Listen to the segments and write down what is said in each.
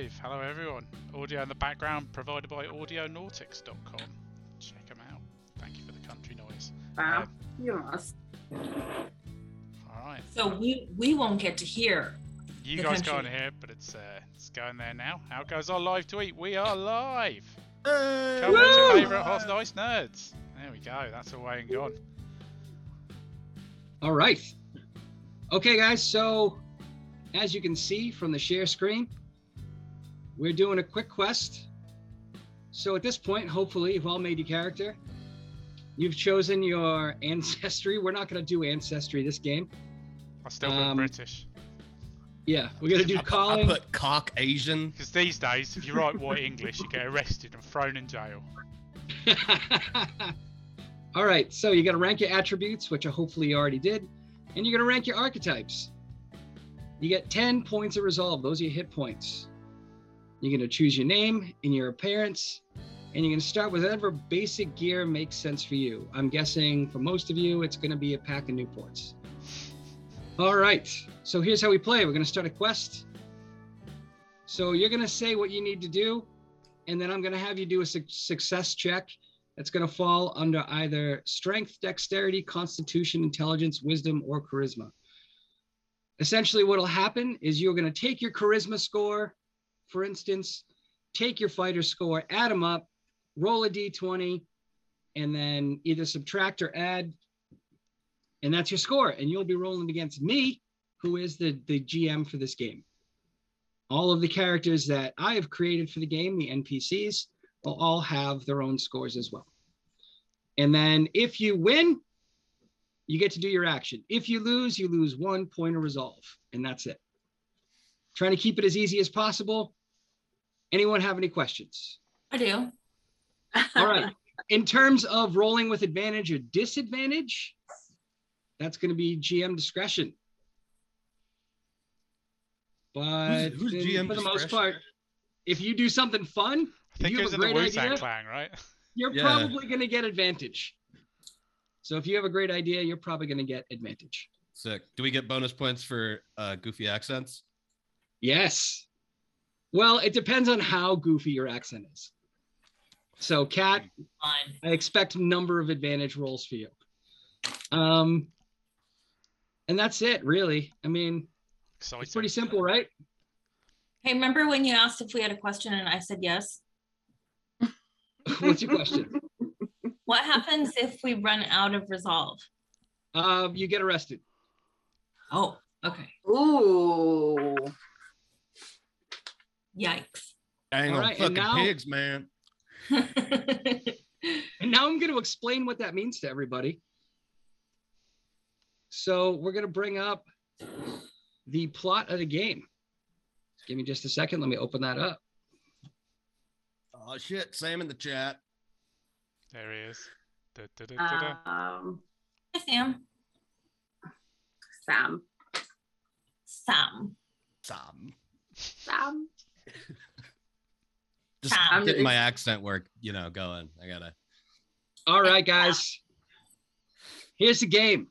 live. Hello, everyone. Audio in the background provided by audionautics.com. Check them out. Thank you for the country noise. Wow, Um, you all right. So we we won't get to hear. You the guys country. can't hear, but it's uh, it's going there now. How goes our live tweet? We are live. Hey! Come watch your favourite Hot Nice Nerds. There we go. That's away and gone. All right. Okay, guys. So, as you can see from the share screen, we're doing a quick quest. So, at this point, hopefully, you've all made your character. You've chosen your ancestry. We're not going to do ancestry this game. I still Um, British. Yeah, we're going to do I, I calling. put cock Asian. Because these days, if you write white English, you get arrested and thrown in jail. All right, so you got to rank your attributes, which I hopefully you already did, and you're going to rank your archetypes. You get 10 points of resolve. Those are your hit points. You're going to choose your name and your appearance, and you're going to start with whatever basic gear makes sense for you. I'm guessing for most of you, it's going to be a pack of Newports. All right, so here's how we play. We're going to start a quest. So you're going to say what you need to do, and then I'm going to have you do a suc success check that's going to fall under either strength, dexterity, constitution, intelligence, wisdom, or charisma. Essentially, what will happen is you're going to take your charisma score, for instance, take your fighter score, add them up, roll a d20, and then either subtract or add. And that's your score. And you'll be rolling against me, who is the, the GM for this game. All of the characters that I have created for the game, the NPCs, will all have their own scores as well. And then if you win, you get to do your action. If you lose, you lose one point of resolve, and that's it. Trying to keep it as easy as possible. Anyone have any questions? I do. All right. In terms of rolling with advantage or disadvantage, that's going to be GM discretion. But who's in- GM for the most discretion? part, if you do something fun, I think you it have was a in the great Wu Tang idea? Clan, right? you're Yeah. probably going to get advantage. So if you have a great idea, you're probably going to get advantage. Sick. Do we get bonus points for uh, goofy accents? Yes. Well, it depends on how goofy your accent is. So, Kat, Fine. I expect a number of advantage rolls for you. Um, and that's it, really. I mean, Exciting. it's pretty simple, right? Hey, remember when you asked if we had a question and I said yes? What's your question? What happens if we run out of resolve? Uh, you get arrested. Oh, okay. Ooh. Yikes. Dang All on right, and fucking now- pigs, man. And now I'm going to explain what that means to everybody. So we're going to bring up the plot of the game. Give me just a second. Let me open that up. Oh shit, Sam in the chat. There he is. Da, da, da, da, da. Um, Hi, Sam. Sam. Sam. Sam. Sam. Just Sam. getting my accent work, you know, going. I gotta. All right, guys. Here's the game.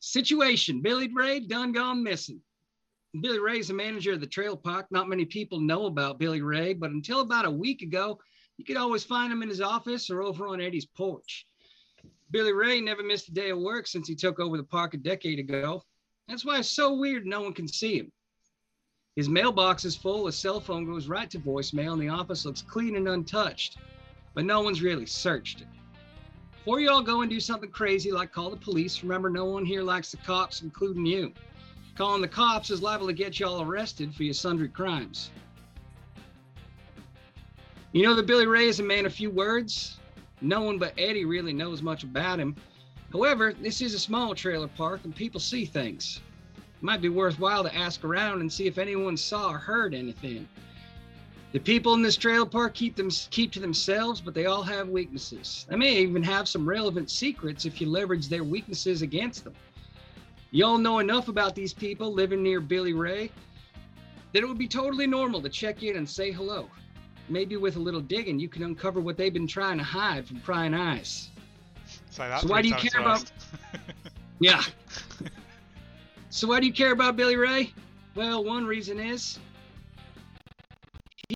Situation Billy Ray done gone missing. Billy Ray's the manager of the trail park. Not many people know about Billy Ray, but until about a week ago, you could always find him in his office or over on Eddie's porch. Billy Ray never missed a day of work since he took over the park a decade ago. That's why it's so weird no one can see him. His mailbox is full, his cell phone goes right to voicemail, and the office looks clean and untouched but no one's really searched it. Before you all go and do something crazy like call the police, remember no one here likes the cops, including you. Calling the cops is liable to get you all arrested for your sundry crimes. You know that Billy Ray is a man of few words. No one but Eddie really knows much about him. However, this is a small trailer park and people see things. Might be worthwhile to ask around and see if anyone saw or heard anything. The people in this trailer park keep them keep to themselves, but they all have weaknesses. They may even have some relevant secrets if you leverage their weaknesses against them. You all know enough about these people living near Billy Ray that it would be totally normal to check in and say hello. Maybe with a little digging, you can uncover what they've been trying to hide from prying eyes. So why do you care about-. Yeah. so why do you care about Billy Ray? Well, one reason is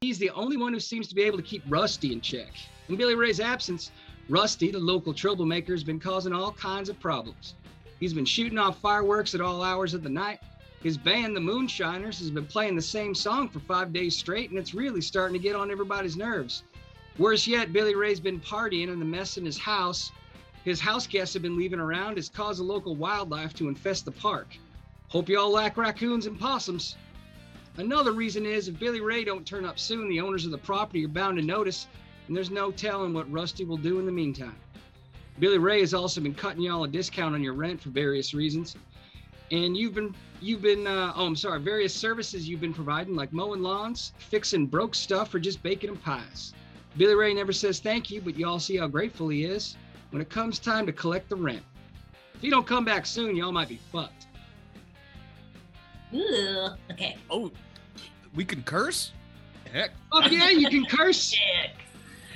he's the only one who seems to be able to keep Rusty in check. In Billy Ray's absence, Rusty, the local troublemaker, has been causing all kinds of problems. He's been shooting off fireworks at all hours of the night. His band, the Moonshiners, has been playing the same song for five days straight, and it's really starting to get on everybody's nerves. Worse yet, Billy Ray's been partying, and the mess in his house, his house guests have been leaving around, has caused the local wildlife to infest the park. Hope you all lack raccoons and possums. Another reason is if Billy Ray don't turn up soon, the owners of the property are bound to notice, and there's no telling what Rusty will do in the meantime. Billy Ray has also been cutting y'all a discount on your rent for various reasons, and you've been you've been uh, oh I'm sorry various services you've been providing like mowing lawns, fixing broke stuff, or just baking them pies. Billy Ray never says thank you, but y'all see how grateful he is when it comes time to collect the rent. If you don't come back soon, y'all might be fucked. Ugh. Okay. Oh, we can curse? Heck, Oh yeah, you can curse. Dick.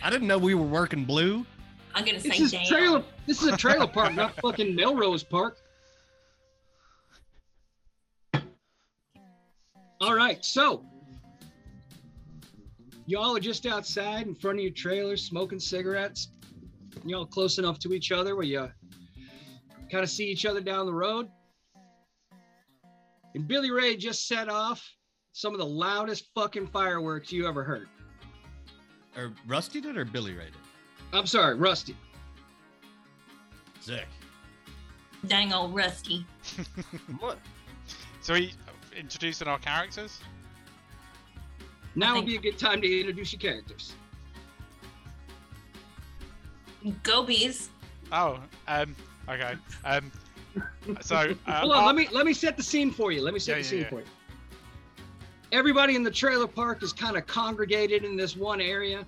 I didn't know we were working blue. I'm gonna say This is damn. trailer. This is a trailer park, not fucking Melrose Park. All right, so y'all are just outside in front of your trailer smoking cigarettes. Y'all close enough to each other where you kind of see each other down the road. And Billy Ray just set off some of the loudest fucking fireworks you ever heard. Or Rusty did or Billy Ray did? I'm sorry, Rusty. Sick. Dang old Rusty. What? So he introducing our characters. Now would be a good time to introduce your characters. Gobies. Oh, um, okay. Um, so uh, Hold on, our- let me let me set the scene for you. Let me set Yeah, the yeah, scene yeah. for you. Everybody in the trailer park is kind of congregated in this one area.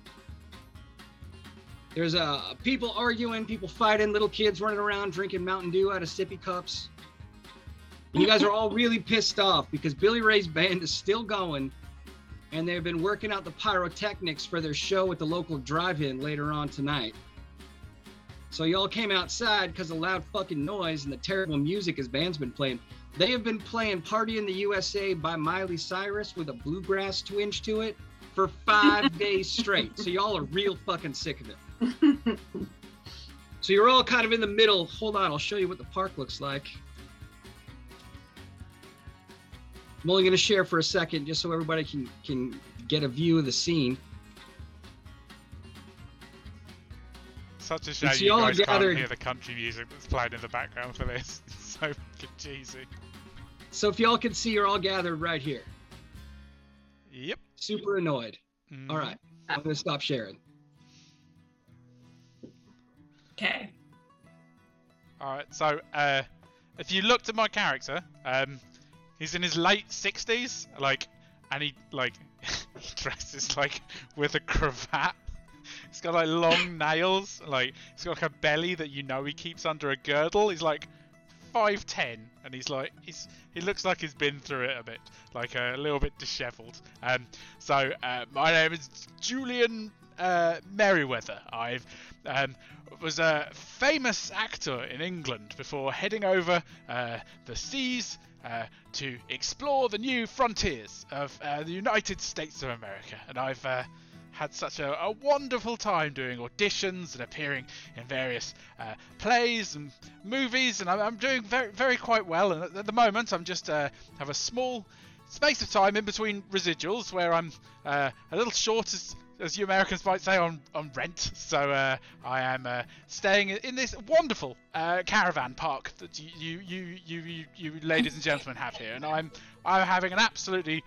There's uh, people arguing, people fighting, little kids running around drinking Mountain Dew out of sippy cups. And you guys are all really pissed off because Billy Ray's band is still going, and they've been working out the pyrotechnics for their show at the local drive-in later on tonight. So y'all came outside because of loud fucking noise and the terrible music his band's been playing. They have been playing Party in the USA by Miley Cyrus with a bluegrass twinge to it for five days straight. So y'all are real fucking sick of it. So you're all kind of in the middle. Hold on, I'll show you what the park looks like. I'm only going to share for a second just so everybody can can get a view of the scene. Such a shame so you y'all are guys can't hear the country music that's playing in the background for this. It's so fucking cheesy. So if y'all can see, you're all gathered right here. Yep. Super annoyed. Mhm. All right, I'm going to stop sharing. Okay. All right. So, uh, if you looked at my character, um, he's in his late sixties, like, and he like he dresses like with a cravat. He's got like long nails, like he's got like a belly that you know he keeps under a girdle. He's like five ten, and he's like he's he looks like he's been through it a bit, like a little bit dishevelled. Um, so uh, my name is Julian uh, Merriweather. I've um, was a famous actor in England before heading over uh, the seas uh, to explore the new frontiers of uh, the United States of America. And I've uh, had such a, a wonderful time doing auditions and appearing in various uh, plays and movies, and I'm, I'm doing very, very quite well. And at, the moment, I'm just uh, have a small space of time in between residuals where I'm uh, a little short as as you Americans might say, on, on rent. So uh, I am uh, staying in this wonderful uh, caravan park that you you, you you you ladies and gentlemen have here, and I'm I'm having an absolutely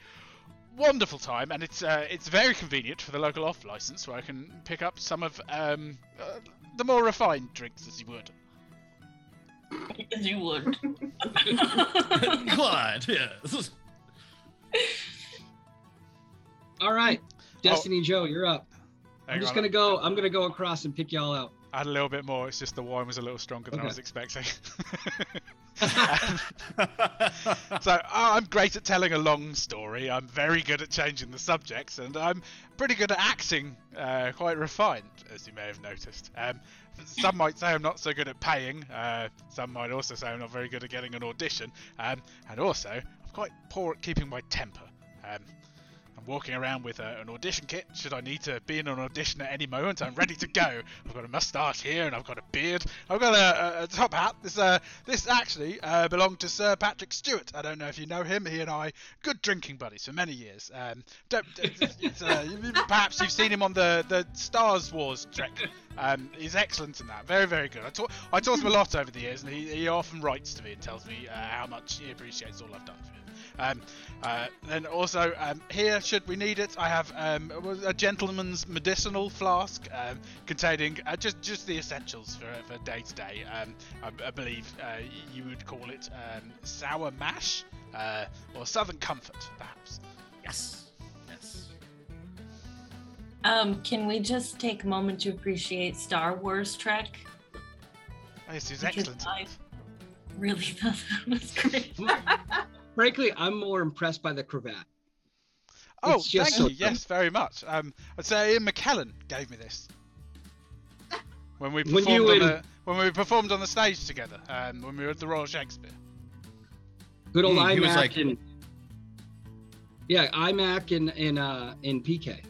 wonderful time, and it's uh, it's very convenient for the local off license where I can pick up some of um, uh, the more refined drinks, as you would. As you would. Glad, yes. All right, Destiny Joe, you're up. I'm just on, gonna go. I'm gonna go across and pick y'all out. add a little bit more. It's just the wine was a little stronger than I was expecting. so uh, I'm great at telling a long story. I'm very good at changing the subjects, and I'm pretty good at acting. Uh, quite refined, as you may have noticed. Um, some might say I'm not so good at paying. Uh, some might also say I'm not very good at getting an audition. Um, and also, I'm quite poor at keeping my temper. Um, I'm walking around with uh, an audition kit. Should I need to be in an audition at any moment, I'm ready to go. I've got a moustache here, and I've got a beard. I've got a, a, a top hat. This uh, this actually uh, belonged to Sir Patrick Stewart. I don't know if you know him. He and I, good drinking buddies for many years. Um, don't, uh, perhaps you've seen him on the the Stars Wars trek. Um, he's excellent in that. Very, very good. I taught I taught him a lot over the years, and he, he often writes to me and tells me uh, how much he appreciates all I've done for him. Um, uh, then also um, here, should we need it, I have um, a gentleman's medicinal flask um, containing uh, just just the essentials for for day to day. Um, I, I believe uh, you would call it um, sour mash uh, or southern comfort, perhaps. Yes. Yes. Um, can we just take a moment to appreciate Star Wars Trek? Oh, Yes, he's Because excellent. I really thought that was great. Frankly, I'm more impressed by the cravat. Oh, It's thank so you. Yes, very much. Um, I'd say Ian McKellen gave me this when we When performed you on and- the when we performed on the stage together. Um, when we were at the Royal Shakespeare. Good old Mm, iMac like- and yeah, iMac and and uh and PK,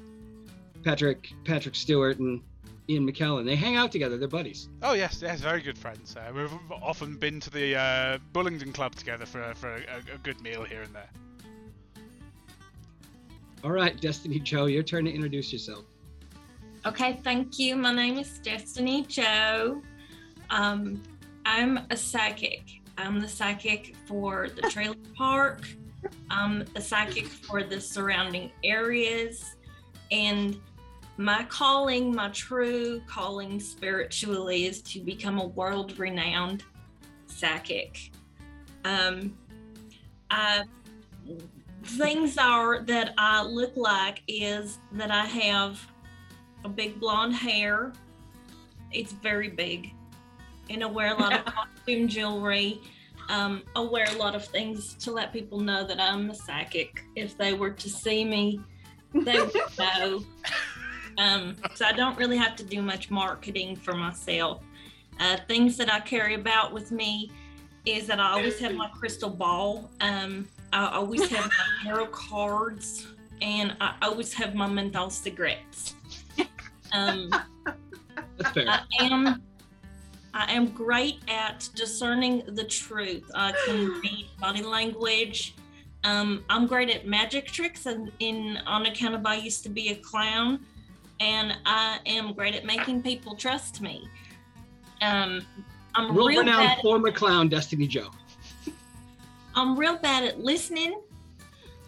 Patrick Patrick Stewart and Ian McKellen. They hang out together. They're buddies. Oh yes, yes, very good friends. Uh, we've often been to the uh, Bullingdon Club together for for a, a good meal here and there. All right, Destiny Joe, your turn to introduce yourself. Okay, thank you. My name is Destiny Joe. Um, I'm a psychic. I'm the psychic for the trailer park. I'm a psychic for the surrounding areas. And my calling, my true calling spiritually, is to become a world renowned psychic. Um, I, things are that I look like is that I have a big blonde hair. It's very big. And I wear a lot of costume jewelry. Um, I wear a lot of things to let people know that I'm a psychic. If they were to see me, they would know. Um, so I don't really have to do much marketing for myself. Uh, things that I carry about with me is that I always have my crystal ball. Um, I always have my tarot cards, and I always have my menthol cigarettes. Um, That's fair. I am I am great at discerning the truth. I can read body language. Um, I'm great at magic tricks, and in on account of I used to be a clown, and I am great at making people trust me. Um, I'm World real renowned bad. former clown, Destiny Joe. I'm real bad at listening.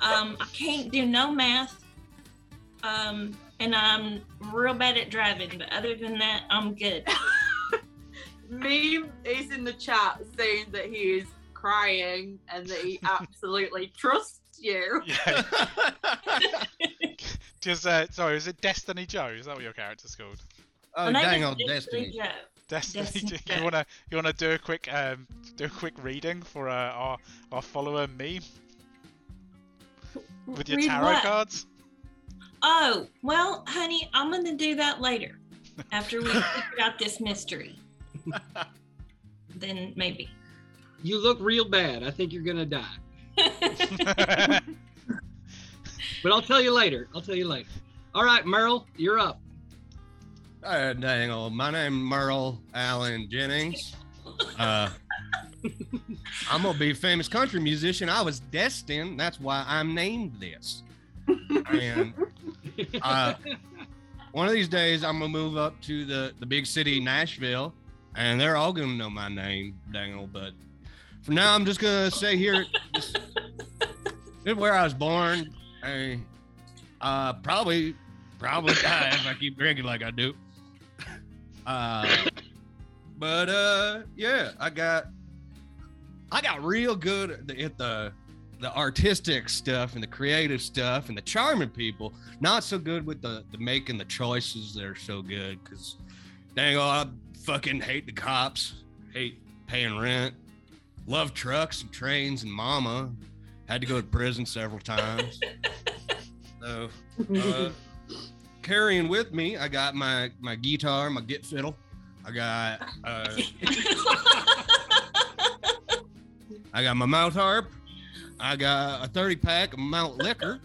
Um, I can't do no math. Um, and I'm real bad at driving, but other than that, I'm good. Meme is in the chat saying that he is crying and that he absolutely trusts you. Yeah. Just uh, sorry, is it Destiny Joe? Is that what your character's called? oh, My name dang is old Destiny. Joe. Destiny. Destiny you wanna you wanna do a quick um do a quick reading for uh, our our follower me with your Read tarot what? cards? Oh, well, honey, I'm going to do that later after we figure out this mystery. then maybe. You look real bad. I think you're gonna die. But I'll tell you later. I'll tell you later. All right, Merle, you're up. Uh, dang old. My name Merle Allen Jennings. Uh, I'm gonna be a famous country musician. I was destined. That's why I'm named this. And uh, one of these days, I'm gonna move up to the the big city, Nashville, and they're all gonna know my name, dang old. But for now, I'm just gonna say here, this, this is where I was born. I uh, probably probably die if I keep drinking like I do. Uh, but uh, yeah, I got I got real good at the, the artistic stuff and the creative stuff and the charming people. Not so good with the the making the choices that are so good because dang, oh, I fucking hate the cops, hate paying rent, love trucks and trains and mama. I had to go to prison several times. so uh, carrying with me, I got my my guitar, my git fiddle. I got uh, I got my mouth harp. I got a 30 pack of malt liquor.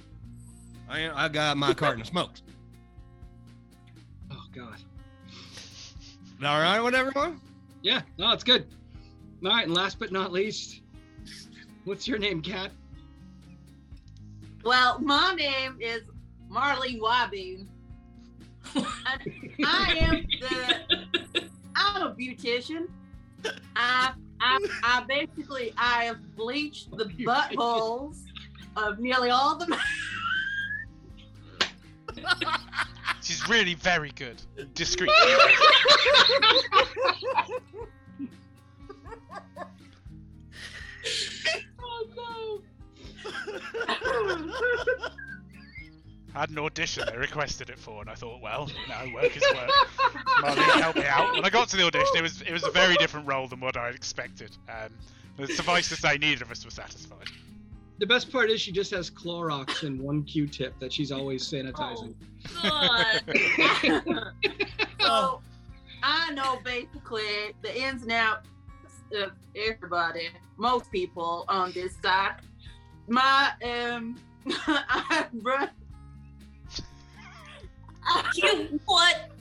And I got my carton of smokes. Oh God. All right with everyone? Yeah. No, it's good. All right, and last but not least, what's your name, Kat? Well, my name is Marlene. And I am the I'm a beautician. I I I basically I have bleached the buttholes of nearly all the. She's really very good. Discreet. oh I had an audition they requested it for, and I thought, well, no, work is work. Marlene helped me out. When I got to the audition, it was it was a very different role than what I expected. Um, but suffice to say, neither of us were satisfied. The best part is she just has Clorox and one Q-tip that she's always sanitizing. God. so I know basically the ins and outs of everybody, most people on this side. My um, I run. You what?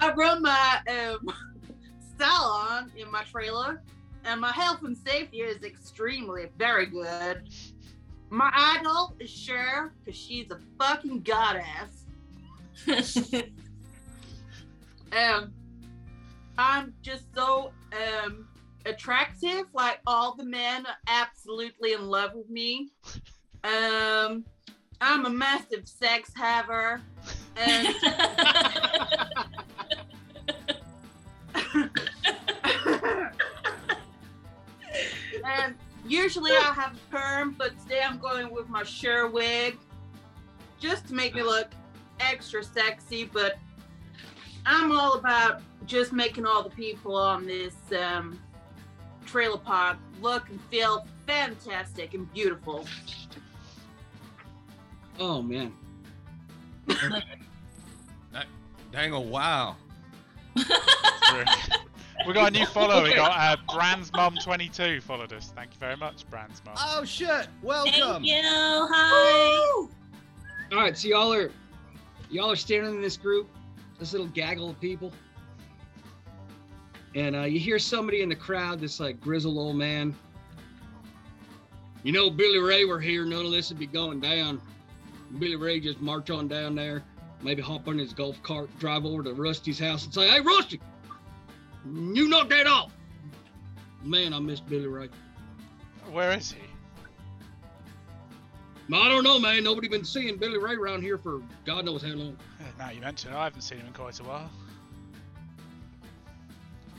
I run my um, salon in my trailer, and my health and safety is extremely very good. My idol is Cher, because she's a fucking goddess. um I'm just so um attractive. Like all the men are absolutely in love with me. Um I'm a massive sex haver. And and usually I have perm, but today I'm going with my Cher wig just to make me look extra sexy. But I'm all about just making all the people on this um, trailer park look and feel fantastic and beautiful. Oh man. Dang, oh, wow. we got a new follower. We got uh, Brand's Mom 22 followed us. Thank you very much, Brand's Mom. Oh, shit. Welcome. Thank you. Hi. All right, so y'all are y'all are standing in this group, this little gaggle of people, and uh, you hear somebody in the crowd, this like grizzled old man. You know, Billy Ray were here. None of this would be going down. Billy Ray just march on down there, maybe hop on his golf cart, drive over to Rusty's house, and say, "Hey, Rusty, you knocked that off." Man, I miss Billy Ray. Where is he? I don't know, man. Nobody been seeing Billy Ray around here for God knows how long. Now you mention it, I haven't seen him in quite a while.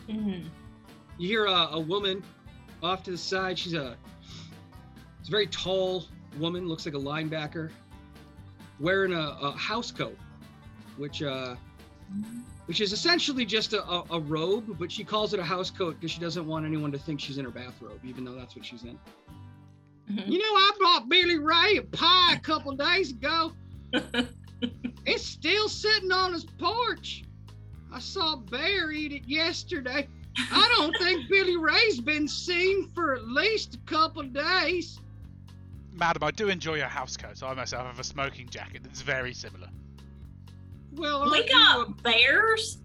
Mhm. You hear a, a woman off to the side. She's a, she's a very tall woman, looks like a linebacker, wearing a, a house coat, which uh, which is essentially just a, a, a robe, but she calls it a house coat because she doesn't want anyone to think she's in her bathrobe, even though that's what she's in. Mhm. You know, I bought Billy Ray a pie a couple days ago. It's still sitting on his porch. I saw Bear eat it yesterday. I don't think Billy Ray's been seen for at least a couple days. Madam, I do enjoy your house coat. I myself have a smoking jacket that's very similar. Well, we aren't got a- bears.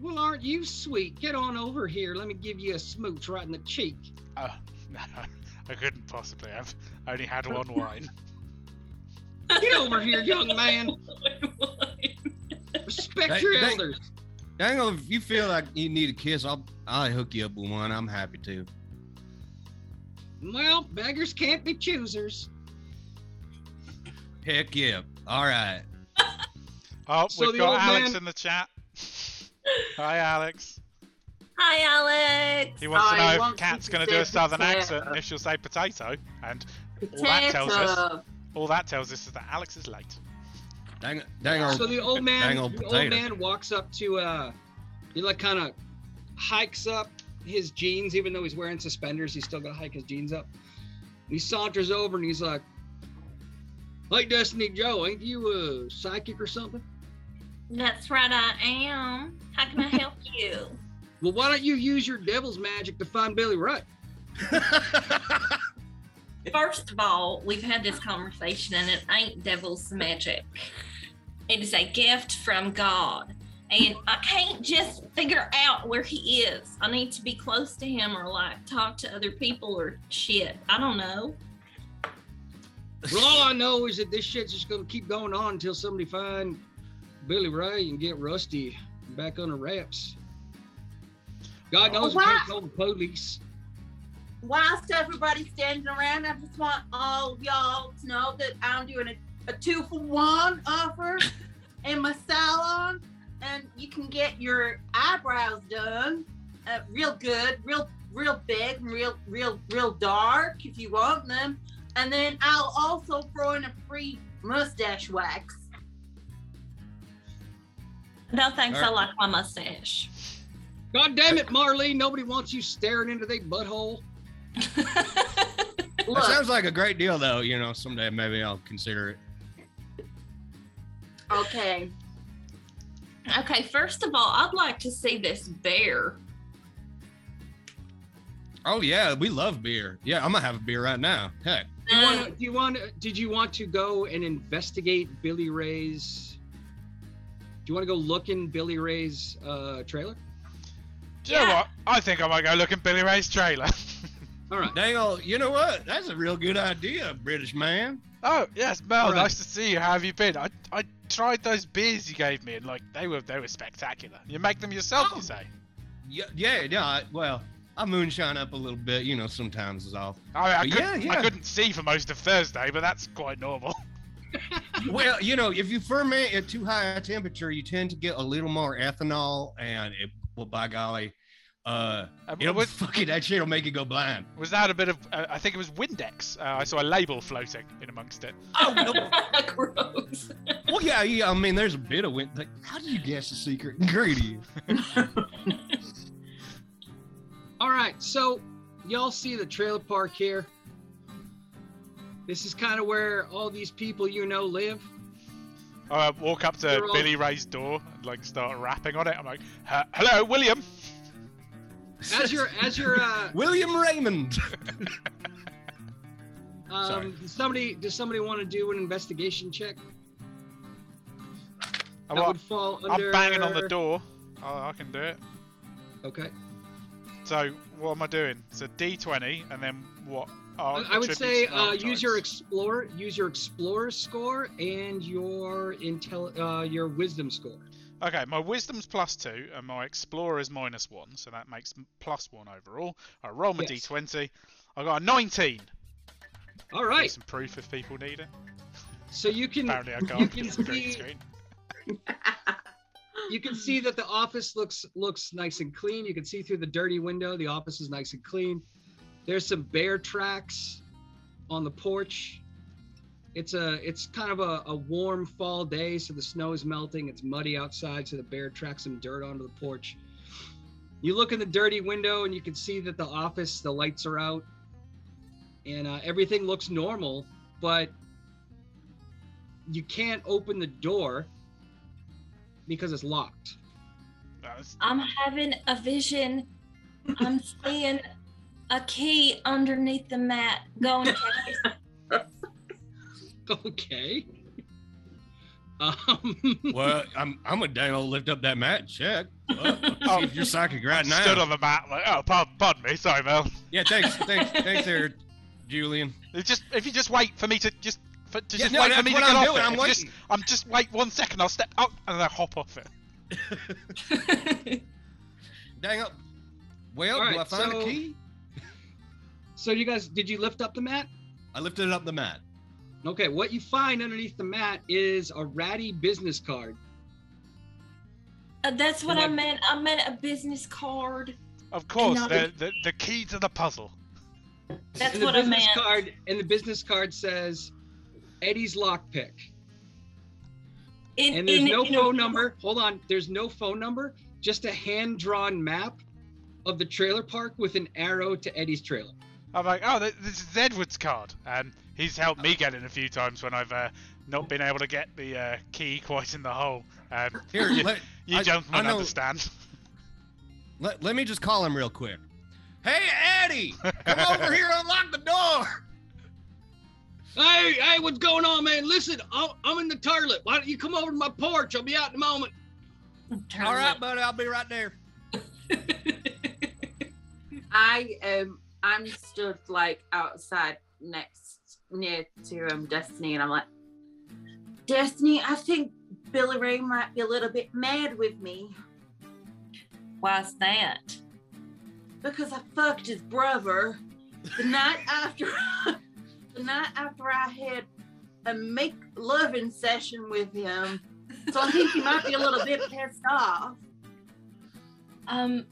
well, aren't you sweet? Get on over here. Let me give you a smooch right in the cheek. Oh, no, I couldn't possibly I've I only had one wine. Get over here, young man. Respect Hey, your hey. elders. Dang, oh, if you feel like you need a kiss, I'll I'll hook you up with one. I'm happy to. Well, beggars can't be choosers. Heck yeah. All right. Oh, So we've the got Alex man- in the chat. Hi, Alex. Hi, Alex. He wants to know if want Kat's going to to do a southern potato. accent and if she'll say potato. And all that tells us, all that tells us is that Alex is late. Dang, dang old, So the old man, dang old the old man walks up to uh, he like kind of hikes up his jeans, even though he's wearing suspenders, he's still gonna hike his jeans up. And he saunters over and he's like, "Hey, Destiny Joe, ain't you a psychic or something? That's right, I am. How can I help you? Well, why don't you use your devil's magic to find Billy Ray?" First of all, we've had this conversation and it ain't devil's magic. It is a gift from God. And I can't just figure out where he is. I need to be close to him or like talk to other people or shit. I don't know. Well, all I know is that this shit's just gonna keep going on until somebody find Billy Ray and get Rusty back under wraps. God knows we Wow. can't call the police. Whilst everybody's standing around, I just want all of y'all to know that I'm doing a, a two for one offer in my salon, and you can get your eyebrows done uh, real good, real real big, and real real real dark if you want them, and then I'll also throw in a free mustache wax. No thanks, I Alright. like my mustache. God damn it, Marlene! Nobody wants you staring into their butthole. That sounds like a great deal, though. You know, someday maybe I'll consider it. Okay, okay, first of all, I'd like to see this bear. Oh yeah, we love beer. Yeah, I'm gonna have a beer right now. Heck, Do you Uh, want to? Do you want? to- Did you want to go and investigate Billy Ray's? Do you want to go look in Billy Ray's uh, trailer? Do you know Yeah. what? I think I might go look in Billy Ray's trailer. All right. dang old, you know what? That's a real good idea, British man. oh yes, Mel, All right. nice to see you. How have you been? I I tried those beers you gave me, and like they were they were spectacular. You make them yourself, Oh. you say? Yeah, yeah, yeah. I, well, I moonshine up a little bit. You know, sometimes is all. I, I, But could, yeah, yeah. I couldn't see for most of Thursday, but that's quite normal. well, you know, if you ferment at too high a temperature, you tend to get a little more ethanol, and it will, by golly, uh, Uh, it'll was, fucking that shit'll make you go blind. was that a bit of? Uh, I think it was Windex. Uh, I saw a label floating in amongst it. Oh no! Gross. well, yeah, yeah. I mean, there's a bit of wind. Like, how do you guess the secret ingredient? All right. So, y'all see the trailer park here? This is kind of where all these people you know live. I walk up to They're all- Billy Ray's door and like start rapping on it. I'm like, "Hello, William." As you're, as you're, uh, William Raymond. Sorry. um, does somebody, does somebody want to do an investigation check? I'm, That would fall I'm banging on the door. Oh, I can do it. Okay. So what am I doing? So D20, and then what? are I would say uh, use your archetypes? explorer, use your explorer score and your intel, uh, your wisdom score. Okay, my wisdom's plus two, and my explorer is minus one, so that makes plus one overall. I roll my Yes. D20. I got a 19. All right. Give. Some proof if people need it. So you can Apparently, I you can't can a green see screen. you can see that the office looks looks nice and clean. You can see through the dirty window. The office is nice and clean. There's some bear tracks on the porch. It's a it's kind of a, a warm fall day, so the snow is melting. It's muddy outside, so the bear tracks some dirt onto the porch. You look in the dirty window and you can see that the office, the lights are out, and uh, everything looks normal, but you can't open the door because it's locked. I'm having a vision. I'm seeing a key underneath the mat. going. and check it. Okay. Um, well, I'm I'm a dang old lift up that mat and check. Well, Oh, if you're psychic right now. Stood on the mat, like, oh, pardon, pardon me, sorry, Mel. Yeah, thanks, thanks, thanks there, Julian. It's just if you just wait for me to just for, to Yeah, just no, wait for me to what get I'm off doing, it. I'm If just. I'm just wait one second. I'll step out and then I hop off it. Dang up. Well, All do I right, find so- a key? so you guys, did you lift up the mat? I lifted up the mat. Okay, what you find underneath the mat is a ratty business card. Uh, that's what I And I- meant. I meant a business card. Of course, Another- the, the the key to the puzzle. That's and the what I business meant. card and the business card says Eddie's lockpick. In- And there's in- no in a- phone number. Hold on, there's no phone number, just a hand-drawn map of the trailer park with an arrow to Eddie's trailer. I'm like, oh, this is Edward's card, and he's helped me get in a few times when I've uh, not been able to get the uh, key quite in the hole. Um, Here, you, let, you I- gentlemen I know- understand. let, let me just call him real quick. Hey, Eddie, come over here and unlock the door. Hey, hey, what's going on, man? Listen, I'm, I'm in the toilet. Why don't you come over to my porch? I'll be out in a moment. All right, buddy, I'll be right there. I am. I'm stood like outside next near to um Destiny, and I'm like, Destiny, I think Billy Ray might be a little bit mad with me Why's that? because I fucked his brother the night after. the night after I had a make loving session with him, so I think he might be a little bit pissed off. Um,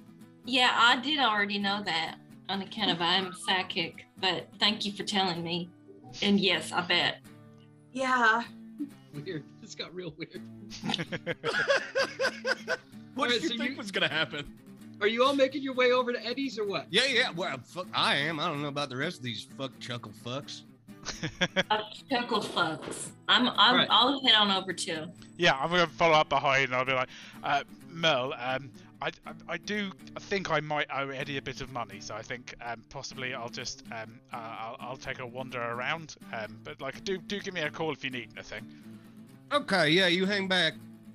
yeah, I did already know that on account of I'm psychic, but thank you for telling me. And yes, I bet. Yeah, Weird. This got real weird. what Alright, did you so think you- was gonna happen? Are you all making your way over to Eddie's or what? Yeah, yeah. Well, fuck, I am. I don't know about the rest of these fuck chuckle fucks. Uh, chuckle fucks. I'm, I'm Right. I'll head on over too. yeah, I'm gonna follow up behind, and I'll be like, uh, Merle, um, I, I, I do I think I might owe Eddie a bit of money, so I think um, possibly I'll just um, uh, I'll, I'll take a wander around. Um, but like, do do give me a call if you need anything. Okay, yeah, you hang back,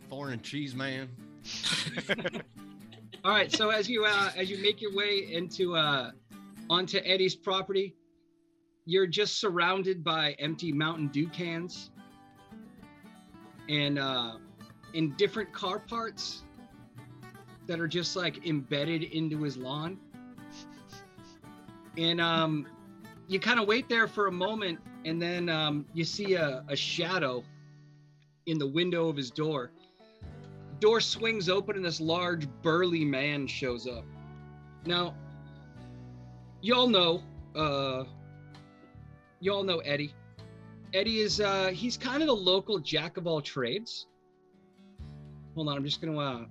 foreign cheese man. All right. So as you uh, as you make your way into uh, onto Eddie's property, you're just surrounded by empty Mountain Dew cans and uh, in different car parts that are just like embedded into his lawn. And um, you kind of wait there for a moment, and then um, you see a, a shadow in the window of his door. Door swings open and this large burly man shows up. Now y'all know uh y'all know eddie. Eddie is uh he's kind of the local jack of all trades. Hold on i'm just gonna uh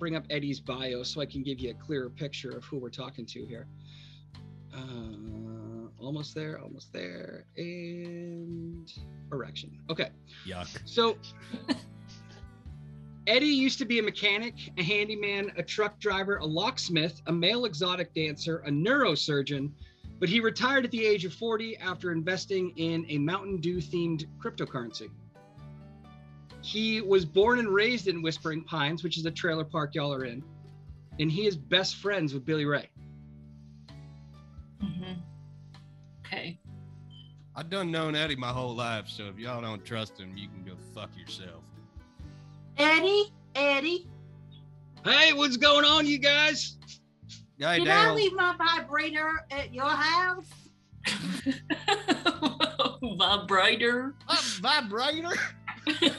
bring up eddie's bio so i can give you a clearer picture of who we're talking to here uh almost there almost there and erection okay Yuck. so Eddie used to be a mechanic, a handyman, a truck driver, a locksmith, a male exotic dancer, a neurosurgeon, but he retired at the age of 40 after investing in a Mountain Dew themed cryptocurrency. He was born and raised in Whispering Pines, which is the trailer park y'all are in, and he is best friends with Billy Ray. Mm-hmm. Okay. I've done known Eddie my whole life, so if y'all don't trust him, you can go fuck yourself. Eddie, Eddie, Hey, what's going on, you guys? Hey, did I leave my vibrator at your house? Vibrator. A vibrator?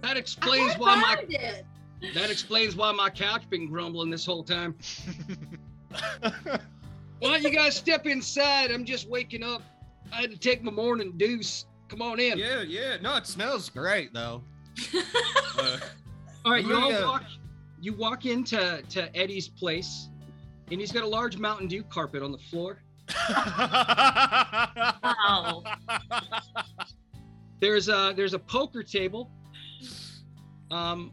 That explains why my it. that explains why my couch been grumbling this whole time. Why don't you guys step inside? I'm just waking up. I had to take my morning deuce. Come on in. yeah, yeah. No, it smells great though. Uh, All right, y'all walk. You walk into to Eddie's place, and he's got a large Mountain Dew carpet on the floor. Oh. There's a there's a poker table, um,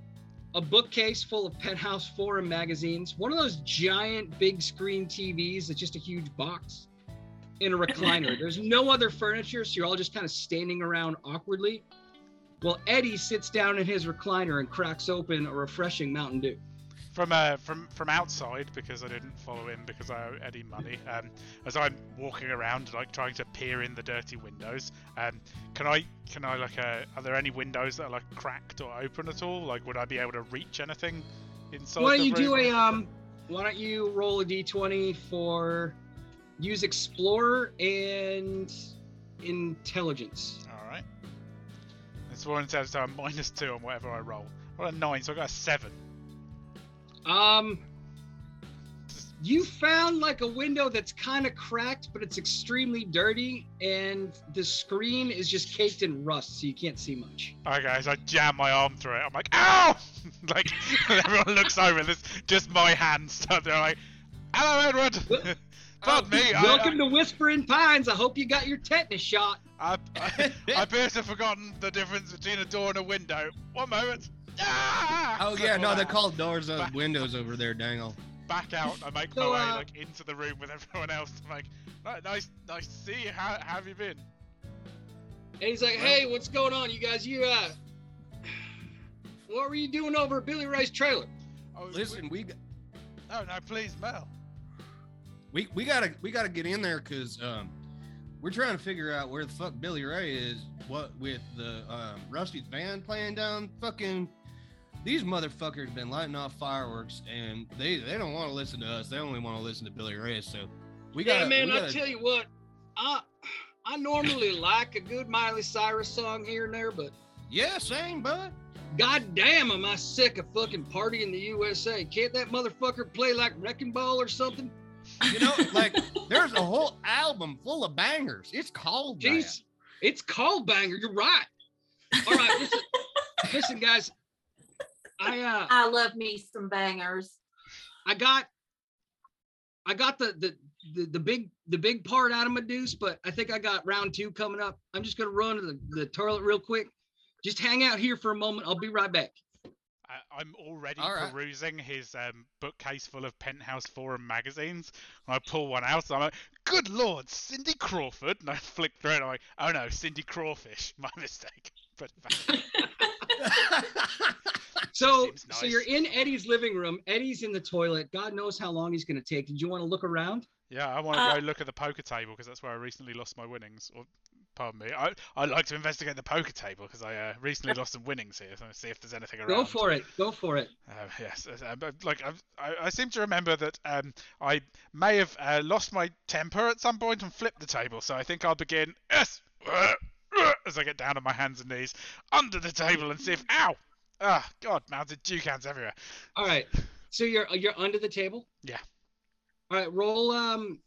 a bookcase full of Penthouse Forum magazines, one of those giant big screen TVs that's just a huge box, in a recliner. There's no other furniture, so you're all just kind of standing around awkwardly. Well, Eddie sits down in his recliner and cracks open a refreshing Mountain Dew. From uh, from from outside because I didn't follow him because I owe Eddie money. Um, as I'm walking around like trying to peer in the dirty windows, um, can I can I like uh, are there any windows that are like cracked or open at all? Like would I be able to reach anything inside? Why don't you do a um? Why don't you roll a d20 for use Explorer and Intelligence? All right. This one says uh, minus two on whatever I roll. I got a nine, so I got a seven. Um, you found like a window that's kind of cracked, but it's extremely dirty, and the screen is just caked in rust, so you can't see much. Okay, so I jam my arm through it. I'm like, ow! like everyone looks over. There's just my hand stuck there. Like, hello, Edward. Pardon me. I- Welcome to Whispering Pines. I hope you got your tetanus shot. I, I, I appear to have forgotten the difference between a door and a window. One moment. Ah! oh yeah, no, they Back- call doors Back- windows over there, Dangle. Back out. I make So, my way uh, like into the room with everyone else. I'm like, "Right, nice, nice to see you. How, how have you been? And he's like, "Hey, what's going on, you guys? You uh, what were you doing over at Billy Ray's trailer?" Oh, Listen, we No, no, please, Mel. we we gotta we gotta get in there because um, we're trying to figure out where the fuck Billy Ray is. What with the um, Rusty's band playing down fucking. These motherfuckers been lighting off fireworks and they they don't want to listen to us. They only want to listen to Billy Ray. So we got. yeah, man. I tell you what, I I normally like a good Miley Cyrus song here and there, but Yeah, same, bud. god damn, am I sick of fucking party in the USA? Can't that motherfucker play like Wrecking Ball or something? You know, like there's a whole album full of bangers. It's called that. Jeez, it's called banger. You're right. All right, listen, listen, guys. I uh I love me some bangers. I got I got the the the, the big the big part out of my deuce, but I think I got round two coming up. I'm just gonna run to the, the toilet real quick. Just hang out here for a moment. I'll be right back. I, I'm already All right. perusing his um, bookcase full of Penthouse Forum magazines. And I pull one out, and I'm like, "Good lord, Cindy Crawford!" And I flick through it. And I'm like, "Oh no, Cindy Crawfish. My mistake." But So Seems so you're in Eddie's living room. Eddie's in the toilet. God knows how long he's gonna take. Did you want to look around? yeah, I want to Uh, go look at the poker table because that's where I recently lost my winnings. Or, pardon me, I I like to investigate the poker table because I uh, recently lost some winnings here. So see if there's anything around. Go for it. Go for it. Uh, yes, uh, uh, but, like I've, I, I seem to remember that um, I may have uh, lost my temper at some point and flipped the table. So I think I'll begin yes, as I get down on my hands and knees under the table and see if ow, ah, God, mounted toucans everywhere. All right. So you're you're under the table. Yeah. All right. Roll um,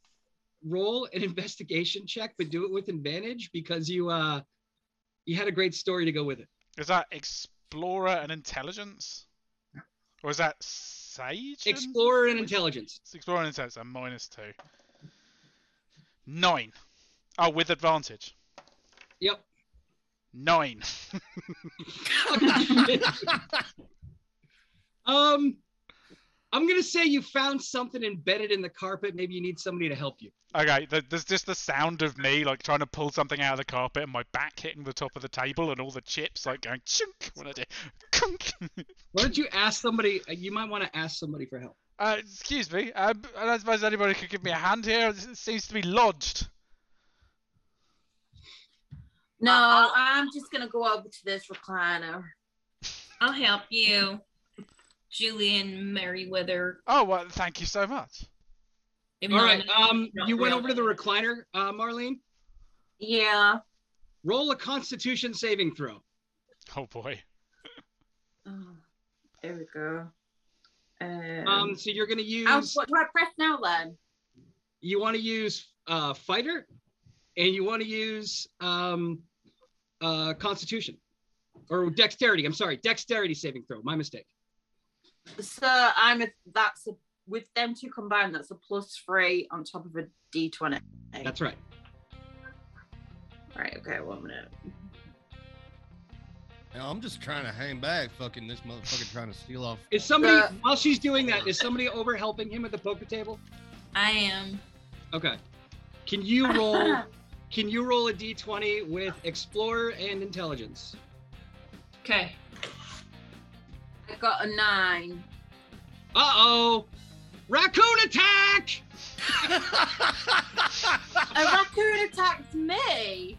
roll an investigation check, but do it with advantage because you uh, you had a great story to go with it. Is that explorer and intelligence, or is that sage? Explorer and intelligence. It's explorer and intelligence. I'm minus two. Nine. Oh, with advantage. Yep. Nine. um, I'm gonna say you found something embedded in the carpet. Maybe you need somebody to help you. Okay, th- there's just the sound of me like trying to pull something out of the carpet and my back hitting the top of the table and all the chips like going chunk when I do. Kunk. Why don't you ask somebody? uh, You might want to ask somebody for help. uh, excuse me, uh, I don't suppose anybody could give me a hand here. It seems to be lodged. No, Uh-uh. I'm just gonna go over to this recliner. I'll help you, Julian Merriweather. Oh, well, thank you so much. Even All though right. Um, not you went over to the recliner, uh, Marlene. Yeah. Roll a Constitution saving throw. Oh boy. Oh, there we go. Um, Um, so you're gonna use. oh, what do I press now, lad? you want to use uh, fighter, and you want to use um, uh, Constitution or dexterity. I'm sorry, dexterity saving throw. My mistake. So I'm a, that's a, with them two combined. That's a plus three on top of a d20. That's right. right. Okay, one minute. Now, I'm just trying to hang back. Fucking this motherfucker trying to steal off. Is somebody Uh, while she's doing that? Is somebody over helping him at the poker table? I am. Okay. Can you roll? can you roll a d20 with explorer and intelligence? Okay. I got a nine. Uh oh. Raccoon attack! A raccoon attacked me.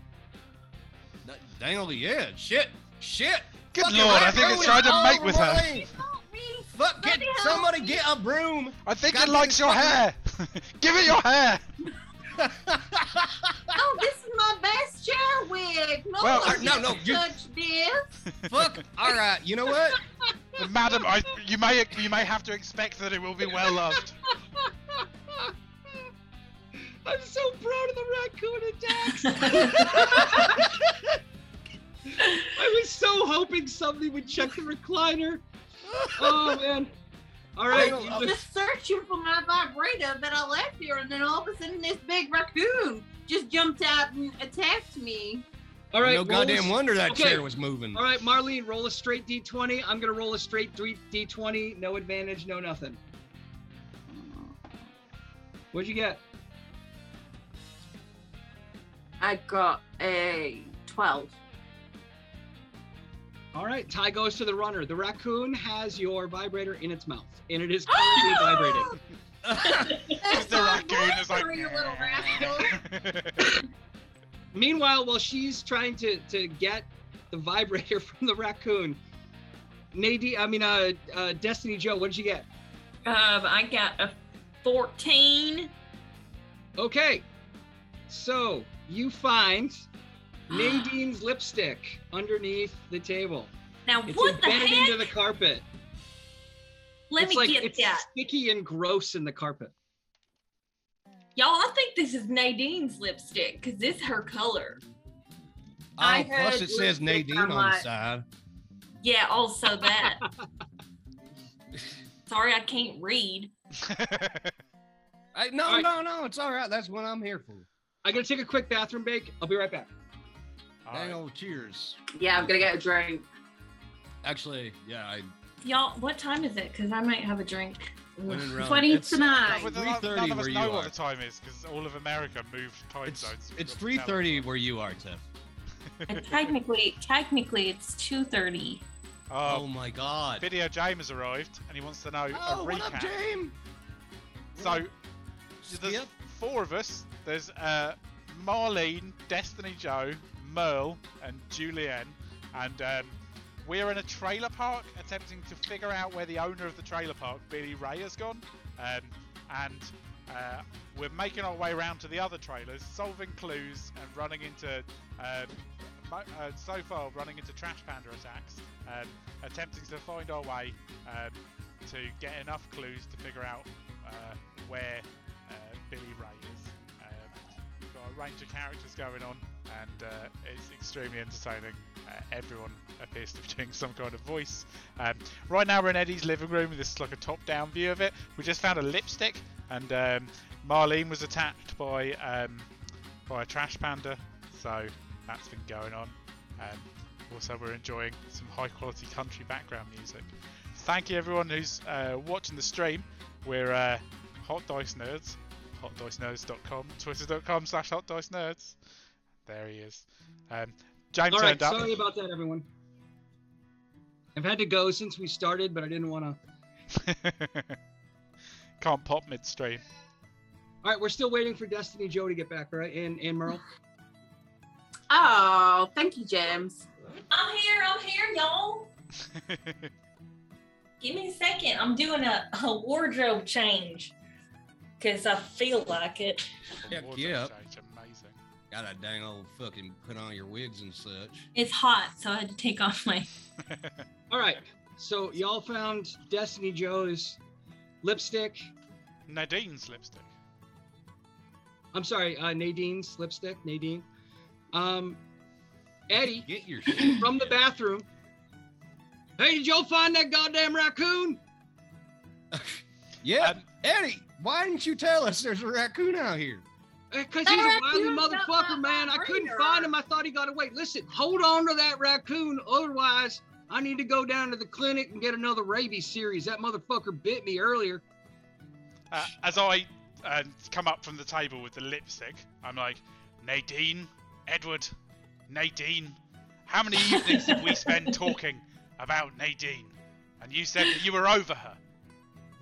Dangle the edge. Shit. Shit. Good Fucking lord, I think raccoon it's trying to mate with her. Marlene. Fuck, get somebody get a broom. I think God it likes your hair. Give it your hair. Oh, this is my best chair wig. No Well, one uh, no, gets no, to you- touch this. Fuck. All right. You know what? Madam, I, you may you may have to expect that it will be well loved. I'm so proud of the raccoon attacks. I was so hoping somebody would check the recliner. Oh man. All right. Dangle, you uh, Just searching for my vibrator that I left here, and then all of a sudden, this big raccoon just jumped out and attacked me. all right. no goddamn a- wonder that okay. chair was moving. All right, Marlene, roll a straight d20. I'm gonna roll a straight d20. No advantage, no nothing. What'd you get? I got a 12. All right, tie goes to the runner. The raccoon has your vibrator in its mouth, and it is currently vibrating. Just the raccoon is like. You little rascal. Meanwhile, while she's trying to to get the vibrator from the raccoon, Nadie, I mean, uh, uh, Destiny Joe, what did you get? Um, I got a 14. Okay, so you find Nadine's lipstick underneath the table. Now, It's what the embedded heck? into the carpet. Let it's me like get it's that. sticky and gross in the carpet. Y'all, I think this is Nadine's lipstick because this her color. Oh, I Oh, plus it says Nadine on on the side. Yeah, also that. Sorry, I can't read. Hey, no, All right. no, no, it's all right. That's what I'm here for. I'm gonna take a quick bathroom break. I'll be right back. Dang old cheers. Yeah, I'm gonna get a drink. Actually, yeah, I Y'all, what time is it? Because I might have a drink. went in wrong. 20 It's- tonight. Well, It's none- 3:30 none of us where know you what are. the time is because all of America moved time It's zones. it's We've three got thirty where you are, Tiff. And technically, technically, it's 2:30. Oh Oh, my God. video James has arrived and he wants to know Oh, a what up, recap. James? So there's Skip. four of us. There's uh, Marlene, Destiny Joe, Merle, and Julianne, and um, we're in a trailer park attempting to figure out where the owner of the trailer park, Billy Ray, has gone. Um, and uh, we're making our way around to the other trailers, solving clues and running into. Um, uh, so far, running into trash panda attacks, um, attempting to find our way um, to get enough clues to figure out uh, where uh, Billy Ray is. Um, we've got a range of characters going on, and uh, it's extremely entertaining. Uh, everyone appears to be doing some kind of voice. Um, right now, we're in Eddie's living room. This is like a top-down view of it. We just found a lipstick, and um, Marlene was attacked by um, by a trash panda, so that's been going on. Um, also, we're enjoying some high-quality country background music. Thank you, everyone who's uh, watching the stream. We're uh, Hot Dice Nerds, hotdicenerds.com, twitter.com slash hotdicenerds. There he is. Um, James All right, turned up. sorry about that, everyone. I've had to go since we started, but I didn't want to. Can't pop midstream. All right, we're still waiting for Destiny Joe to get back, right? And and Merle. Oh, thank you, James. I'm here. I'm here, y'all. Give me a second. I'm doing a, a wardrobe change because I feel like it. Heck yeah. Change, Amazing. Got a dang old fucking put on your wigs and such. It's hot, so I had to take off my. All right, so y'all found Destiny Joe's lipstick. Nadine's lipstick. I'm sorry, uh, Nadine's lipstick. Nadine. Um, Eddie Get your shit. from the bathroom. Hey, did y'all find that goddamn raccoon? yeah, Um, Eddie. Why didn't you tell us there's a raccoon out here? Because he's a wily motherfucker, man. I couldn't find him. I thought he got away. Listen, hold on to that raccoon. Otherwise, I need to go down to the clinic and get another rabies series. That motherfucker bit me earlier. Uh, as I uh, come up from the table with the lipstick, I'm like, Nadine, Edward, Nadine, how many evenings did we spend talking about Nadine? And you said that you were over her.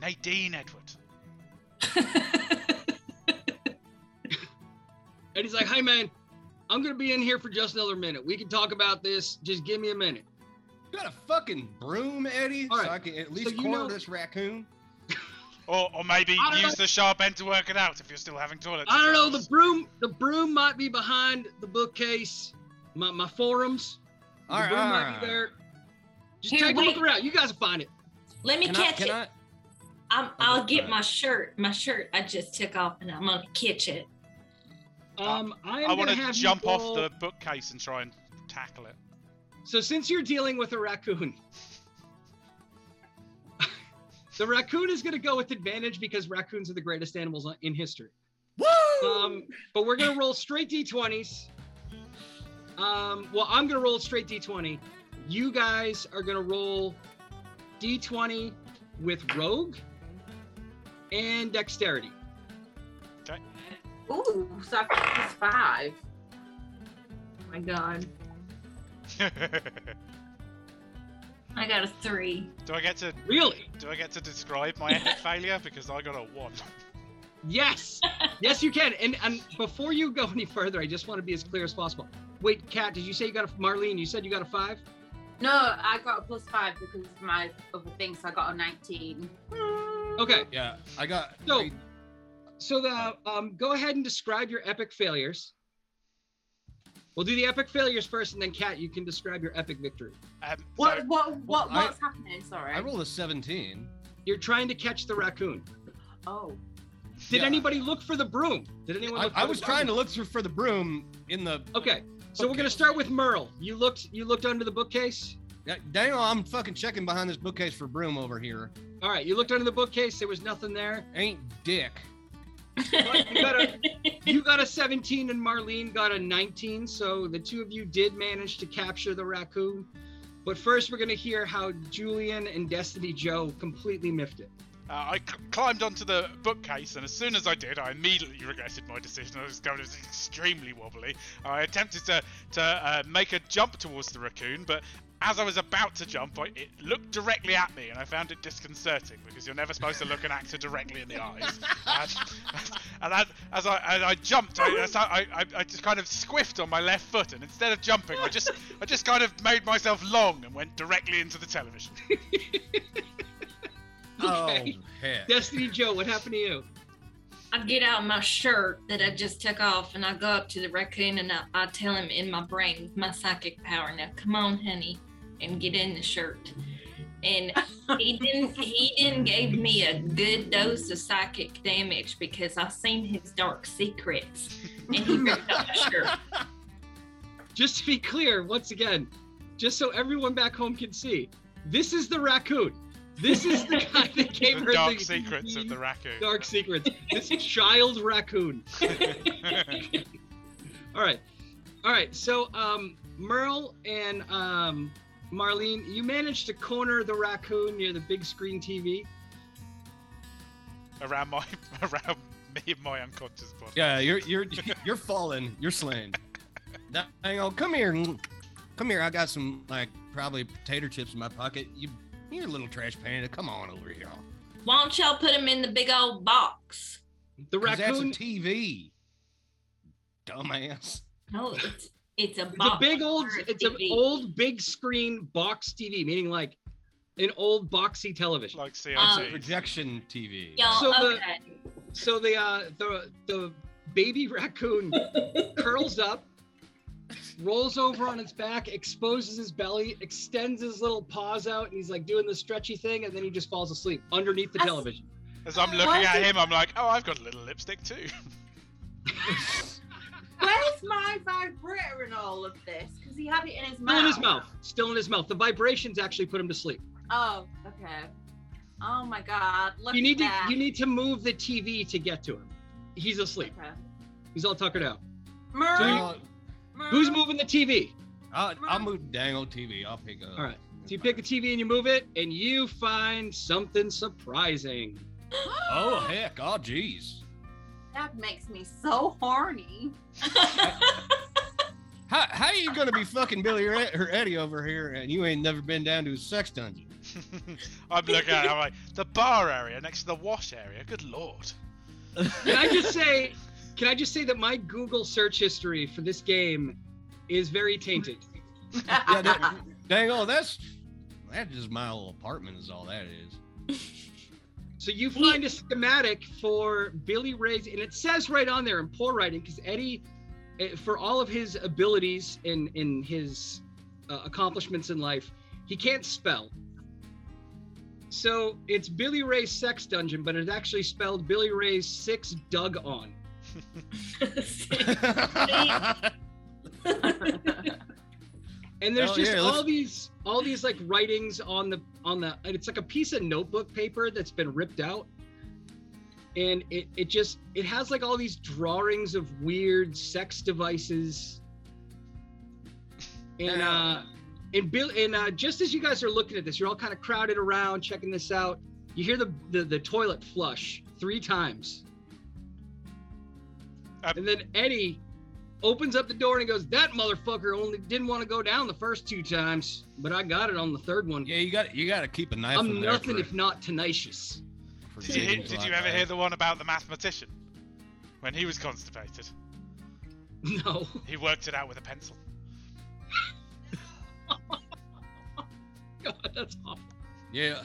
Nadine, Edward. And he's like, hey, man, I'm going to be in here for just another minute. We can talk about this. Just give me a minute. You got a fucking broom, Eddie, All so I can at least you corner know- this raccoon. Or, or maybe I don't use the sharp end to work it out if you're still having toilet. I don't know. The broom, the broom might be behind the bookcase. My, my forums. The All right, broom all might right. be there. Just Here, take a look around. You guys will find it. Let me Can I, catch can it. I? I'm, I'll Okay, get my shirt. My shirt I just took off, and I'm gonna catch it. Um, I I want gonna to have jump off the bookcase and try and tackle it. So since you're dealing with a raccoon, the raccoon is going to go with advantage because raccoons are the greatest animals in history. Woo! Um, but we're going to roll straight d20s. Um, well, I'm going to roll straight d20. You guys are going to roll d20 with rogue and dexterity. Ooh, so I got plus five. Oh my god. I got a three. do I get to Really? do I get to describe my epic failure because I got a one? Yes. yes, you can. And and before you go any further, I just want to be as clear as possible. Wait, Kat, did you say you got a Marlene? You said you got a five? No, I got a plus five because of my other things. I got a 19. Okay. Yeah, I got. So- I- So the um, go ahead and describe your epic failures. We'll do the epic failures first, and then Kat, you can describe your epic victory. Um, What so- what what Well, I- what's happening? Sorry. I rolled a 17. You're trying to catch the raccoon. oh. Did Yeah. anybody look for the broom? Did anyone? I, Look for I the was broom? trying to look through for the broom in the. Okay, so we're gonna start with Merle. You looked. You looked under the bookcase. Yeah, Dang, I'm fucking checking behind this bookcase for broom over here. All right, you looked under the bookcase. There was nothing there. Ain't dick. You got a you got a 17 and Marlene got a 19. So the two of you did manage to capture the raccoon. But first, we're gonna hear how Julian and Destiny Joe completely miffed it. Uh, I c- climbed onto the bookcase, and as soon as I did, I immediately regretted my decision. I was going was extremely wobbly. I attempted to to uh, make a jump towards the raccoon, but as I was about to jump, I, it looked directly at me, and I found it disconcerting because you're never supposed to look an actor directly in the eyes. and and as, as I as I jumped, I, as I, I, I just kind of squiffed on my left foot, and instead of jumping, I just I just kind of made myself long and went directly into the television. Okay. Oh, heck. Destiny Joe, what happened to you? I get out my shirt that I just took off and I go up to the raccoon and I, I tell him in my brain with my psychic power, now come on, honey, and get in the shirt. And he didn't he didn't give me a good dose of psychic damage because I seen his dark secrets and he ripped up the shirt. Just to be clear, once again, just so everyone back home can see, this is the raccoon. This is the guy that gave the her dark the secrets of the raccoon. dark secrets. This child raccoon. All right, all right. So, um, Merle and um, Marlene, you managed to corner the raccoon near the big screen TV. around my around me and my unconscious body. Yeah, you're you're you're falling. You're slain. Hang on, come here. Come here. I got some like probably potato chips in my pocket. You, you're a little trash panda. Come on over here. Why don't y'all put him in the big old box? The 'Cause that's a raccoon, TV. Dumbass. No, it's it's a it's a big old, it's an old big screen box TV, meaning like an old boxy television. Like Um, CRT. Projection TV. Y'all, So the- So the uh, the the baby raccoon curls up, rolls over on its back, exposes his belly, extends his little paws out, and he's like doing the stretchy thing, and then he just falls asleep underneath the That's- television. As I'm looking Why at him, I'm like, oh, I've got a little lipstick too. Where's my vibrator in all of this? Because he had it in his mouth. Still in his mouth. Still in his mouth. The vibrations actually put him to sleep. Oh, okay. Oh my god. Look You need at to that. you need to move the TV to get to him. He's asleep. Okay. He's all tuckered out. Merle, Dang, oh, uh, Merle. Who's moving the TV? I'll, I'll move dang old TV. I'll pick up. All right. So you pick the TV and you move it, and you find something surprising. Oh heck! Oh jeez. That makes me so horny. How how are you gonna be fucking Billy or or Eddie over here and you ain't never been down to a sex dungeon? I'm looking at it, I'm like, the bar area next to the wash area. Good lord. Can I just say, can I just say that my Google search history for this game is very tainted. Yeah, that, dang oh that's that's just my little apartment is all that is. So you find a schematic for Billy Ray's, and it says right on there in poor writing, because Eddie, eh, for all of his abilities in in his uh, accomplishments in life, he can't spell. So it's Billy Ray's sex dungeon, but it's actually spelled Billy Ray's six dug on. And there's Oh, just yeah, all these all these like writings on the on the and it's like a piece of notebook paper that's been ripped out. And it, it just it has like all these drawings of weird sex devices. And uh and Bill and uh just as you guys are looking at this, you're all kind of crowded around checking this out. You hear the the, the toilet flush three times. Uh, and then Eddie opens up the door and he goes, "That motherfucker only didn't want to go down the first two times, but I got it on the third one. Yeah, you got you got to keep a knife. I'm there nothing for- if not tenacious." Did you, did you ever hear the one about the mathematician? When he was constipated, No. he worked it out with a pencil. God, that's awful. Yeah,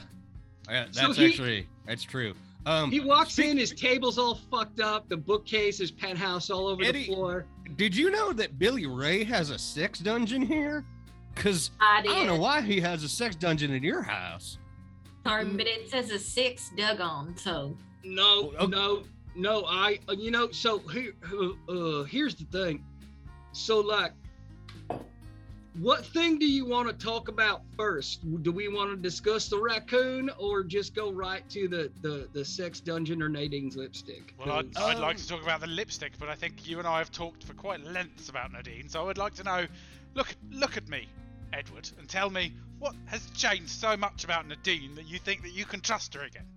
yeah that's So he- actually that's true. Um, He walks speak- in, his table's all fucked up, the bookcase, his penthouse all over Eddie- the floor. Did you know that Billy Ray has a sex dungeon here? Cause I I don't know why he has a sex dungeon in your house. Sorry, but it says a six dug on, so No, Oh, okay. no, no. I, uh, you know, so here, uh, uh, here's the thing. So, like, what thing do you want to talk about first? Do we want to discuss the raccoon, or just go right to the the the sex dungeon or Nadine's lipstick? Well, I'd, 'Cause- I'd like Um, to talk about the lipstick, but I think you and I have talked for quite lengths about Nadine, so I would like to know. Look, look at me, Edward, and tell me what has changed so much about Nadine that you think that you can trust her again.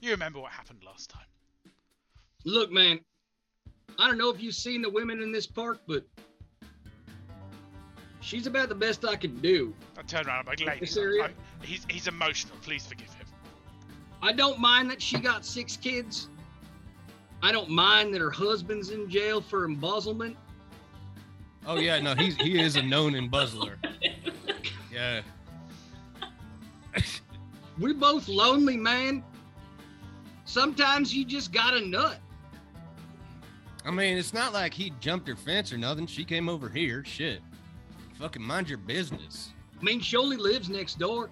You remember what happened last time? Look, man, I don't know if you've seen the women in this park, but she's about the best I can do. I turn around, I'm like, ladies, This area? I- he's he's emotional. Please forgive him. I don't mind that she got six kids. I don't mind that her husband's in jail for embezzlement. Oh yeah, no, he's he is a known embezzler. Yeah. We're both lonely, man. Sometimes you just got a nut. I mean, it's not like he jumped her fence or nothing. She came over here. Shit. Fucking mind your business. I mean, she only lives next door.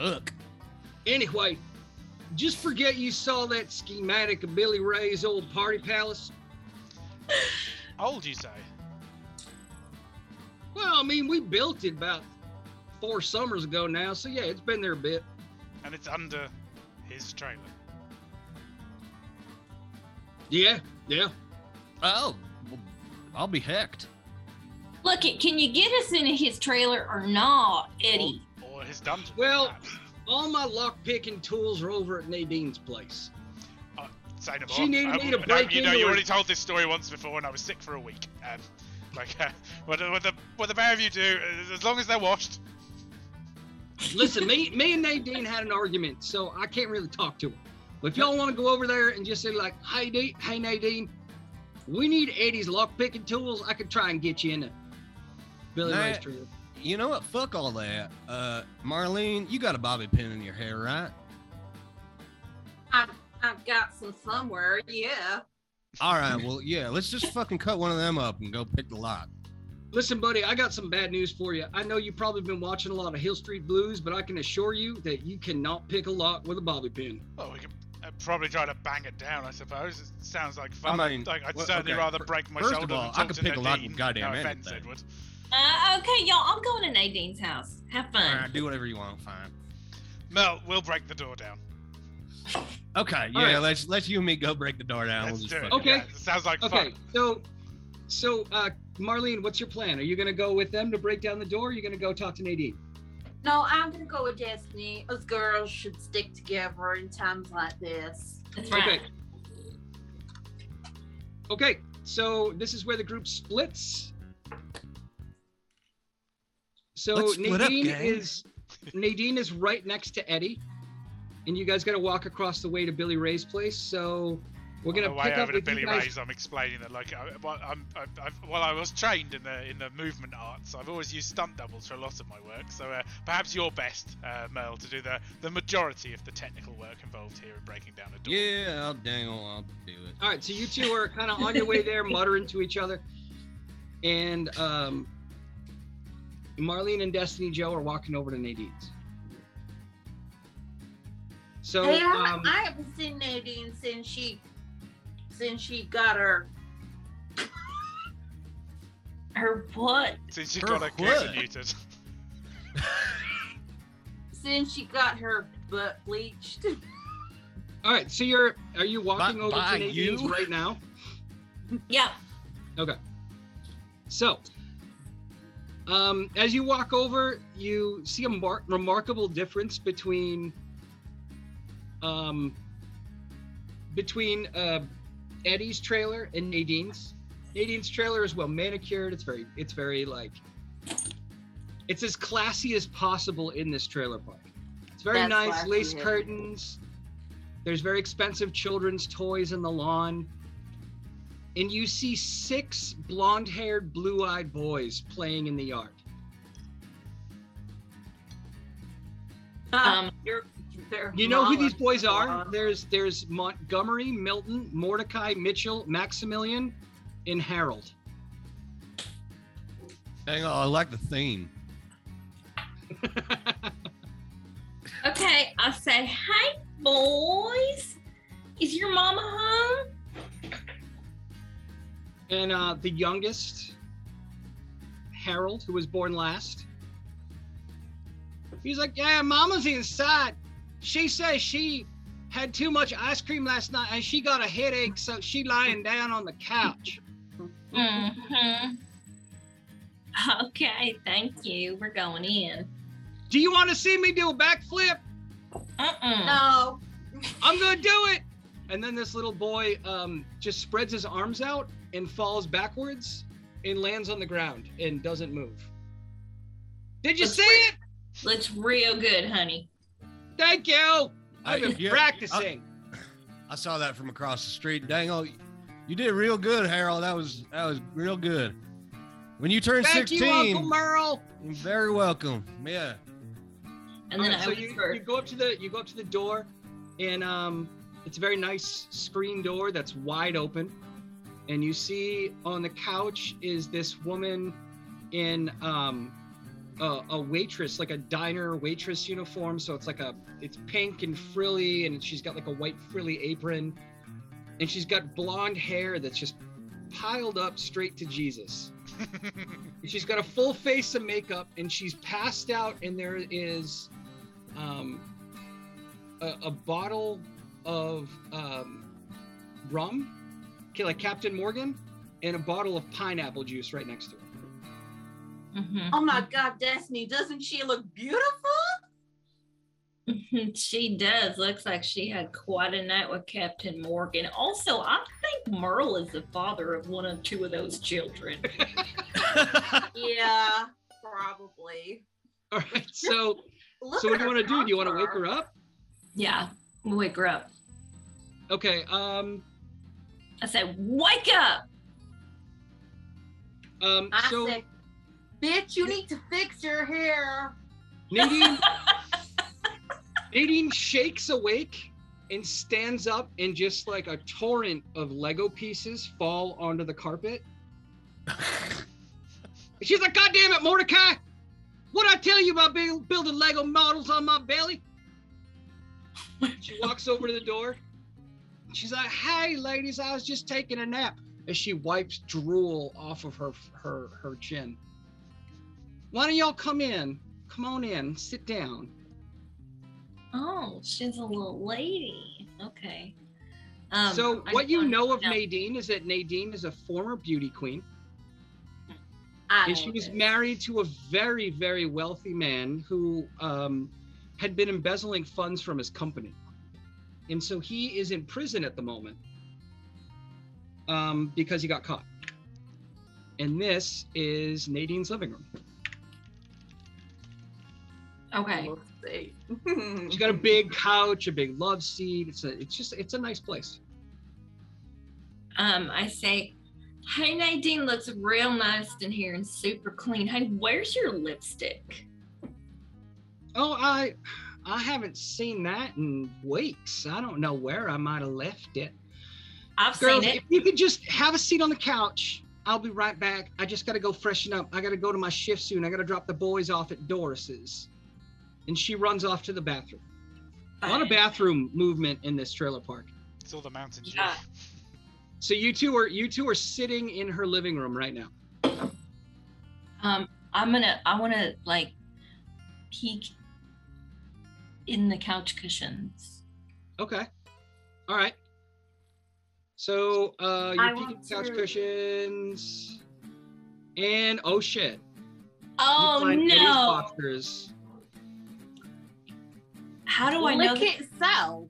Look. Anyway, just forget you saw that schematic of Billy Ray's old party palace. How Old, you say? Well, I mean, we built it about four summers ago now, so yeah, it's been there a bit. And it's under his trailer. Yeah, yeah. Oh, well, I'll be hecked. Look it. Can you get us into his trailer or not, Eddie? Or, or his dungeon. Well- All my lock picking tools are over at Nadine's place. Say no more. She needed me to no, break You know, you already told this story once before, and I was sick for a week. Um, like, uh, what, the- what the what the pair of you do, uh, as long as they're washed. Listen, me, me and Nadine had an argument, so I can't really talk to her. But if y'all want to go over there and just say like, "Hey, D- hey Nadine, we need Eddie's lock picking tools," I could try and get you in into Billy Nah. Ray's trailer. You know what? Fuck all that. Uh, Marlene, you got a bobby pin in your hair, right? I've, I've got some somewhere. Yeah. All right. Well, yeah. Let's just fucking cut one of them up and go pick the lock. Listen, buddy, I got some bad news for you. I know you've probably been watching a lot of Hill Street Blues, but I can assure you that you cannot pick a lock with a bobby pin. Well, we could uh, probably try to bang it down. I suppose it sounds like fun. I mean, like, I'd well, certainly okay, rather break my first of shoulder all, than I talk could to pick a lock Nadine. with goddamn no offense, anything. Edward. Uh, okay, y'all. I'm going to Nadine's house. Have fun. right, do whatever you want. Fine. Mel, we'll break the door down. Okay. Yeah. right. Let's let's you and me go break the door down. Let's we'll do it. Okay. Yeah, it sounds like Okay, fun. so, so, uh, Marlene, what's your plan? Are you gonna go with them to break down the door? Or are you gonna go talk to Nadine? No, I'm gonna go with Destiny. Us girls should stick together in times like this. That's right. Okay. Okay, so this is where the group splits. So Let's up, Nadine is Nadine is right next to Eddie, and you guys got to walk across the way to Billy Ray's place. So we're gonna the pick up over to with Billy guys. Ray's, I'm explaining that like I, well, I'm, I, I've, well, I was trained in the in the movement arts. I've always used stunt doubles for a lot of my work. So uh, perhaps you're best, uh, Mel, to do the the majority of the technical work involved here in breaking down a door. Yeah. I'll dangle. I'll do it. All right, so you two are kind of on your way there, muttering to each other, and um, Marlene and Destiny Joe are walking over to Nadine's. So, hey, I, um, I haven't seen Nadine since she since she got her Her what? Since you For got her what? muted. since she got her butt bleached. all right, so you're are you walking By- over by to Nadine's you? right now? Yeah. Okay. So, um, as you walk over, you see a mar- remarkable difference between um, between uh, Eddie's trailer and Nadine's. Nadine's trailer is well manicured. It's very, it's very like, it's as classy as possible in this trailer park. It's very That's nice, lace curtains. There's very expensive children's toys in the lawn. And you see six blonde haired, blue eyed boys playing in the yard. Um, You're, You know who these boys are? There's there's Montgomery, Milton, Mordecai, Mitchell, Maximilian, and Harold. Hang on, I like the theme. Okay, I say, hey, boys, is your mama home? And uh, the youngest, Harold, who was born last. He's like, yeah, Mama's inside. She says she had too much ice cream last night and she got a headache, so she lying down on the couch. Mm-hmm. Okay, thank you. We're going in. Do you want to see me do a backflip? Uh-uh. No. I'm gonna do it. And then this little boy um, just spreads his arms out and falls backwards and lands on the ground and doesn't move. Did you Let's see it? Looks real good, honey. Thank you. I- I've been yeah, practicing. I saw that from across the street. Dang, oh, you did real good, Harold. That was that was real good. When you turn Thank 16, you, Uncle Merle. you're very welcome. Yeah. And then Alright, I so you, you go up to the you go up to the door, and um, it's a very nice screen door that's wide open, and you see on the couch is this woman in um, a, a waitress, like a diner waitress uniform. So it's like a it's pink and frilly, and she's got like a white frilly apron, and she's got blonde hair that's just piled up straight to Jesus. She's got a full face of makeup and she's passed out, and there is um, a, a bottle of um, rum, like Captain Morgan, and a bottle of pineapple juice right next to her. Mhm. Oh my God, Destiny, doesn't she look beautiful? she does. Looks like she had quite a night with Captain Morgan. Also, I think Merle is the father of one or two of those children. Yeah, probably. All right, so Look so what do you want to do? Do you want to wake her up? Yeah, wake her up. Okay. Um. I said, wake up! Um. I So say, bitch, you need to fix your hair. Nadine. Nadine shakes awake and stands up, and just like a torrent of Lego pieces fall onto the carpet. She's like, God damn it, Mordecai! What'd I tell you about building Lego models on my belly? She walks over to the door. She's like, Hey, ladies, I was just taking a nap. As she wipes drool off of her her her chin. Why don't y'all come in? Come on in, sit down. Oh, she's a little lady. Okay. Um, so, what you know of Nadine is that Nadine is a former beauty queen, I and she was married to a very, very wealthy man who um, had been embezzling funds from his company. And so he is in prison at the moment um, because he got caught. And this is Nadine's living room. Okay. Let's. She's got a big couch, a big love seat. It's a, it's just, it's a nice place. Um, I say, hey Nadine looks real nice in here and super clean. Hey, where's your lipstick? Oh, I, I haven't seen that in weeks. I don't know where I might have left it. I've Girls, seen if you could just have a seat on the couch, I'll be right back. I just got to go freshen up. I got to go to my shift soon. I got to drop the boys off at Doris's. And she runs off to the bathroom. A lot of bathroom movement in this trailer park. It's all the Mountain Dew. Yeah. So you two are you two are sitting in her living room right now. Um, I'm gonna, I wanna like peek in the couch cushions. Okay. All right. So uh you're peeking want couch to- cushions. And oh shit. Oh you find no! boxers. How do I know? Lick that- itself.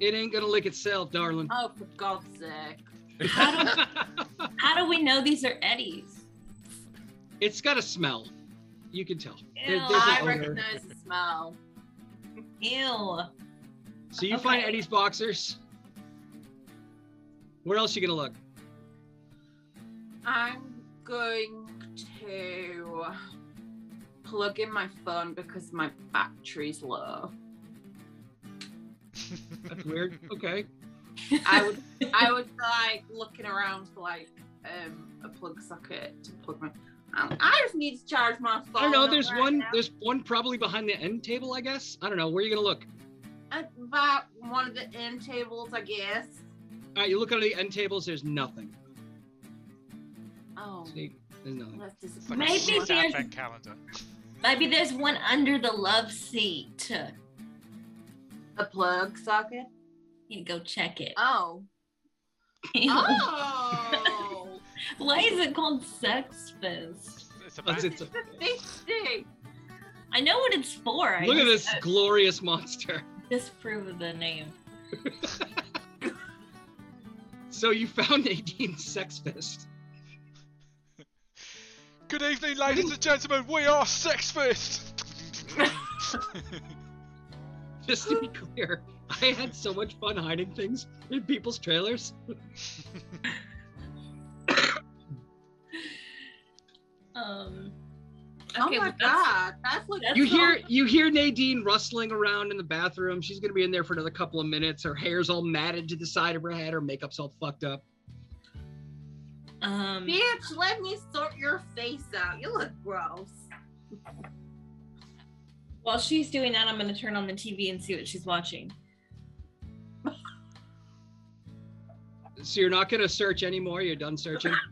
It ain't gonna lick itself, darling. Oh, for God's sake. How do, how do we know these are Eddie's? it's got a smell. You can tell. Ew. there's an I odor. recognize the smell. Ew. So you find Eddie's boxers. Where else you gonna look? I'm going to plug in my phone because my battery's low. That's weird. Okay. I would I would like looking around for like um a plug socket to plug my um, I just need to charge my phone. I don't know. There's right one. now. There's one probably behind the end table. I guess. I don't know. Where are you gonna look? At about one of the end tables, I guess. All right. You look under the end tables. There's nothing. Oh, See, there's nothing. that's like Maybe there's- calendar. Maybe there's one under the love seat. a plug socket. You go check it. Oh. Oh. Why is it called Sex Fist? It's a That's- band. it's a- Fisty. I know what it's for. I Look at this glorious monster. disprove of the name. So you found Nadine's sex fist. Good evening, ladies and gentlemen. We are Sex Fist. Just to be clear, I had so much fun hiding things in people's trailers. Um. Oh my that's- god, that's looking. that's You all- hear you hear Nadine rustling around in the bathroom. She's gonna be in there for another couple of minutes. Her hair's all matted to the side of her head. Her makeup's all fucked up. Um. Bitch, let me sort your face out. You look gross. While she's doing that, I'm gonna turn on the TV and see what she's watching. So you're not gonna search anymore. You're done searching.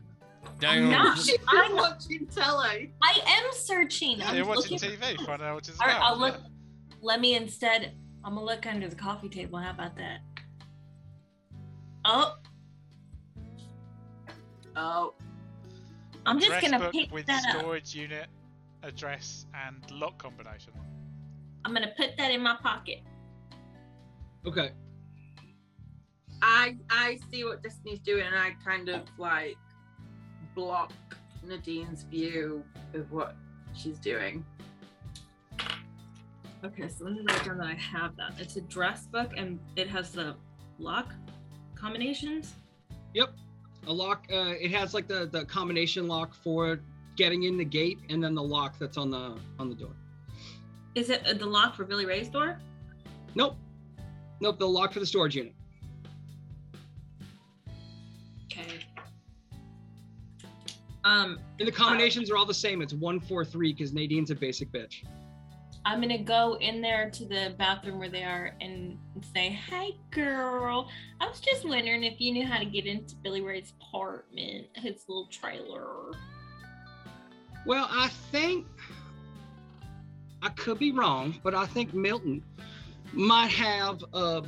Damn. not. She's I'm- watching telly. I am searching. Yeah, I'm you're watching looking- TV. Find out what it's All right, about. I'll look. Let me instead. I'm gonna look under the coffee table. How about that? Oh, Oh, I'm just Address gonna book pick with that up. storage unit, address, and lock combination. I'm gonna put that in my pocket. Okay. I I see what Destiny's doing, and I kind of like block Nadine's view of what she's doing. Okay, so let me write down that I have that. It's a dress book and it has the lock combinations. Yep. A lock. Uh, it has like the the combination lock for getting in the gate, and then the lock that's on the on the door. Is it uh, the lock for Billy Ray's door? Nope. Nope. The lock for the storage unit. Um, And the combinations are all the same. It's one four three because Nadine's a basic bitch. I'm gonna go in there to the bathroom where they are and say, "Hey, girl, I was just wondering if you knew how to get into Billy Ray's apartment, his little trailer." Well, I think I could be wrong, but I think Milton might have uh,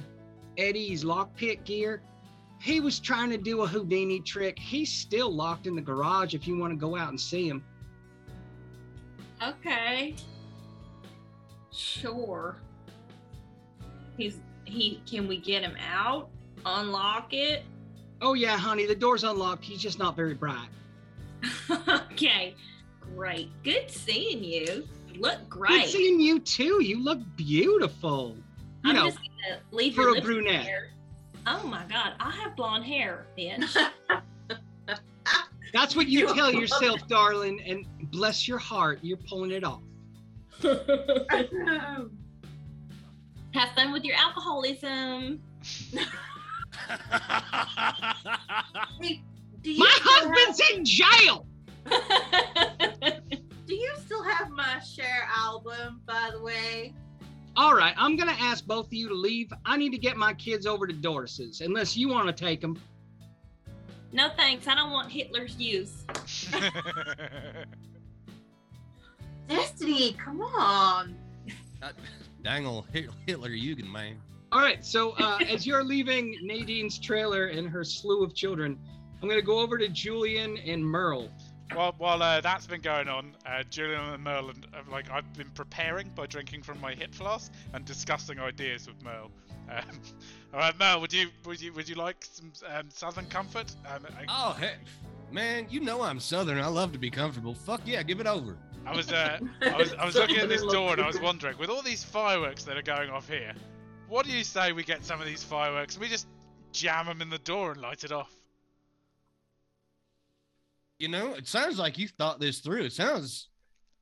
Eddie's lockpick gear. He was trying to do a Houdini trick. He's still locked in the garage if you want to go out and see him. Okay. Sure. He's he. Can we get him out? Unlock it. Oh, yeah, honey, the door's unlocked. He's just not very bright. okay. Great. Good seeing you. You look great. Good seeing you, too. You look beautiful. You I'm know, just gonna leave for a brunette. there. Oh my god, I have blonde hair, bitch. that's what you tell yourself, darling, and bless your heart, you're pulling it off. have fun with your alcoholism. Hey, do you My still have- husband's in jail! do you still have my Cher album, by the way? All right, I'm gonna ask both of you to leave. I need to get my kids over to Doris's, unless you want to take them. no thanks. I don't want Hitler Youth. Destiny, come on. Dang old Hit- Hitler Jugend, man. All right, so uh, as you're leaving Nadine's trailer and her slew of children, I'm gonna go over to Julian and Merle. While while uh, that's been going on, uh, Julian and Merle, and, uh, like I've been preparing by drinking from my hip flask and discussing ideas with Merle. Um, all right, Merle, would you would you would you like some um, Southern comfort? Um, I, Oh heck, man, you know I'm Southern. I love to be comfortable. Fuck yeah, give it over. I was uh, I was I was looking at this door and I was wondering, with all these fireworks that are going off here, what do you say we get some of these fireworks and we just jam them in the door and light it off? You know, it sounds like you thought this through. It sounds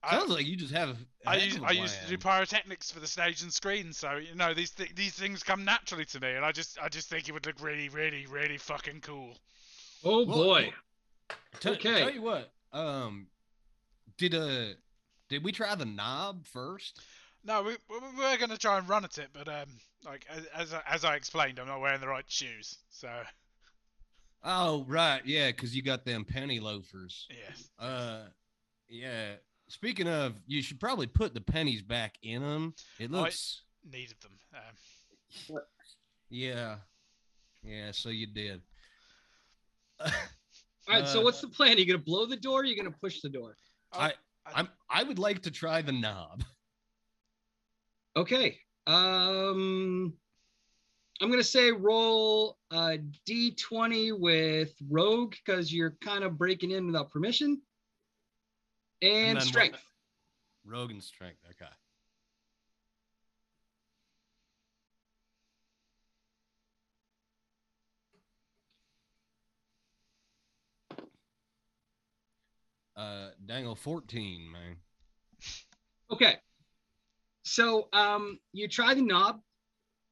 I- sounds like you just have. a I heck used, of used to do pyrotechnics for the stage and screen, so you know these th- these things come naturally to me, and I just I just think it would look really, really, really fucking cool. Oh Well, boy. Tell, Okay. Tell you what. Um, did uh, did we try the knob first? No, we we we were gonna try and run at it, but um, like as as I, as I explained, I'm not wearing the right shoes, so Oh right, yeah, because you got them penny loafers. yes. Uh, yeah. Speaking of, you should probably put the pennies back in them. It I- looks. Needed them. Um, Yeah. Yeah. So you did. All right. so Uh, what's the plan? Are you gonna blow the door? Or are you gonna push the door? I I'm I would like to try the knob. Okay. Um, I'm gonna say roll a d20 with rogue because you're kind of breaking in without permission, and, strength, what? strength. Rogan strength. Okay. Uh, dangle 14, man. Okay. So um, you try the knob.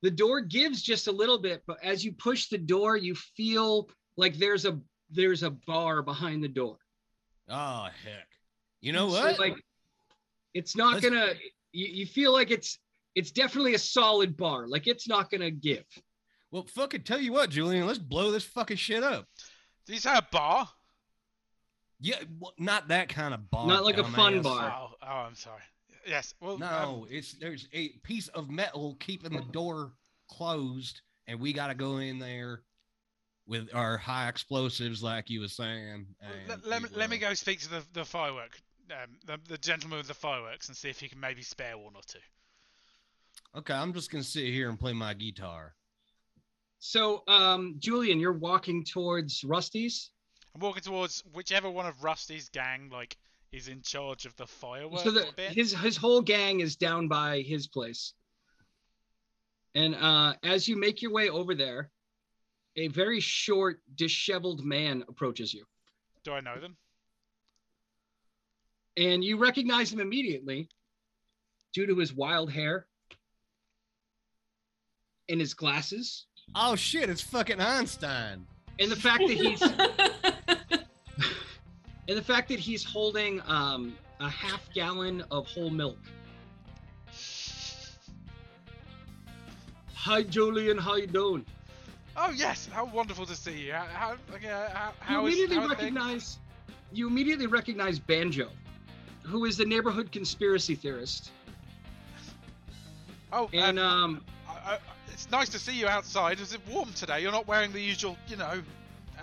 The door gives just a little bit, but as you push the door, you feel like there's a there's a bar behind the door. Oh heck. You know So, what? like, it's not Let's- gonna. You, you feel like it's it's definitely a solid bar. Like it's not gonna give. well, fucking tell you what, Julian. Let's blow this fucking shit up. Did you say a bar? Yeah, well, not that kind of bar. Not like a fun dumbass. bar. Oh, oh, I'm sorry. Yes. Well, um, No, it's there's a piece of metal keeping the door closed, and we got to go in there with our high explosives, like you were saying. Let, let, me, let me go speak to the, the firework, um, the, the gentleman with the fireworks, and see if he can maybe spare one or two. Okay, I'm just gonna sit here and play my guitar. So um, Julian, you're walking towards Rusty's. I'm walking towards whichever one of Rusty's gang, like, is in charge of the fireworks so the, bit. his his whole gang is down by his place and uh, as you make your way over there a very short disheveled man approaches you Do I know them? and you recognize him immediately due to his wild hair and his glasses Oh shit! It's fucking Einstein. and the fact that he's and the fact that he's holding um, a half gallon of whole milk hi julian how you doing Oh yes, how wonderful to see you. How, how, how, you is- immediately things? recognize you immediately recognize banjo who is the neighborhood conspiracy theorist Oh, and um, um I, I, it's nice to see you outside. Is it warm today? You're not wearing the usual, you know,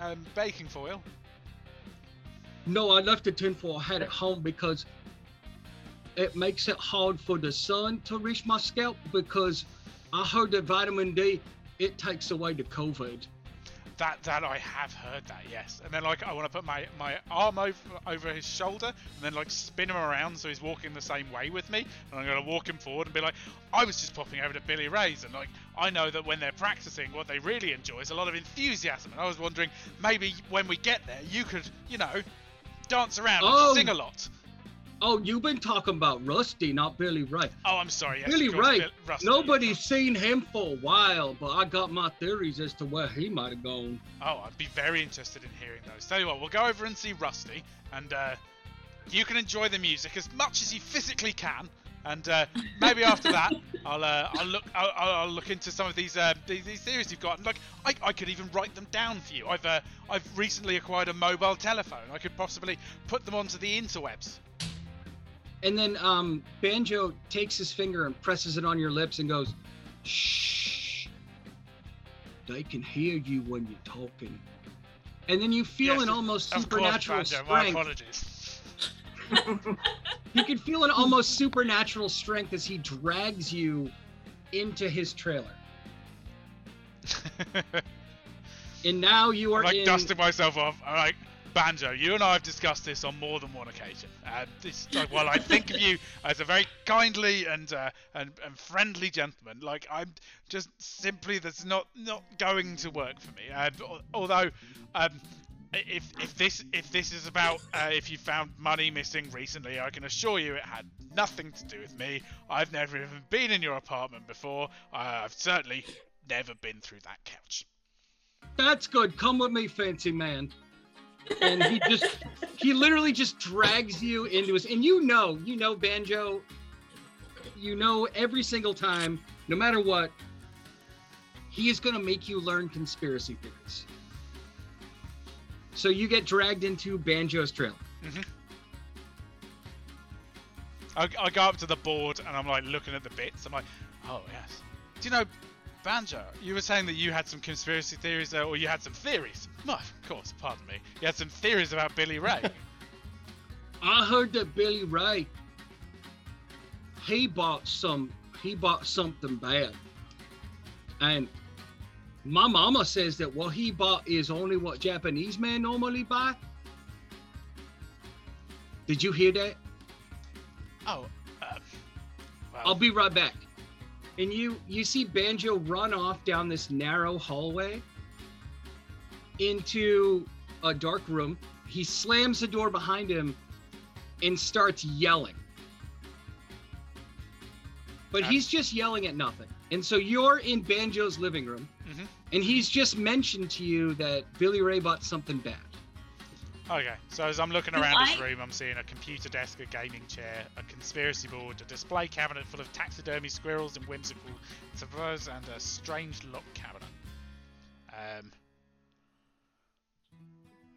um, baking foil. No i left the tinfoil hat at home because it makes it hard for the sun to reach my scalp because i heard that vitamin d it takes away the covid That that I have heard that, yes. And then like I want to put my my arm over over his shoulder and then like spin him around so he's walking the same way with me. And I'm gonna walk him forward and be like, I was just popping over to Billy Ray's and like I know that when they're practicing, what they really enjoy is a lot of enthusiasm. And I was wondering maybe when we get there, you could you know dance around Oh. and sing a lot. oh you've been talking about rusty not billy ray Oh, I'm sorry. Yes, Billy Ray. Bill- Rusty. Nobody's seen him for a while, but I got my theories as to where he might have gone. Oh, I'd be very interested in hearing those. Tell you what, we'll go over and see Rusty, and uh, you can enjoy the music as much as you physically can. And uh, maybe after that, I'll uh, I'll look I'll, I'll I'll look into some of these uh, these, these theories you've got. And like I, I could even write them down for you. I've uh, I've recently acquired a mobile telephone. I could possibly put them onto the interwebs. And then um, Banjo takes his finger and presses it on your lips and goes, "Shh. They can hear you when you're talking." and then you feel Yes, an almost Of course, supernatural Banjo, my apologies. You can feel an almost supernatural strength as he drags you into his trailer. And now you are I'm like in. dusting myself off. I'm like, Banjo, you and I have discussed this on more than one occasion. And this, like, while I think of you as a very kindly and, uh, and and friendly gentleman, like I'm just simply that's not not going to work for me. Uh, although, um, if if this if this is about uh, if you found money missing recently, I can assure you it had nothing to do with me. I've never even been in your apartment before. Uh, I've certainly never been through that couch. That's good. Come with me, fancy man. And he just, he literally just drags you into his, and you know, you know, Banjo, you know, every single time, no matter what, he is going to make you learn conspiracy theories. So you get dragged into Banjo's trailer. Mm-hmm. I, I go up to the board and I'm like looking at the bits. I'm like, oh yes. Do you know, Banjo? You were saying that you had some conspiracy theories, or you had some theories. No, of course. Pardon me. You had some theories about Billy Ray. I heard that Billy Ray, he bought some, he bought something bad. And my mama says that what he bought is only what Japanese men normally buy. Did you hear that? oh, uh, well, I'll be right back. And you you see Banjo run off down this narrow hallway into a dark room. He slams the door behind him and starts yelling. But he's just yelling at nothing. And so you're in Banjo's living room, Mhm. and he's just mentioned to you that Billy Ray bought something bad. Okay, so as I'm looking Do around this room, I'm seeing a computer desk, a gaming chair, a conspiracy board, a display cabinet full of taxidermy squirrels and whimsical surprise, and a strange lock cabinet. Um.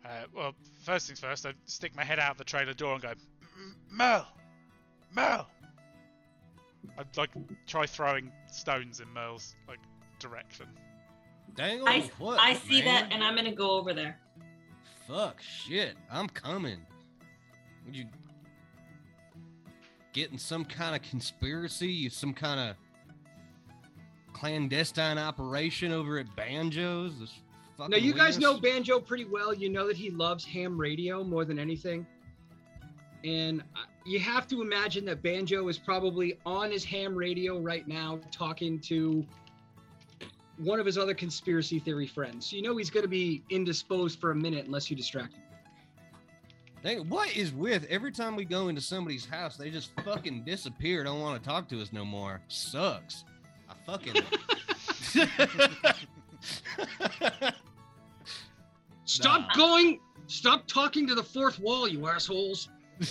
Uh, well, first things first, I stick my head out the trailer door and go, "M- Merle, Merle. I'd like try throwing stones in Merle's like direction. Dang I, on what? I see man? that and I'm gonna go over there. Fuck shit. I'm coming. Would you getting some kind of conspiracy, some kind of clandestine operation over at Banjo's? This fucking Now you guys know Banjo pretty well. You know that he loves ham radio more than anything. And you have to imagine that Banjo is probably on his ham radio right now talking to one of his other conspiracy theory friends. So You know he's going to be indisposed for a minute unless you distract him. Dang, what is with every time we go into somebody's house, they just fucking disappear. Don't want to talk to us no more. Sucks. I fucking. Stop Nah. going. Stop talking to the fourth wall, you assholes.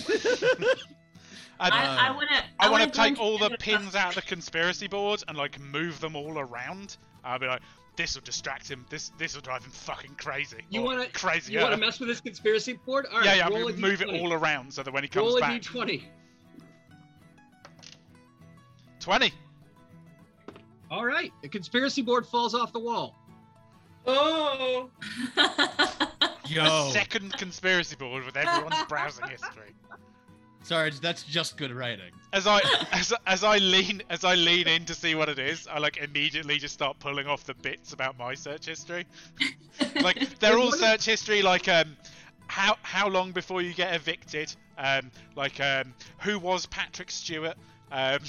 And, I, I Uh, wanna. I want wanna to go take all the the- pins out of the conspiracy board and like move them all around. I'll be like, this will distract him. This this will drive him fucking crazy. You wanna- crazy? You want to mess with this conspiracy board? All right, yeah, yeah. roll I'm gonna move it D20. all around so that when he comes Roll a back, d20. twenty. All right, the conspiracy board falls off the wall. Oh. Yo, A second conspiracy board with everyone's browsing history. Sorry, that's just good writing. As I as, as I lean as I lean in to see what it is, I like immediately just start pulling off the bits about my search history. like they're all search history like um how how long before you get evicted um like um who was Patrick Stewart um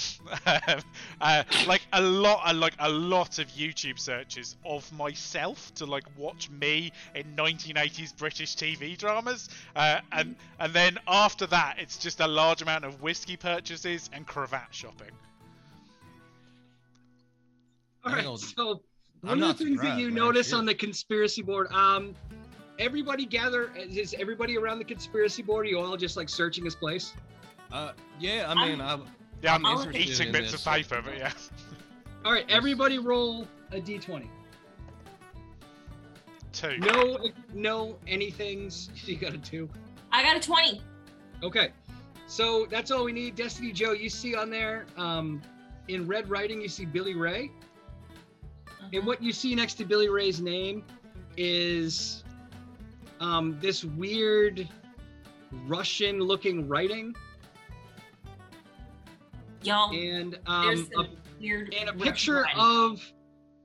uh, like a lot uh, like a lot of YouTube searches of myself to like watch me in 1980s British TV dramas uh, and and then after that it's just a large amount of whiskey purchases and cravat shopping All Hang right, so I'm one of not the things that surprised, you notice on the conspiracy board, um, everybody gather. Is everybody around the conspiracy board? Are you all just like searching this place? Uh, yeah, I mean, I, yeah I'm I'm eating bits of paper but yeah All right, everybody roll a d20. two No, no anything's. You got a two. I got a 20. Okay, so that's all we need. Destiny Joe, you see on there, um, in red writing, you see Billy Ray. And what you see next to Billy Ray's name is um, this weird Russian-looking writing Y'all, and um, a, weird and a picture writing. of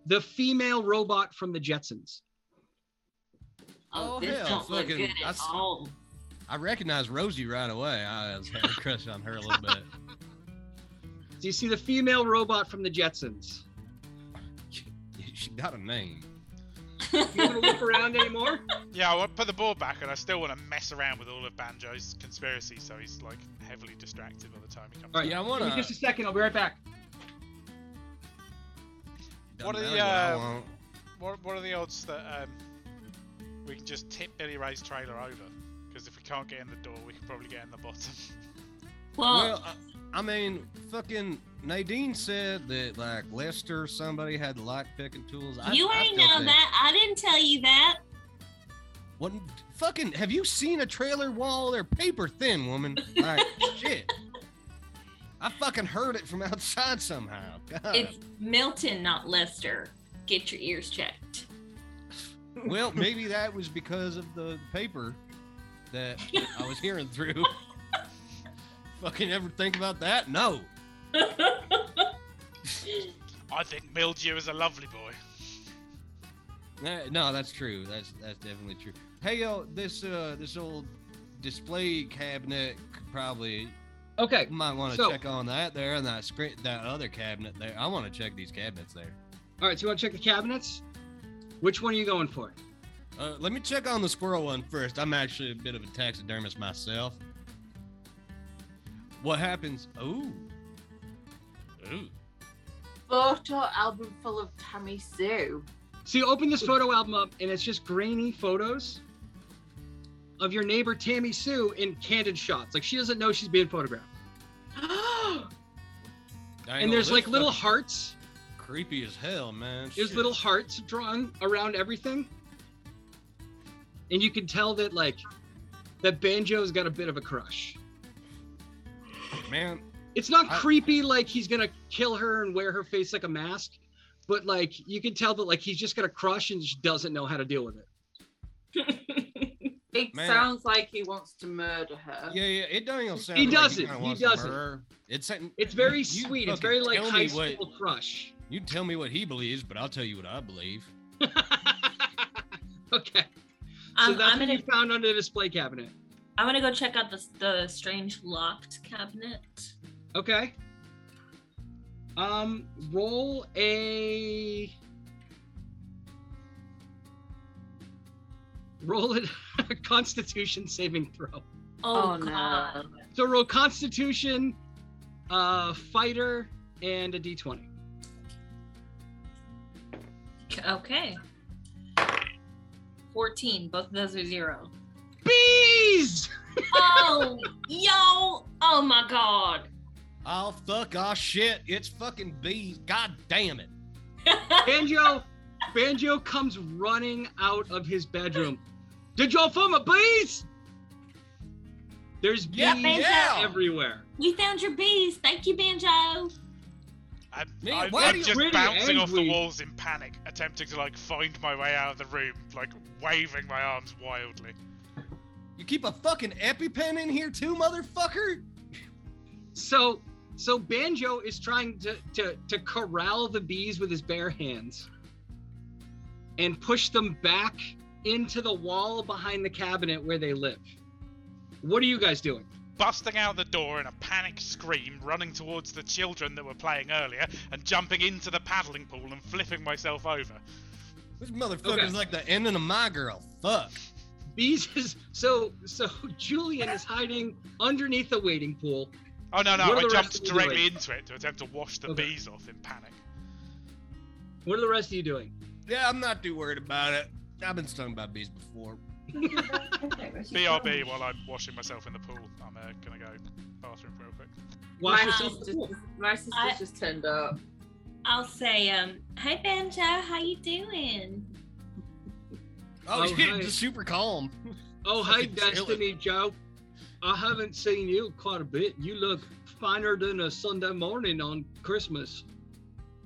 the female robot from the Jetsons. Oh, Oh, this hell, look fucking- good at all. I recognize Rosie right away. I was had a crush on her a little bit. Do you see the female robot from the Jetsons? she got a name. You want to look around anymore? Yeah, I want to put the ball back, and I still want to mess around with all of Banjo's conspiracy, so he's like heavily distracted by the time he comes. All right, Yeah, I Give wanna- just a second. I'll be right back. What are the, uh, what What, what are the odds that um, we can just tip Billy Ray's trailer over? Because if we can't get in the door, we can probably get in the bottom. Well, Well, I, I mean, fucking Nadine said that like Lester, somebody had lock picking tools. I, you I ain't know think- that. I didn't tell you that. What fucking have you seen a trailer wall? They're paper thin, woman. Like shit. I fucking heard it from outside somehow. God. it's Milton, not Lester. Get your ears checked. Well, maybe that was because of the paper that I was hearing through. fucking ever think about that? No. I think Mildew is a lovely boy. No, that's true. That's that's definitely true. Hey yo, this uh this old display cabinet probably Okay. might want to So- check on that there and that screen that other cabinet there. I want to check these cabinets there. All right. So you want to check the cabinets? Which one are you going for? Uh, let me check on the squirrel one first. I'm actually a bit of a taxidermist myself. What happens? Ooh. Ooh. Photo album full of Tammy Sue. So you open this photo album up, and it's just grainy photos of your neighbor Tammy Sue in candid shots. Like she doesn't know she's being photographed. Dang, and there's like little hearts. creepy as hell, man. There's Shit. little hearts drawn around everything. And you can tell that like that Banjo's got a bit of a crush. man. It's not I- creepy like he's gonna kill her and wear her face like a mask, but like you can tell that like he's just got a crush and just doesn't know how to deal with it. It Man. sounds like he wants to murder her. Yeah, yeah. It doesn't even sound. He like doesn't, kinda he doesn't. It's It's very You sweet. It's very like tell high me what- school crush. You tell me what he believes, but I'll tell you what I believe. okay. So Um, that's I'm what gonna you found under the display cabinet. I'm gonna go check out the the strange locked cabinet. Okay. Um, roll a roll it a Constitution saving throw. Oh, Oh, no. So roll Constitution, uh, fighter, and a D20. Okay. 14. Both of those are zero. Bees. Oh, yo. Oh my god. Oh fuck! Oh shit! It's fucking bees! God damn it! Banjo, Banjo comes running out of his bedroom. Did y'all find my bees? There's bees Yeah, yeah. everywhere. We found your bees. Thank you, Banjo. I'm, Man, I'm, I'm just really bouncing off the walls in panic, attempting to like find my way out of the room, like waving my arms wildly. You keep a fucking EpiPen in here too, motherfucker! So, so Banjo is trying to to to corral the bees with his bare hands and push them back into the wall behind the cabinet where they live. What are you guys doing? Busting out the door in a panic scream, running towards the children that were playing earlier, and jumping into the paddling pool and flipping myself over. This motherfucker's Okay. like the ending of my girl. Fuck. Bees is so so Julian is hiding underneath the waiting pool. Oh no no! What I jumped directly doing? into it to attempt to wash the Okay. bees off in panic. What are the rest of you doing? Yeah, I'm not too worried about it. I've been stung by bees before. BRB while I'm washing myself in the pool. I'm uh, gonna go bathroom real quick. Wash my yourself in sister, pool. my sister I- just turned up. I'll say, um, Hey, Banjo. How you doing? Oh, Oh, shit, hi. just super calm. Oh, hi, Destiny Joe. I haven't seen you quite a bit. You look finer than a Sunday morning on Christmas.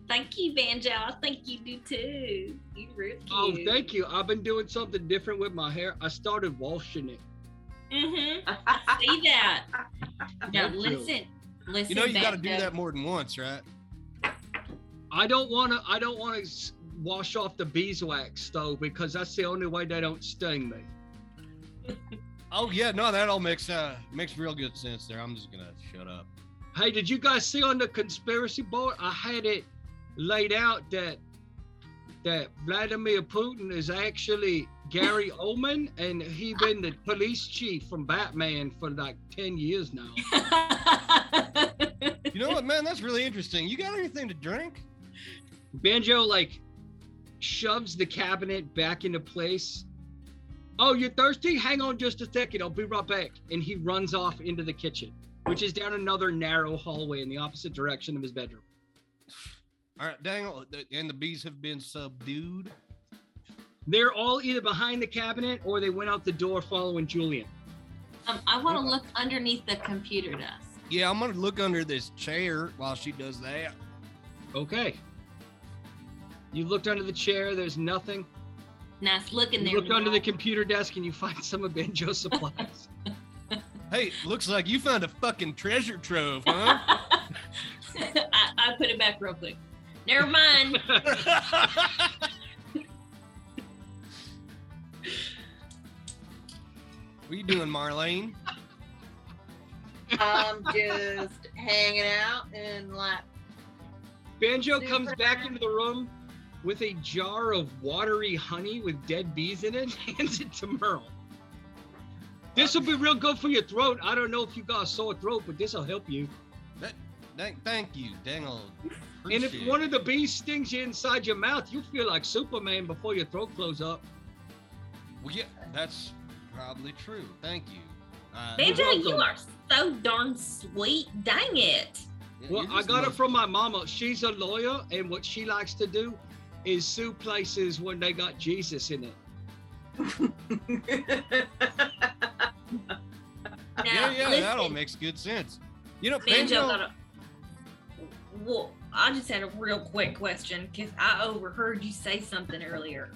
Thank you, Banjo. I think you do too. You real cute. Oh, thank you. I've been doing something different with my hair. I started washing it. Mm-hmm. I see that. Now Thank you. listen, listen. You know you got to do that more than once, right? I don't want to. I don't want to wash off the beeswax though, because that's the only way they don't sting me. Oh yeah, no, that all makes uh makes real good sense there. I'm just gonna shut up. Hey, did you guys see on the conspiracy board? I had it laid out that that Vladimir Putin is actually Gary Oldman, and he been the police chief from Batman for like ten years now. You know what, man? That's really interesting. You got anything to drink? Banjo like shoves the cabinet back into place. Oh, you're thirsty? Hang on just a second. I'll be right back. And he runs off into the kitchen, which is down another narrow hallway in the opposite direction of his bedroom. All right, Daniel, and the bees have been subdued. They're all either behind the cabinet or they went out the door following Julian. um, I want to look underneath the computer desk. Yeah, I'm gonna look under this chair while she does that. Okay. You looked under the chair, there's nothing. Nice looking You there. looked under the computer desk and you find some of Banjo's supplies. Hey, looks like you found a fucking treasure trove, huh? I, I put it back real quick. Never mind. what are you doing, Marlene? I'm just hanging out and like Banjo comes back into the room with a jar of watery honey with dead bees in it, and hands it to Merle. This will be real good for your throat. I don't know if you got a sore throat, but this will help you. Thank, thank you, Dangle. And if one of the bees stings you inside your mouth, you feel like Superman before your throat close up. well, yeah, that's probably true. Thank you. Uh, Banjo, you are so darn sweet. Dang it. yeah, Well, I got it from my mama. She's a lawyer, and what she likes to do is sue places when they got Jesus in it. Now, Yeah, yeah, that all makes good sense. You know, Banjo Banjo. a. Well, I just had a real quick question because I overheard you say something earlier,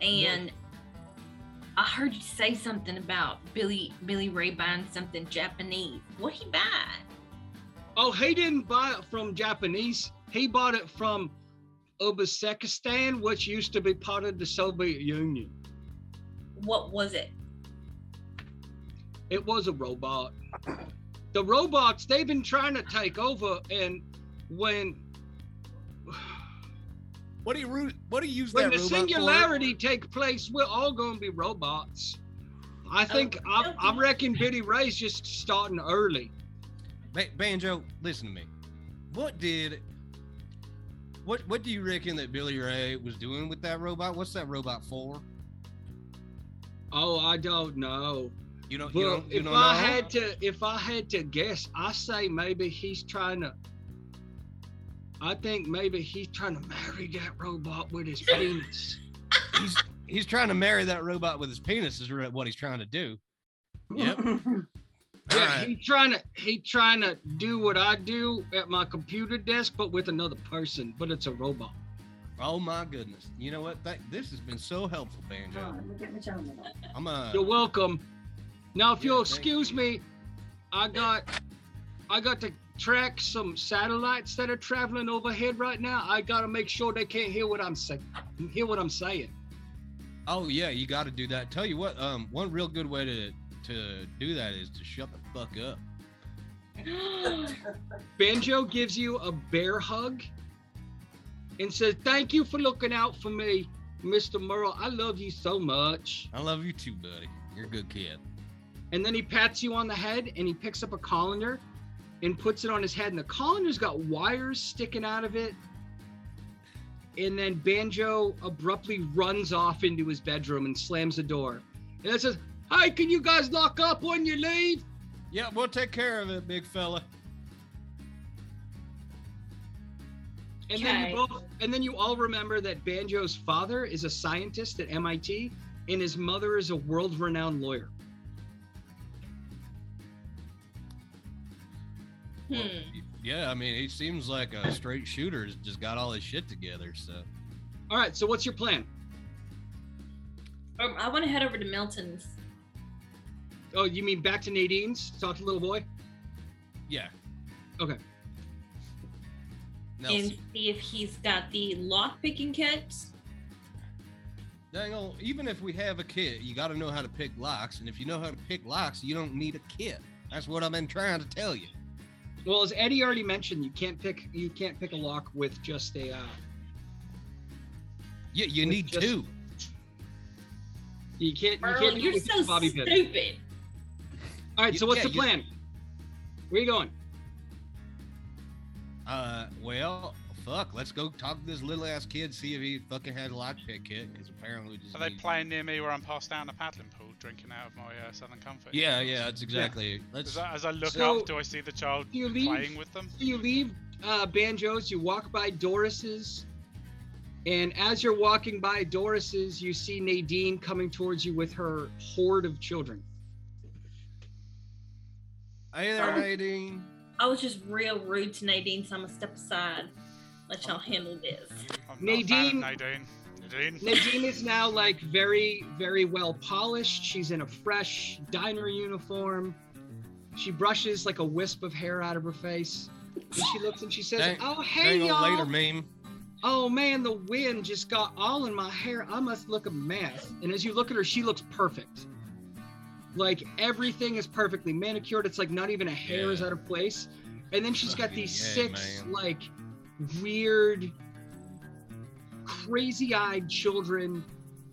and I heard you say something about Billy Billy Ray buying something Japanese. What he buy? Oh, he didn't buy it from Japanese. He bought it from Uzbekistan, which used to be part of the Soviet Union. What was it? It was a robot. The robots, they've been trying to take over, and when What do you ru- what do you use when that the robot singularity take place, we're all going to be robots. I oh, think I, I okay. reckon Biddy Ray's just starting early. Ba- Banjo, listen to me. What did what what do you reckon that Billy Ray was doing with that robot? What's that robot for? Oh, I don't know. You don't you don't, you if don't I know? had to, if I had to guess, I say maybe he's trying to. I think maybe he's trying to marry that robot with his penis. he's he's trying to marry that robot with his penis is what he's trying to do. Yep. Yeah, Alright. he's trying to he trying to do what I do at my computer desk, but with another person, but it's a robot. Oh my goodness. You know what? That, this has been so helpful, Banjo. I'm a. You're welcome. Now, if Yeah, you'll excuse you. me, I got I got to track some satellites that are traveling overhead right now. I gotta make sure they can't hear what I'm saying. Hear what I'm saying. oh yeah, you got to do that. Tell you what, um, one real good way to to do that is to shut the fuck up. Banjo gives you a bear hug and says, Thank you for looking out for me, Mr. Merle. I love you so much. I love you too, buddy. You're a good kid. And then he pats you on the head and he picks up a colander and puts it on his head. And the colander's got wires sticking out of it. And then Banjo abruptly runs off into his bedroom and slams the door. And it says, Hey, can you guys lock up when you leave? Yeah, we'll take care of it, big fella. And then Okay. you both, and then you all remember that Banjo's father is a scientist at MIT, and his mother is a world-renowned lawyer. Well, Hmm. Yeah, I mean, he seems like a straight shooter. Has just got all his shit together. So All right. So what's your plan? Um, I want to head over to Milton's. Oh, you mean back to Nadine's? Talk to little boy. yeah. Okay. Nelson. and see if he's got the lock picking kit. Dang on, even if we have a kit, you got to know how to pick locks. And if you know how to pick locks, you don't need a kit. That's what I've been trying to tell you. Well, as Eddie already mentioned, you can't pick you can't pick a lock with just a. Uh, Yeah, you need just- two. you can't. You Merlin, can't do you're so just a pin. stupid. All right. So what's yeah, the you- plan? Where you going? Uh, well, fuck. Let's go talk to this little ass kid, see if he fucking had a lockpick kit, because apparently we just. Are they need- playing near me where I'm passed down a paddling pool, drinking out of my uh, Southern Comfort? Yeah, yeah, that's exactly. Let's. As I, as I look So- up, do I see the child Do you leave? playing with them? So you leave uh, Banjo's, you walk by Doris's, and as you're walking by Doris's, you see Nadine coming towards you with her horde of children. Hey there, Nadine. I was just real rude to Nadine, so I'm gonna step aside. Let y'all handle this. I'm not a fan of Nadine- Nadine. Nadine. Nadine is now like very, very well polished. She's in a fresh diner uniform. She brushes like a wisp of hair out of her face. And she looks and she says, Dang- Oh, hey, Hang y'all. later, meme. Oh man, the wind just got all in my hair. I must look a mess. And as you look at her, she looks perfect. Like everything is perfectly manicured. It's like not even a hair is out of place. And then she's got these six man. like weird, crazy-eyed children.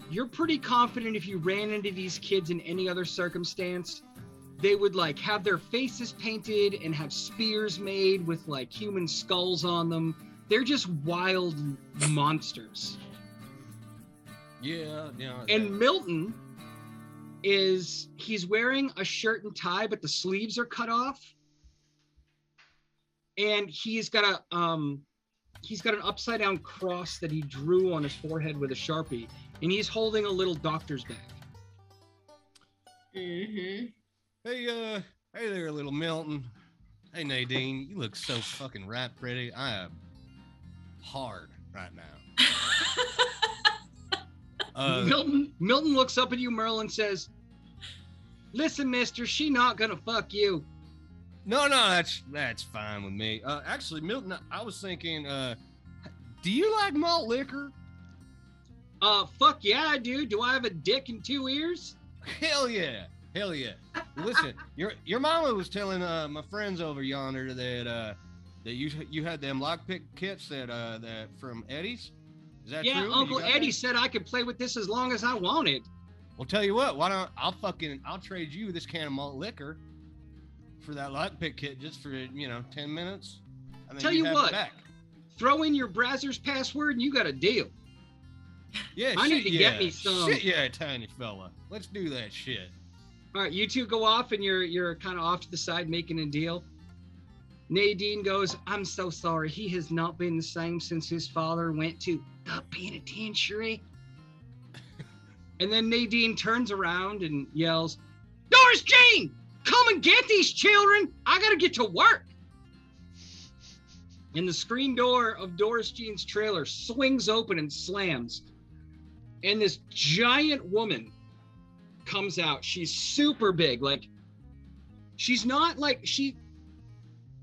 You're pretty confident if you ran into these kids in any other circumstance, they would like have their faces painted and have spears made with like human skulls on them. They're just wild monsters. Yeah, yeah. And Milton is he's wearing a shirt and tie, but the sleeves are cut off. And he's got a um he's got an upside down cross that he drew on his forehead with a sharpie, and he's holding a little doctor's bag. Mm-hmm. Hey, uh, hey there, little Milton. Hey, Nadine, you look so fucking right pretty. I am hard right now. Uh, Milton Milton looks up at you, Merle, and says, Listen, mister, she not gonna fuck you. no, no, that's that's fine with me. Uh, actually, Milton, I was thinking, uh, do you like malt liquor? Uh fuck yeah, I do. Do I have a dick and two ears? Hell yeah, hell yeah. Listen, your your mama was telling uh my friends over yonder that uh that you you had them lockpick kits that uh that from Eddie's. Is that yeah, true? You Uncle Eddie that? said I could play with this as long as I wanted. Well, tell you what, why don't I'll fucking I'll trade you this can of malt liquor for that lockpick kit just for you know ten minutes. And then Tell you it what. back. Throw in your browser's password and you got a deal. Yeah, I need to get me some. Shit, yeah, tiny fella. Let's do that shit. All right, you two go off and you're you're kind of off to the side making a deal. Nadine goes, I'm so sorry. He has not been the same since his father went to the penitentiary. and then Nadine turns around and yells, Doris Jean, come and get these children. I got to get to work. And the screen door of Doris Jean's trailer swings open and slams. And this giant woman comes out. She's super big. Like she's not like she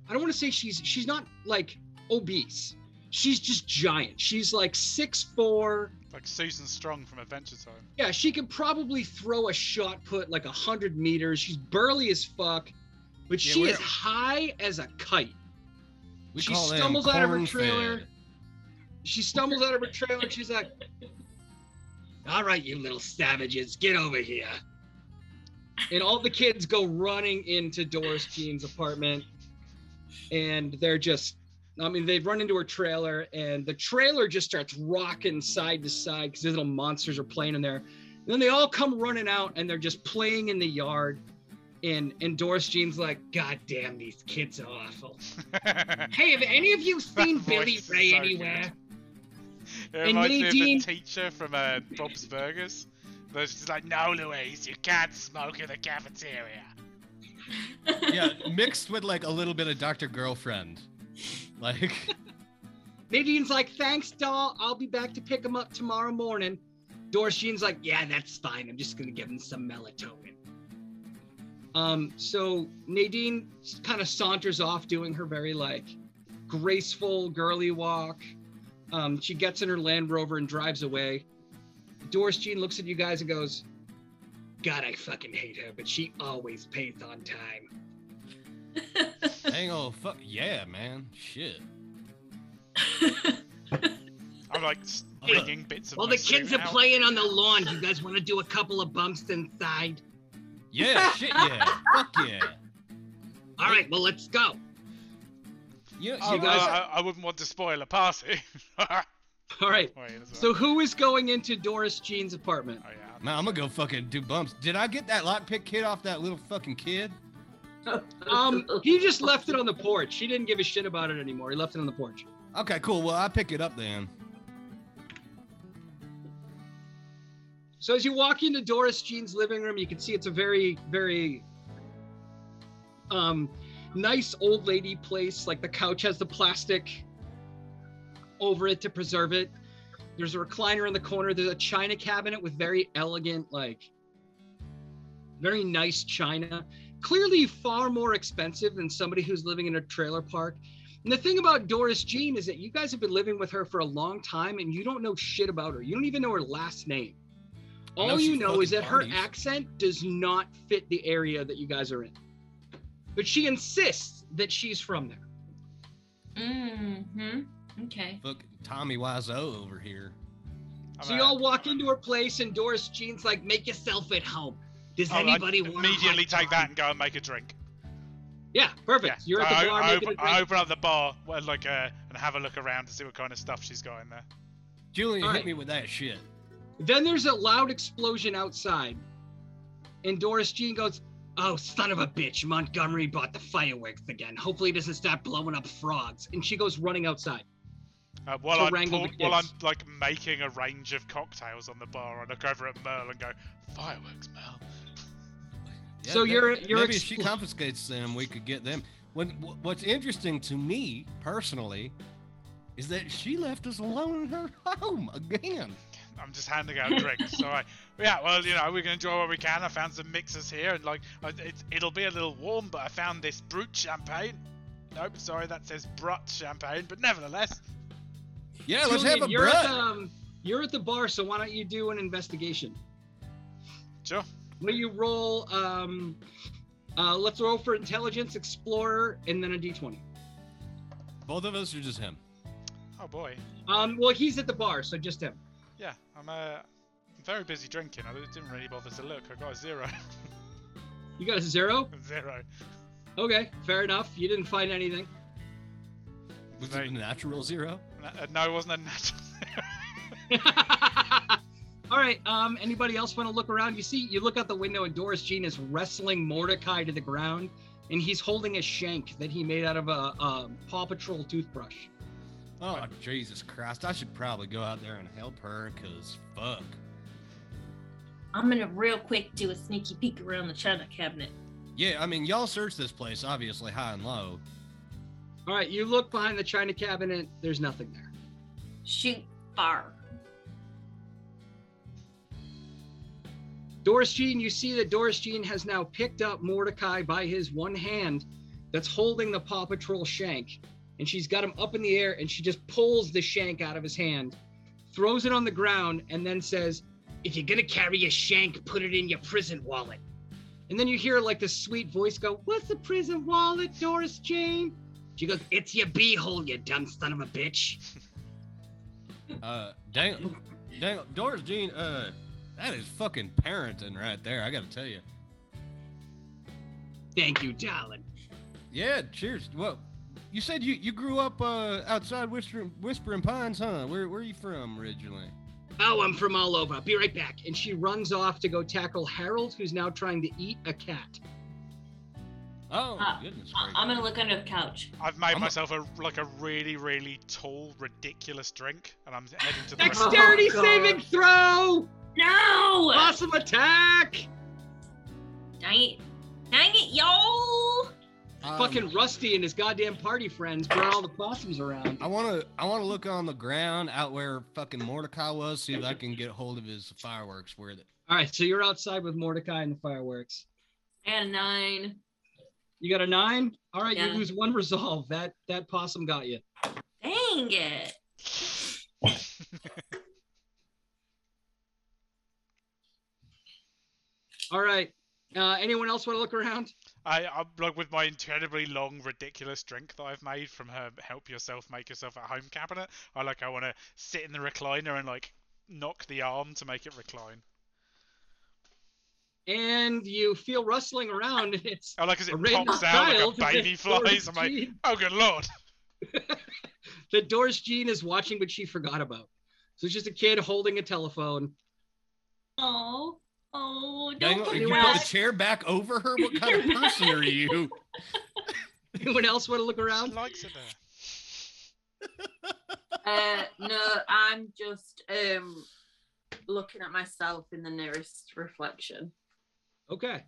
I don't want to say she's she's not like obese. She's just giant. She's like six four. Like Susan Strong from Adventure Time. Yeah, she can probably throw a shot put like a hundred meters. She's burly as fuck, but Yeah, she is high as a kite. We She stumbles out of her trailer. fed. She stumbles out of her trailer and she's like, All right, you little savages, get over here. And all the kids go running into Doris Jean's apartment. And they're just, I mean, they've run into her trailer and the trailer just starts rocking side to side because these little monsters are playing in there. And then they all come running out and they're just playing in the yard. And, and Doris Jean's like, God damn, these kids are awful. Hey, have any of you seen Billy voice Ray so anywhere? It And reminds me of the teacher from uh, Bob's Burgers. There's just like, no, Louise, you can't smoke in the cafeteria. yeah, mixed with like a little bit of Dr. Girlfriend. Like, Nadine's like, thanks, doll. I'll be back to pick him up tomorrow morning. Doris Jean's like, yeah, that's fine. I'm just gonna give him some melatonin. Um, so Nadine kind of saunters off doing her very like graceful girly walk. Um, she gets in her Land Rover and drives away. Doris Jean looks at you guys and goes, God, I fucking hate her, but she always pays on time. Hang on, fuck yeah, man. Shit. I'm like digging bits of While my the kids suit are out. playing on the lawn, you guys want to do a couple of bumps inside? Yeah, shit yeah. Fuck yeah. All right, well, let's go. You, you Oh, guys, uh, I, I wouldn't want to spoil a party. All right. as So who is going into Doris Jean's apartment? Oh, yeah. man, I'm gonna go fucking do bumps. Did I get that lockpick kid off that little fucking kid? Um, he just left it on the porch. He didn't give a shit about it anymore. He left it on the porch. Okay, cool. Well, I pick it up then. So as you walk into Doris Jean's living room, you can see it's a very, very um nice old lady place. Like the couch has the plastic over it to preserve it. There's a recliner in the corner. There's a china cabinet with very elegant, like very nice china. Clearly far more expensive than somebody who's living in a trailer park. And the thing about Doris Jean is that you guys have been living with her for a long time and you don't know shit about her. You don't even know her last name. I know All you know is fucking that her accent does not fit the area that you guys are in. But she insists that she's from there. mm-hmm. Okay. Fuck Tommy Wiseau over here. So you all walk into her place and Doris Jean's like, make yourself at home. Does I'll- I'd anybody want a hot immediately take that and go and make a drink. Yeah, perfect. Yeah. You're at the I, bar I, making open, a I drink. open up the bar, well, like, uh, and have a look around to see what kind of stuff she's got in there. Julian, All hit right. me with that shit. Then there's a loud explosion outside. And Doris Jean goes, Oh, son of a bitch. Montgomery bought the fireworks again. Hopefully, he doesn't start blowing up frogs. And she goes running outside. Uh, while, I'm wrangle pull- while I'm like making a range of cocktails on the bar, I look over at Merle and go, "Fireworks, Merle." So that- you're- you're maybe if she confiscates them, we could get them. When what's interesting to me personally is that she left us alone in her home again. I'm just handing out drinks. so I, yeah, well, you know, we can enjoy what we can. I found some mixers here, and like, it's, it'll be a little warm, but I found this brut champagne. Nope, sorry, that says brut champagne, but nevertheless, Yeah, let's Julian, have a you're at, brut. the, um, you're at the bar, so why don't you do an investigation? sure. Will you roll? Um, uh, let's roll for intelligence, explorer, and then a d20. Both of us or just him? Oh boy, Um, well, he's at the bar, so just him. yeah, I'm uh, I'm very busy drinking. I didn't really bother to look. I got a zero, You got a zero? zero. Okay, fair enough. You didn't find anything. Was Very- it a natural zero? Uh, no, it wasn't a natural. All right. Um, anybody else want to look around? You see, you look out the window, and Doris Jean is wrestling Mordecai to the ground, and he's holding a shank that he made out of a, a Paw Patrol toothbrush. Oh Jesus Christ! I should probably go out there and help her, cause fuck. I'm gonna real quick do a sneaky peek around the china cabinet. Yeah, I mean y'all search this place obviously high and low. All right, you look behind the china cabinet. There's nothing there. Shoot fire. Doris Jean, you see that Doris Jean has now picked up Mordecai by his one hand that's holding the Paw Patrol shank. And she's got him up in the air and she just pulls the shank out of his hand, throws it on the ground, and then says, If you're going to carry a shank, put it in your prison wallet. And then you hear like this sweet voice go, What's the prison wallet, Doris Jean? She goes, It's your beehole, you dumb son of a bitch. Uh, dang, dang, Doris Jean, uh, that is fucking parenting right there. I gotta tell you. Thank you, darling. Yeah, cheers. Well, you said you you grew up uh outside Whisper, Whispering Pines, huh? Where where are you from originally? Oh, I'm from all over. I'll be right back. And she runs off to go tackle Harold, who's now trying to eat a cat. Oh Uh, goodness I- gracious. I'm gonna look under the couch. I've made I'm myself a like a really really tall ridiculous drink, and I'm heading to the. Dexterity Oh, saving throw! No! Awesome attack! Dang it! Dang it, y'all! Um, Fucking Rusty and his goddamn party friends brought all the possums around. I want to I want to look on the ground out where fucking Mordecai was, see if I can get hold of his fireworks. Where the All right, so you're outside with Mordecai and the fireworks. And nine. You got a nine. All right, Yeah. you lose one resolve. That that possum got you. Dang it. All right. Uh, anyone else want to look around? I, I'm like with my incredibly long, ridiculous drink that I've made from her "Help Yourself, Make Yourself at Home" cabinet. I like I want to sit in the recliner and like knock the arm to make it recline. And you feel rustling around, and it's I like as a it random pops out like child a baby flies. I'm like, oh good lord. the Doris Jean is watching, but she forgot about. So it's just a kid holding a telephone. Oh. Oh, Dang don't it, put you put the chair back over her? What kind of person are you? Anyone else want to look She around? likes it there. Uh, no, I'm just um looking at myself in the nearest reflection. Okay.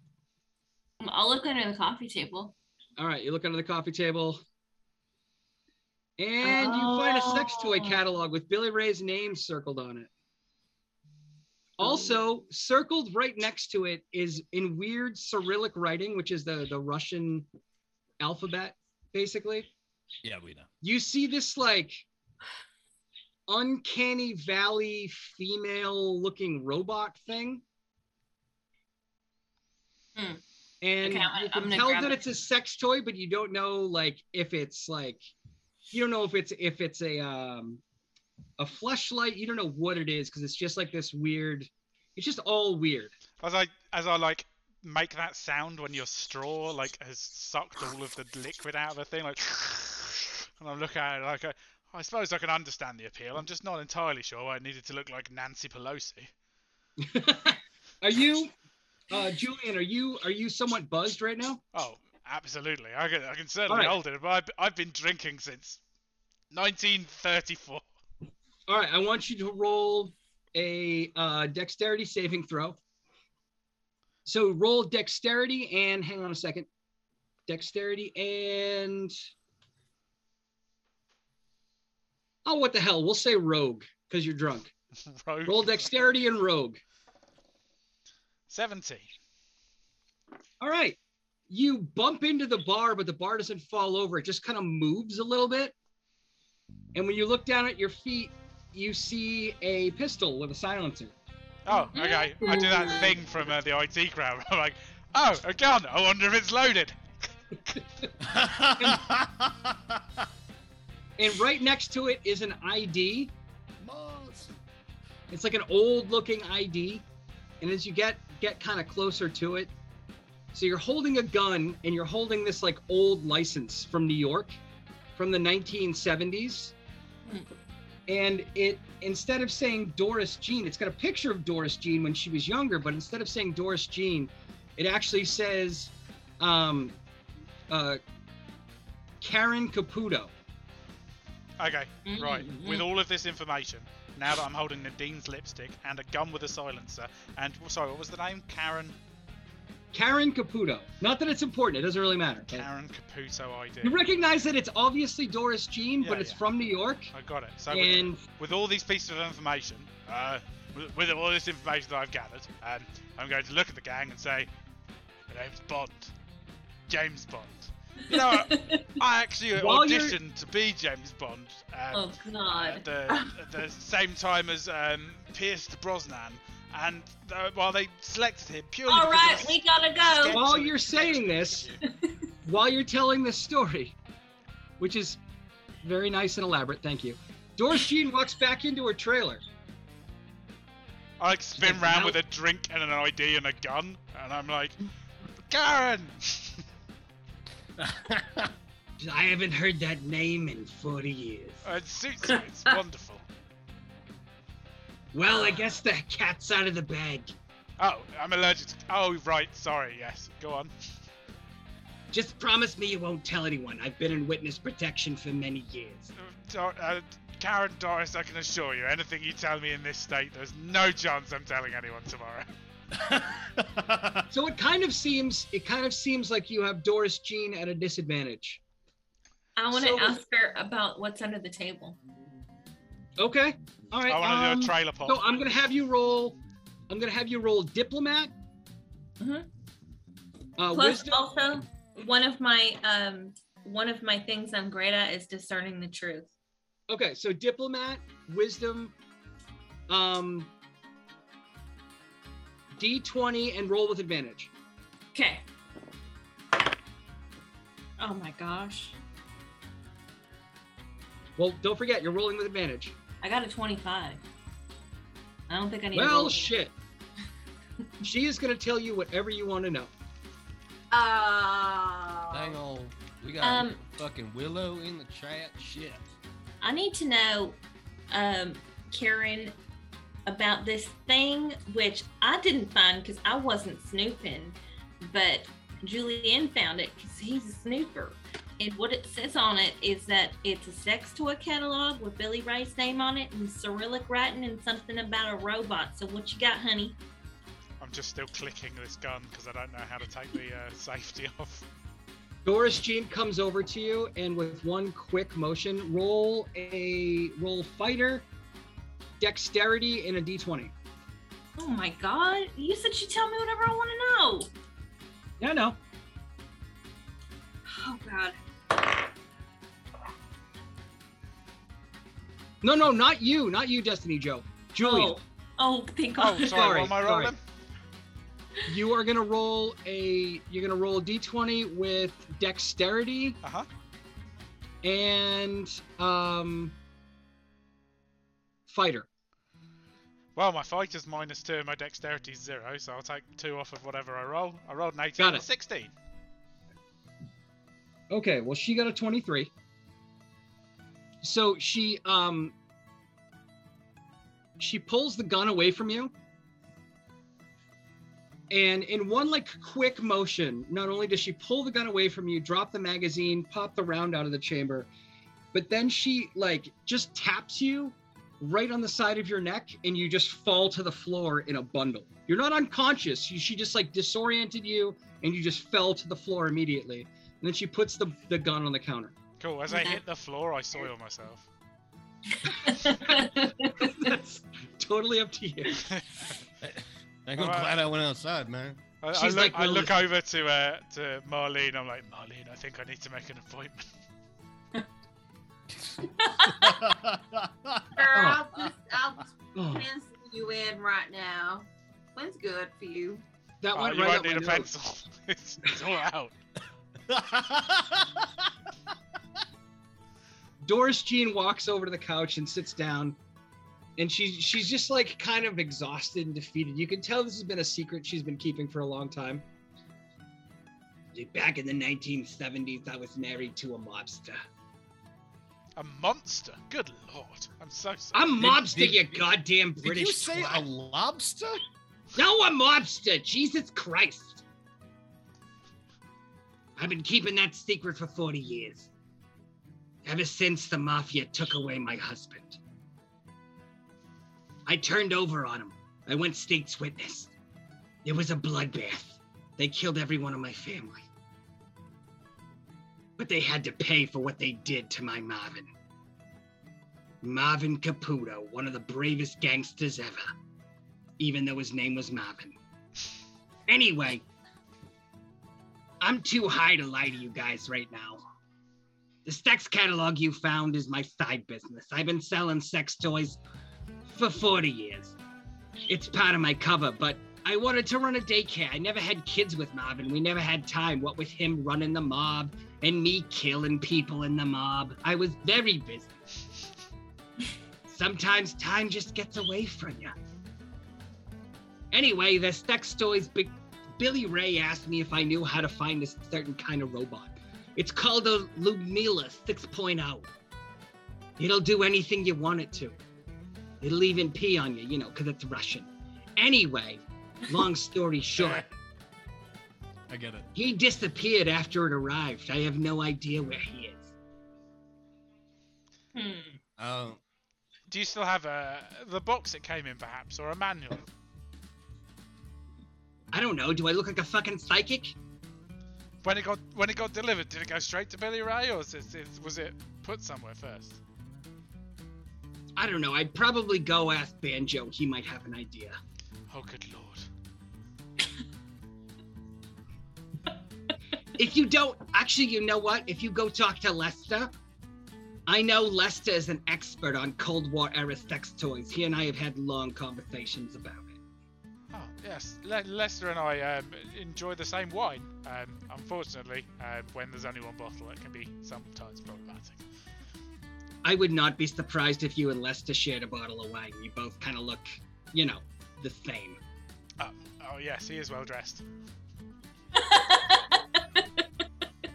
I'll look under the coffee table. All right. You look under the coffee table. And you find a sex toy Oh. catalog with Billy Ray's name circled on it. Also, circled right next to it is in weird Cyrillic writing, which is the, the Russian alphabet, basically. Yeah, we know. You see this like uncanny valley female looking robot thing. Hmm. And Okay, I'm- you I'm can tell that it. it's a sex toy, but you don't know like if it's like you don't know if it's if it's a um a fleshlight. You don't know what it is because it's just like this weird. It's just all weird. As I as I like make that sound when your straw like has sucked all of the liquid out of the thing, like, and I look at it like I, I suppose I can understand the appeal. I'm just not entirely sure why it needed to look like Nancy Pelosi. are you, uh, Julian? Are you are you somewhat buzzed right now? Oh, absolutely. I can I can certainly Alright. hold it, but I've, I've been drinking since 1934. All right, I want you to roll a uh, dexterity saving throw. So roll dexterity and hang on a second. Dexterity and oh, what the hell? We'll say rogue because you're drunk. Rogue Roll dexterity and rogue. 70. All right. You bump into the bar, but the bar doesn't fall over. It just kind of moves a little bit. And when you look down at your feet, you see a pistol with a silencer. Oh, okay. I do that thing from uh, the IT crowd. I'm like, oh, a gun. I wonder if it's loaded. And right next to it is an ID. It's like an old looking ID. And as you get get kind of closer to it, so you're holding a gun and you're holding this like old license from New York from the 1970s. And it instead of saying Doris Jean, it's got a picture of Doris Jean when she was younger, but instead of saying Doris Jean, it actually says um, uh, Karen Caputo. Okay, right. Mm, With mm. all of this information, now that I'm holding Nadine's lipstick and a gun with a silencer, and sorry, what was the name? Karen Karen Caputo. Not that it's important, it doesn't really matter. but Karen Caputo ID. You recognize that it's obviously Doris Jean, Yeah, but it's yeah. from New York. I got it. So And with all these pieces of information, uh, with, with all this information that I've gathered, um, I'm going to look at the gang and say, "My name's Bond, James Bond." You know, I actually While you're- auditioned to be James Bond. Um, Oh God. at the, at the same time as um, Pierce Brosnan, and uh, while they selected him purely All because his we gotta go. while you're saying this, while you're telling this story, which is very nice and elaborate, thank you. Doris Jean walks back into her trailer. I like spin Like, round now- with a drink and an ID and a gun, and I'm like, Karen. I haven't heard that name in 40 years. it suits you. It's wonderful. Well, I guess the cat's out of the bag. Oh, I'm allergic. To... Oh, right. Sorry. Yes. Go on. Just promise me you won't tell anyone. I've been in witness protection for many years. Uh, Dor- uh, Karen Doris, I can assure you, anything you tell me in this state, there's no chance I'm telling anyone tomorrow. So it kind of seems it kind of seems like you have Doris Jean at a disadvantage. I want to So- ask her about what's under the table. Okay. All right. I want to um, do a trailer pop. So I'm gonna have you roll. I'm gonna have you roll diplomat. Mhm. Uh, Plus, wisdom. also one of my um one of my things I'm great at is discerning the truth. Okay, so diplomat, wisdom, um, D20, and roll with advantage. Okay. Oh my gosh. Well, don't forget you're rolling with advantage. I got a 25. I don't think I need to Well, roll. shit. she is gonna tell you whatever you want to know. Uh, Dang on. We got Um, fucking Willow in the chat. Shit. I need to know, um, Karen, about this thing which I didn't find because I wasn't snooping, but Julian found it because he's a snooper. And what it says on it is that it's a sex toy catalog with Billy Ray's name on it and Cyrillic writing and something about a robot. So what you got, honey? I'm just still clicking this gun because I don't know how to take the uh, safety off. Doris Jean comes over to you and with one quick motion, roll a roll fighter, dexterity, and a D20. Oh my god! You said you tell me whatever I want to know. Yeah, no. Oh god. No, no, not you, not you, Destiny Joe. Julian, Oh, oh thank Oh, God. sorry, Sorry, am I rolling? you are gonna roll a you're gonna roll a D20 with dexterity Uh huh. and um fighter. Well, my fight is minus two my dexterity is zero, so I'll take two off of whatever I roll. I rolled an 18 Got and a it. 16. Okay, well she got a 23. So she um she pulls the gun away from you. And in one like quick motion, not only does she pull the gun away from you, drop the magazine, pop the round out of the chamber, but then she like just taps you right on the side of your neck and you just fall to the floor in a bundle. You're not unconscious. She, she just like disoriented you and you just fell to the floor immediately. And then she puts the, the gun on the counter. Cool. As I hit the floor, I soil myself. That's totally up to you. I'm Alright. glad I went outside, man. I, I look, like, I look over to uh, to Marlene. I'm like, Marlene, I think I need to make an appointment. Girl, I'll just, I'll just Oh, pencil you in right now. When's good for you? that Uh, went you right won't up need my a nose. pencil. it's, it's all out. Doris Jean walks over to the couch and sits down, and she's she's just like kind of exhausted and defeated. You can tell this has been a secret she's been keeping for a long time. Back in the 1970s, I was married to a mobster. A monster. Good lord. I'm so sorry. I'm Did- mobster, did- you goddamn British. Did you say a lobster? No, a mobster. Jesus Christ. I've been keeping that secret for 40 years. Ever since the mafia took away my husband. I turned over on him. I went state's witness. It was a bloodbath. They killed every one of my family. But they had to pay for what they did to my Marvin. Marvin Caputo, one of the bravest gangsters ever even though his name was Marvin. Anyway, I'm too high to lie to you guys right now. The sex catalog you found is my side business. I've been selling sex toys for 40 years. It's part of my cover, but I wanted to run a daycare. I never had kids with Marvin. We never had time. What with him running the mob and me killing people in the mob, I was very busy. Sometimes time just gets away from you. Anyway, the sex toys, Big Billy Ray asked me if I knew how to find a certain kind of robot. It's called a Ludmila 6.0. It'll do anything you want it to. It'll even pee on you, you know, because it's Russian. Anyway, long story short, I get it. he disappeared after it arrived. I have no idea where he is. Hmm. Uh, Do you still have a the box it came in, perhaps, or a manual? I don't know. Do I look like a fucking psychic? When it got when it got delivered, did it go straight to Billy Ray, or was it, was it put somewhere first? I don't know. I'd probably go ask Banjo. He might have an idea. Oh, good lord. If you don't, actually, you know what? If you go talk to Lester, I know Lester is an expert on Cold War era sex toys. He and I have had long conversations about yes, Le- Lester and I um, enjoy the same wine. Um, unfortunately, uh, when there's only one bottle, it can be sometimes problematic. I would not be surprised if you and Lester shared a bottle of wine. You both kind of look, you know, the same. Oh, oh yes, he is well dressed.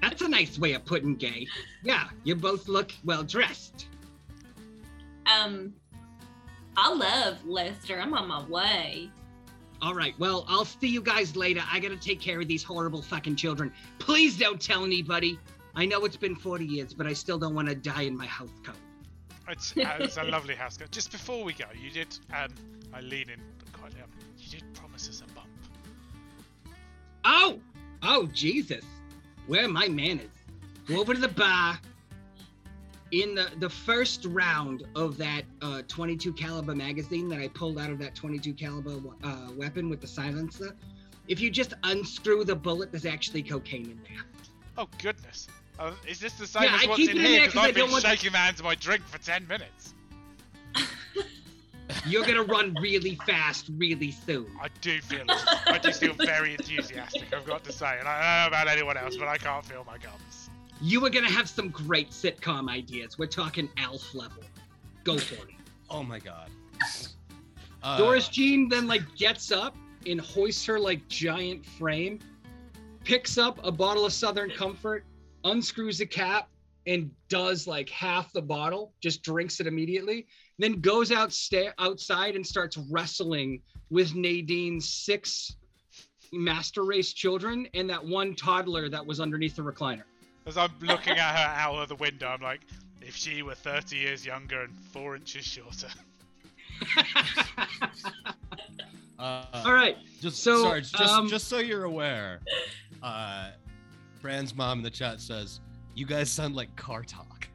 That's a nice way of putting gay. Yeah, you both look well dressed. um, I love Lester. I'm on my way. All right, well, I'll see you guys later. I gotta take care of these horrible fucking children. Please don't tell anybody. I know it's been 40 years, but I still don't want to die in my house coat. It's, uh, it's a lovely house. girl. Just before we go, you did. Um, I lean in quite um, You did promise us a bump. Oh! Oh, Jesus. Where are my manners? Go over to the bar. In the, the first round of that uh, 22 caliber magazine that I pulled out of that 22 caliber uh, weapon with the silencer, if you just unscrew the bullet, there's actually cocaine in there. Oh goodness. Uh, is this the same Yeah, as I what's keep in here? Because I've been shaking my hands to my drink for ten minutes. You're gonna run really fast, really soon. I do feel. It. I do feel very enthusiastic. I've got to say, and I don't know about anyone else, but I can't feel my gums. You are gonna have some great sitcom ideas. We're talking Alf level. Go for it. Oh my god. Uh, Doris Jean then like gets up and hoists her like giant frame, picks up a bottle of Southern Comfort, unscrews the cap, and does like half the bottle, just drinks it immediately, then goes out sta- outside and starts wrestling with Nadine's six master race children and that one toddler that was underneath the recliner. As I'm looking at her out of the window, I'm like, if she were 30 years younger and four inches shorter. uh, All right. Just So, Sarge, just um, just so you're aware, uh, Brand's mom in the chat says you guys sound like car talk.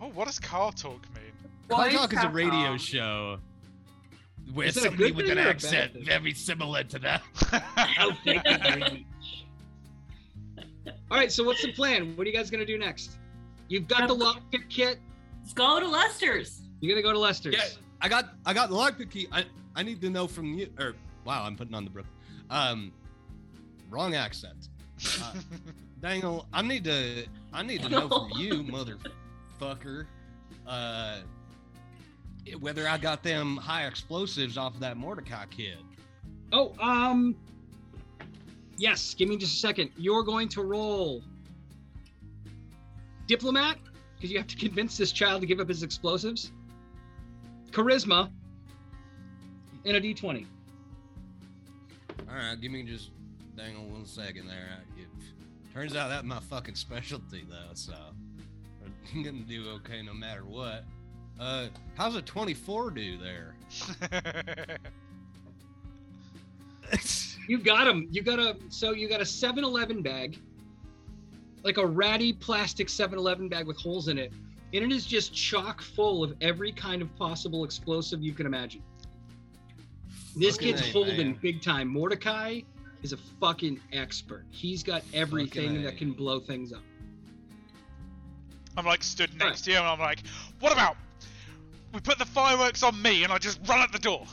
Oh, what does car talk mean? Car What is talk is a radio talk? show where Is that a somebody with an or a bad accent very similar to that. All right, so what's the plan? What are you guys gonna do next? You've got the lockpick kit. Let's go to Lester's. You're gonna go to Lester's. Yeah, I got I got the lockpick key. I I need to know from you. Or wow, I'm putting on the brook. Um, wrong accent. Uh, Dangle, I need to I need to know from you, motherfucker. Uh, whether I got them high explosives off of that Mordecai kid. Oh, um, yes. Give me just a second. You're going to roll diplomat because you have to convince this child to give up his explosives. Charisma and a d20. All right, give me just dang on one second there. I- It, turns out that's my fucking specialty though, so I'm gonna do okay no matter what. Uh, how's a 24 do there? You got him. You got a so you got a 7-Eleven bag, like a ratty plastic 7-Eleven bag with holes in it, and it is just chock full of every kind of possible explosive you can imagine. This Fucking kid's A, holding man. big time. Mordecai is a fucking expert. He's got everything Fucking A. that can blow things up. I'm like stood next to you, and I'm like, what about we put the fireworks on me, and I just run at the door.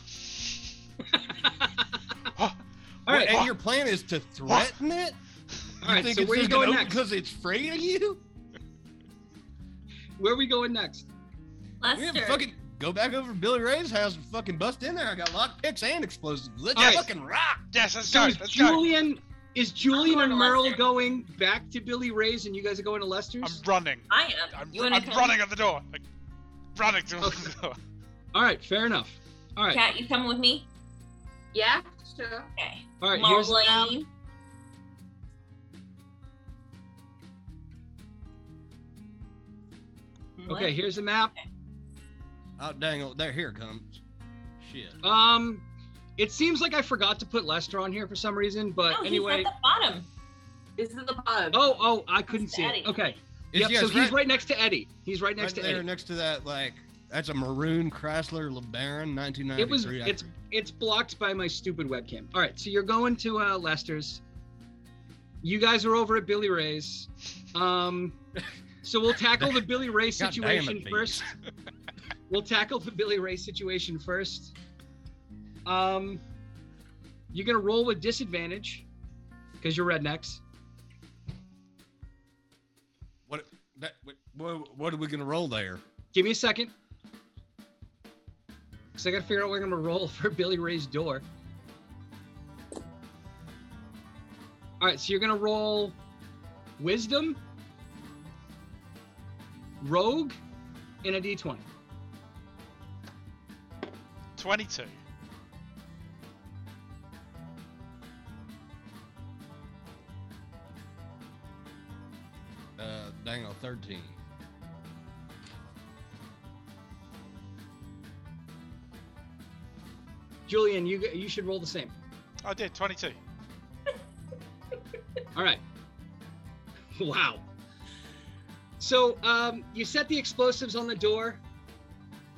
All right, and your plan is to threaten it? all right. think So where are you gonna next? Because it's afraid of you? Where are we going next? Yeah, Lester. fucking go back over to Billy Ray's house and fucking bust in there. I got lock picks and explosives. Let's All right. fucking rock. yes, let's So go. Let's go. Julian is Julian and Merle Lester. going back to Billy Ray's, and you guys are going to Lester's? I'm running. I am. I'm, you I'm running at the door. Like, running to Okay. the door. All right, fair enough. All right, Cat, you coming with me? Yeah, sure. Okay. all right. Here's the map. Okay, here's the map. Oh, dang. Oh, there, here it comes. Shit. Um, It seems like I forgot to put Lester on here for some reason, but oh, anyway. he's at the bottom. This is the bottom. Oh, oh, I couldn't It's see it. Okay. It's- Yep, yeah, so it's he's right next to Eddie. He's right next right to there, Eddie. next to that, like that's a maroon Chrysler LeBaron, 1993. It was it's it's blocked by my stupid webcam. All right, so you're going to uh, Lester's. You guys are over at Billy Ray's. Um, so we'll tackle the Billy Ray damn it, situation first. We'll tackle the Billy Ray situation first. Um, you're gonna roll with disadvantage because you're rednecks. What, that, what, what, what are we gonna roll there? Give me a second. Because I got to figure out what I'm going to roll for Billy Ray's door. All right, so you're going to roll Wisdom, Rogue, and a D20. 22. Uh, dang, oh, 13. Julian, you you should roll the same. I did 22. All right. Wow. So um, you set the explosives on the door.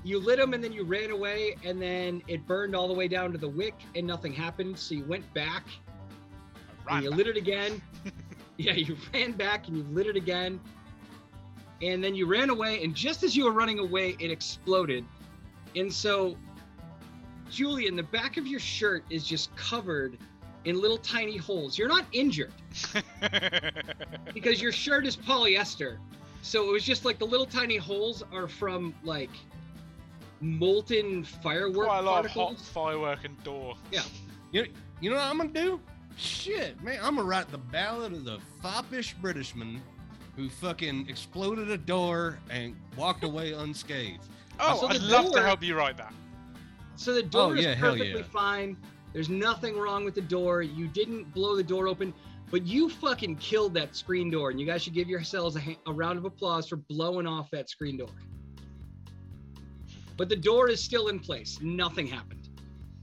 You lit them and then you ran away, and then it burned all the way down to the wick, and nothing happened. So you went back and you back. lit it again. yeah, you ran back and you lit it again. And then you ran away, and just as you were running away, it exploded. And so, Julian, the back of your shirt is just covered in little tiny holes. You're not injured because your shirt is polyester. So it was just like the little tiny holes are from like molten firework Quite a lot of hot firework and door. Yeah. You, you know what I'm gonna do? Shit, man, I'm gonna write the ballad of the foppish Britishman who fucking exploded a door and walked away unscathed. Oh, So I'd the love to help you write that. So the oh, door Oh, is yeah, hell perfectly yeah. fine. There's nothing wrong with the door. You didn't blow the door open, but you fucking killed that screen door, and you guys should give yourselves a, ha- a round of applause for blowing off that screen door. But the door is still in place. Nothing happened.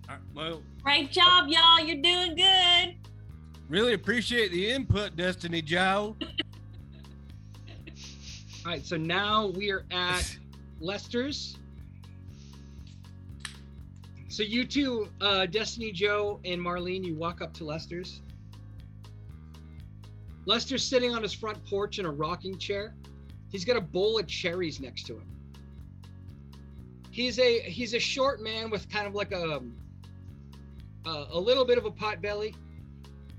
All right, well, Great job, y'all. You're doing good. really appreciate the input, Destiny Joe. All right, so now we are at Lester's. So you two, uh, Destiny Joe and Marlene, you walk up to Lester's. Lester's sitting on his front porch in a rocking chair. He's got a bowl of cherries next to him. He's a he's a short man with kind of like a a, a little bit of a pot belly.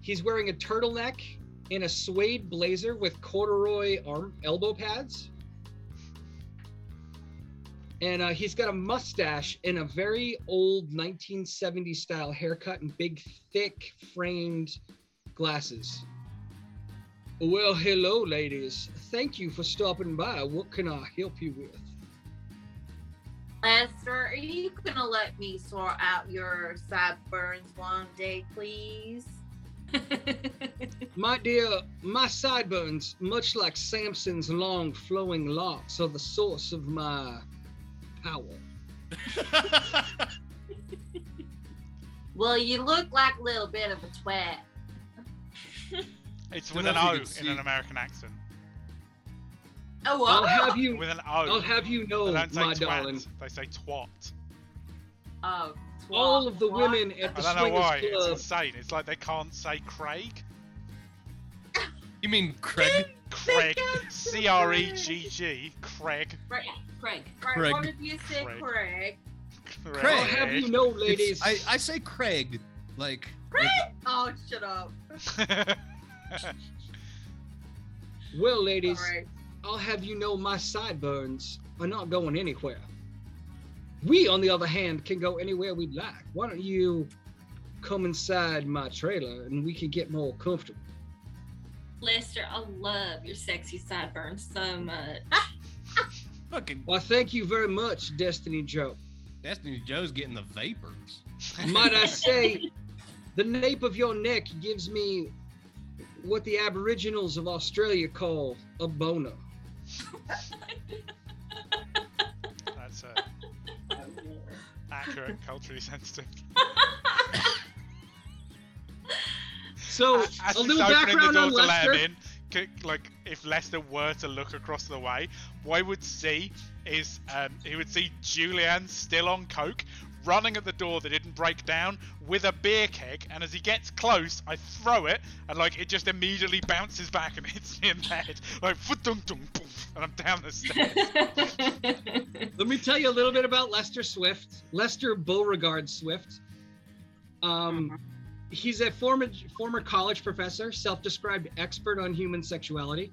He's wearing a turtleneck and a suede blazer with corduroy arm elbow pads. And uh, he's got a mustache and a very old 1970s style haircut and big, thick framed glasses. Well, hello, ladies. Thank you for stopping by. What can I help you with? Lester, are you gonna let me sort out your sideburns one day, please? My dear, my sideburns, much like Samson's long flowing locks, are the source of my power. Well, you look like a little bit of a twat. It's with an O in an American accent. Oh, I'll have you. With an O. I'll have you They know, don't say my twat, darling. They say twat. Oh, twat, All of the twat. women at the I the don't know swingers why. It's insane. It's like they can't say Craig. You mean Craig? Craig. C R E G G. Craig. Right, Craig. right, Craig. What if you said Craig. Craig? Craig. I'll have you know, ladies. It's- I, I say Craig, like Craig? Oh, shut up. well, ladies, All right. I'll have you know, my sideburns are not going anywhere. We, on the other hand, can go anywhere we'd like. Why don't you come inside my trailer and we can get more comfortable? Lester, I love your sexy sideburns so much. fucking Well, thank you very much, Destiny Joe. Destiny Joe's getting the vapors. Might I say, the nape of your neck gives me what the Aboriginals of Australia call a boner. That's uh, accurate, culturally sensitive. So As a he's little background the door on to let him in, like if Lester were to look across the way, what he would see is um, he would see Julian still on coke, running at the door that didn't break down with a beer keg, and as he gets close, I throw it, and like it just immediately bounces back and hits me in the head, like "Fu-dum-dum, poof," and I'm down the stairs. Let me tell you a little bit about Lester Swift. Lester Beauregard Swift. Um, he's a former former college professor, self-described expert on human sexuality.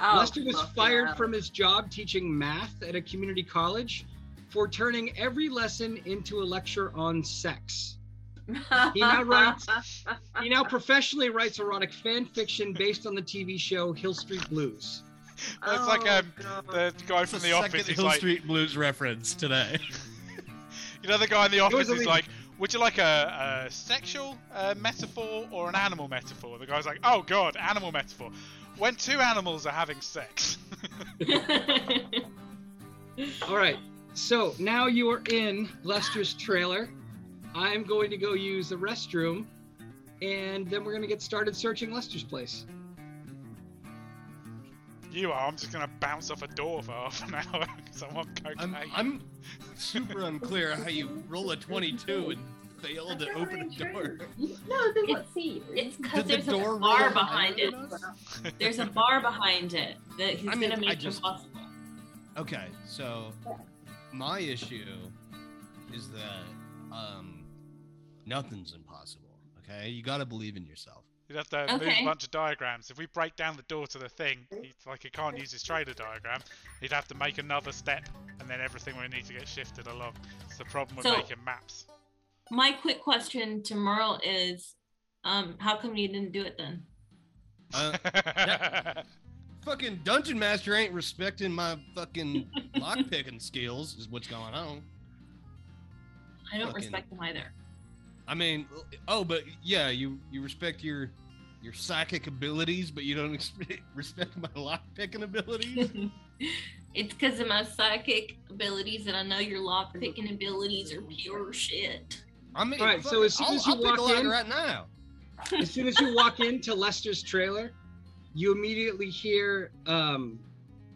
Oh, Lester was fired from his job teaching math at a community college for turning every lesson into a lecture on sex. He now writes- He now professionally writes erotic fan fiction based on the TV show Hill Street Blues. It's like Oh, um, the guy from the office. He's Hill like, Street Blues reference today. You know the guy in the office is lead- like, would you like a, a sexual uh, metaphor or an animal metaphor? The guy's like, oh god, animal metaphor. When two animals are having sex. All right, so now you are in Lester's trailer. I'm going to go use the restroom, and then we're going to get started searching Lester's place. You are. I'm just gonna bounce off a door for half an hour because I want cocaine. I'm, I'm super unclear how you roll a 22 and fail to open a door. No, they won't see you. it's because Did the there's a door bar behind it. behind? There's a bar behind it that he's I mean, gonna I make just- impossible. Okay, so my issue is that um, nothing's impossible. Okay, you got to believe in yourself. You'd have to move a bunch of diagrams. If we break down the door to the thing, he's like he can't use his trader diagram. He'd have to make another step, and then everything would need to get shifted along. It's the problem with So- making maps. My quick question to Merle is, um, how come you didn't do it then? Uh, fucking dungeon master ain't respecting my fucking lockpicking skills. Is what's going on. I don't Fucking- respect them either. I mean, oh, but yeah, you you respect your your psychic abilities, but you don't ex- respect my lock picking abilities. it's because of my psychic abilities, and I know your lock picking abilities are pure shit. I mean, All right, so as soon I'll, as you I'll walk in- right now. As soon as you walk into Lester's trailer, you immediately hear um,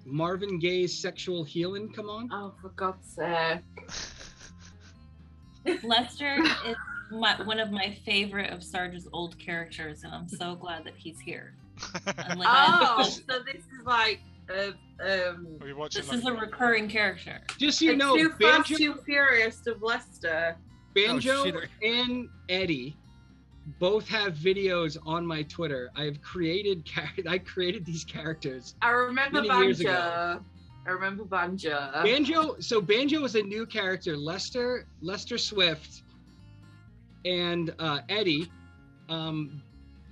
Marvin Gaye's "Sexual Healing" come on. Oh, for God's sake. Lester is my, one of my favorite of Sarge's old characters, and I'm so glad that he's here. Unlike Oh, so this is like uh, um, Are you watching? this like, is a recurring character. Just so you it's know, too fast, Banjo, too furious of Lester. Banjo Oh, and Eddie both have videos on my Twitter. I've created char- I created these characters. I remember Many years Banjo. ago. I remember Banjo. Banjo, so Banjo is a new character. Lester, Lester Swift, and uh, Eddie. Um,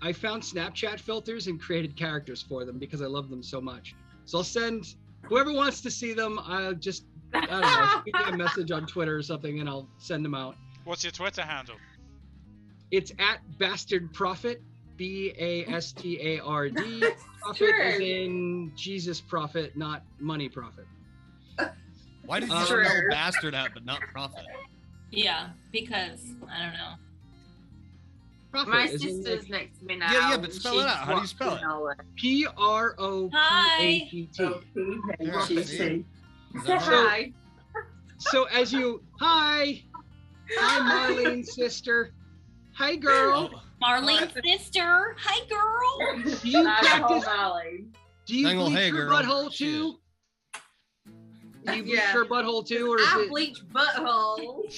I found Snapchat filters and created characters for them because I love them so much. So I'll send whoever wants to see them. I'll just I don't know, give me a message on Twitter or something, and I'll send them out. What's your Twitter handle? It's at Bastard Prophet, B A S T A R D. Prophet is in Jesus Prophet, not money prophet. Why did you Uh, spell Sure. bastard out but not profit? Yeah, because I don't know. Prophet My sister's like, next to me now. Yeah, yeah, but spell it out. How do you spell it? know P R O P A P T. Yeah, see? Is that right? Hi. So as you hi, hi Marlene sister, hi girl. Oh, Marlene's sister. Hi, girl. Do you practice? Molly. Do you bleach your butthole too? Do you bleach Yeah. your butthole too, or is I it? bleach butthole.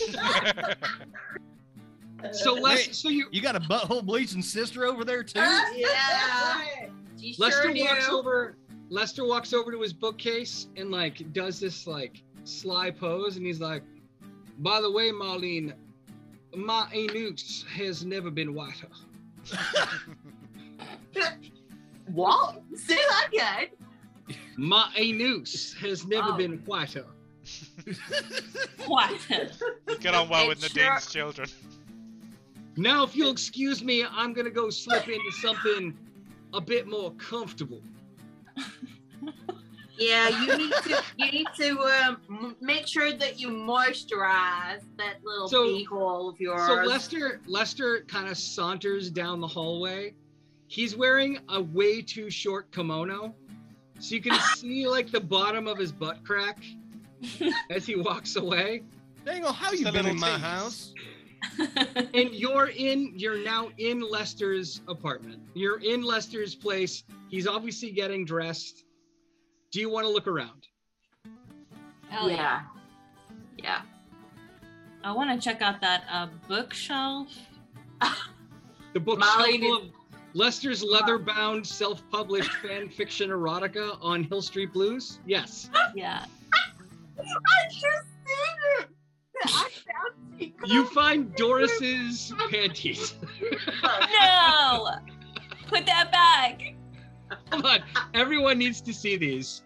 So Les, Hey. so you you got a butthole bleaching sister over there too? Uh, yeah. She Lester sure walks do. over. Lester walks over to his bookcase and like does this like sly pose, and he's like, "By the way, Marlene, my anus has never been whiter." What? Say that again. My anus has never Oh. been whiter. What? Get on well with It Nadine's children. Now, if you'll excuse me, I'm gonna go slip into something a bit more comfortable. Yeah, you need to you need to um, make sure that you moisturize that little So- pee hole of yours. So Lester, Lester kind of saunters down the hallway, He's wearing a way too short kimono. So you can see like the bottom of his butt crack as he walks away. Dangle, how Just you been little in my house? And you're in, you're now in Lester's apartment. You're in Lester's place. He's obviously getting dressed. Do you want to look around? Hell yeah. yeah. Yeah. I want to check out that uh, bookshelf. The book Molly full of Lester's leather-bound, self-published fan fiction erotica on Hill Street Blues. Yes. Yeah. I just seen it. I found it. You find Doris's panties. No! Put that back. Come on, everyone needs to see these.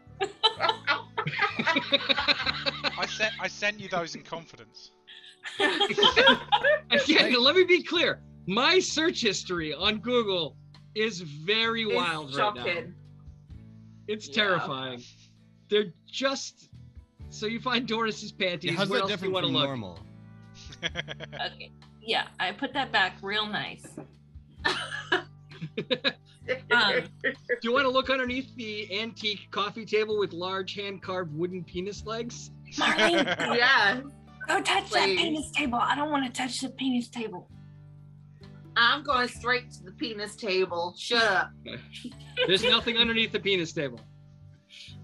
I sent I sent you those in confidence. Again, let me be clear. My search history on Google is very It's wild right now. shocking. It's Yeah. terrifying. They're just so you find Doris's panties. Yeah, how's Where that else different from look? normal? Okay. Yeah, I put that back real nice. Um, Do you want to look underneath the antique coffee table with large hand-carved wooden penis legs? Marlene, yeah. go touch that penis table. I don't want to touch the penis table. I'm going straight to the penis table. Shut up. There's nothing underneath the penis table.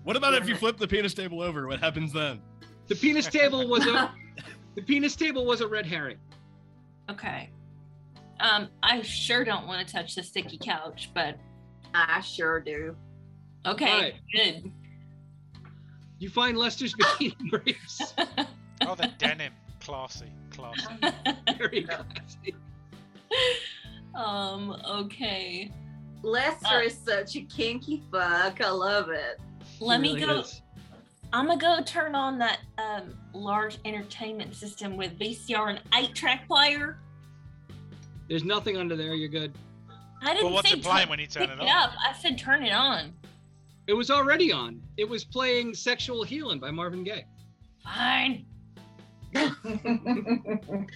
What about if you flip the penis table over? What happens then? The penis table was a the penis table was a red herring. Okay. Um, I sure don't want to touch the sticky couch, but I sure do. okay, Alright. good. You find Lester's bikini briefs. Oh, the denim, classy, classy. Very classy. um, okay. Lester Uh, is such a kinky fuck. I love it. Let It me really go. is. I'm gonna go turn on that um large entertainment system with VCR and eight track player. There's nothing under there. You're good. I didn't But what's say it playing tu- when you turn pick it it on? up. I said turn it on. It was already on. It was playing "Sexual Healing" by Marvin Gaye. Fine.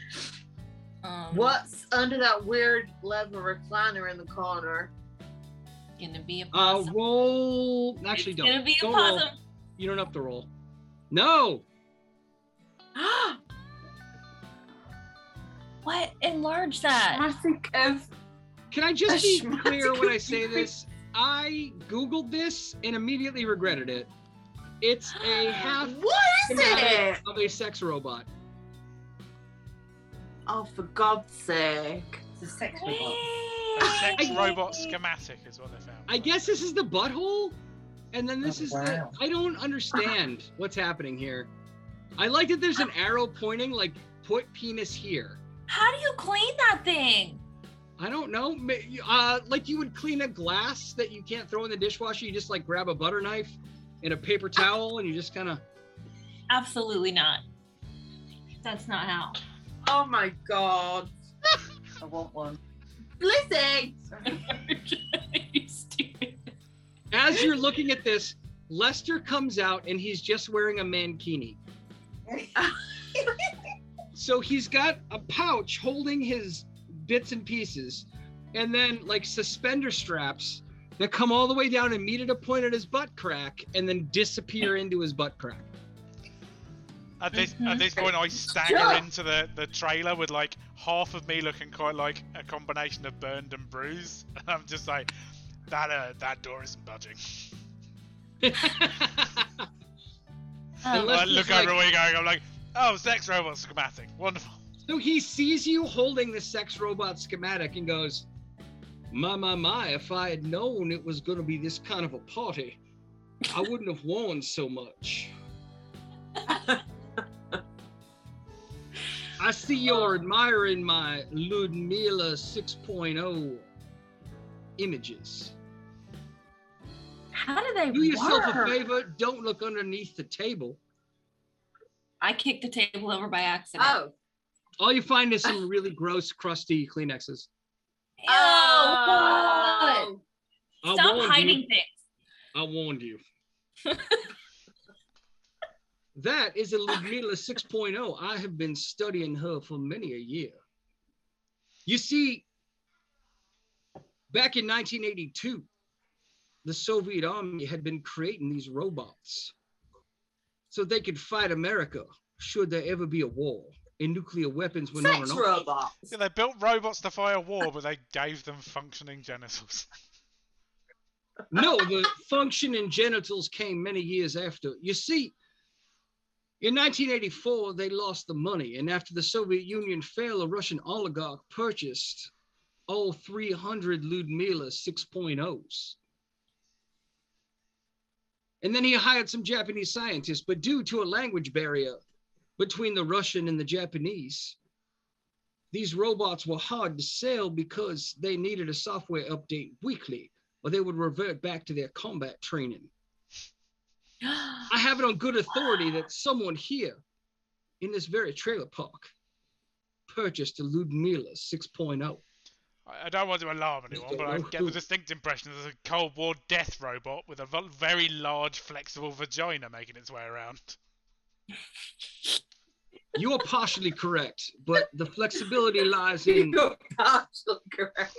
Um, What's under that weird leather recliner in the corner? Gonna be a Uh, possum. roll. Actually, it's don't. gonna be a Don't roll. You don't have to roll. No. What? Enlarge that. I think of Can I just be clear when I say this? I googled this and immediately regretted it. It's a half what is it? of a sex robot. Oh, for God's sake! It's a sex robot. A sex robot schematic is what they found. I guess this is the butthole, and then this Oh, is wow. the. I don't understand what's happening here. I like that there's an arrow pointing like put penis here. How do you clean that thing? I don't know. ma- Uh, like you would clean a glass that you can't throw in the dishwasher. You just like grab a butter knife and a paper towel, and you just kind of. Absolutely not. That's not how. Oh my God, I want one. Lizzie! As you're looking at this, Lester comes out and he's just wearing a mankini. So he's got a pouch holding his bits and pieces, and then like suspender straps that come all the way down and meet at a point at his butt crack, and then disappear into his butt crack. At this Mhm. at this point, I stagger into the, the trailer with like half of me looking quite like a combination of burned and bruised. And I'm just like, that uh, that door isn't budging. Um, I look like- over where you're going. I'm like, oh, sex robot schematic, wonderful. so he sees you holding the sex robot schematic and goes, "My my my! If I had known it was going to be this kind of a party, I wouldn't have worn so much." I see you're admiring my Ludmilla 6.0 images. how do they Do yourself a favor, don't look underneath the table. I kicked the table over by accident. Oh, All you find is some really gross, crusty Kleenexes. Ew, oh. what? oh. Stop warned hiding you. things. I warned you. that is a Ludmilla 6.0. I have been studying her for many a year. You see, Back in 1982, the Soviet army had been creating these robots so they could fight America should there ever be a war and nuclear weapons were not Sex an option. robots. Yeah, they built robots to fight a war, but they gave them functioning genitals. No, the functioning genitals came many years after. You see, in 1984, they lost the money, and after the Soviet Union fell, a Russian oligarch purchased all 300 Ludmila 6.0s. And then he hired some Japanese scientists, but due to a language barrier between the Russian and the Japanese, these robots were hard to sell because they needed a software update weekly or they would revert back to their combat training. I have it on good authority that someone here in this very trailer park purchased a Ludmila 6.0. I I don't want to alarm anyone, but I get the distinct impression there's a Cold War death robot with a very large, flexible vagina making its way around. You are partially correct, but the flexibility lies in You're partially correct.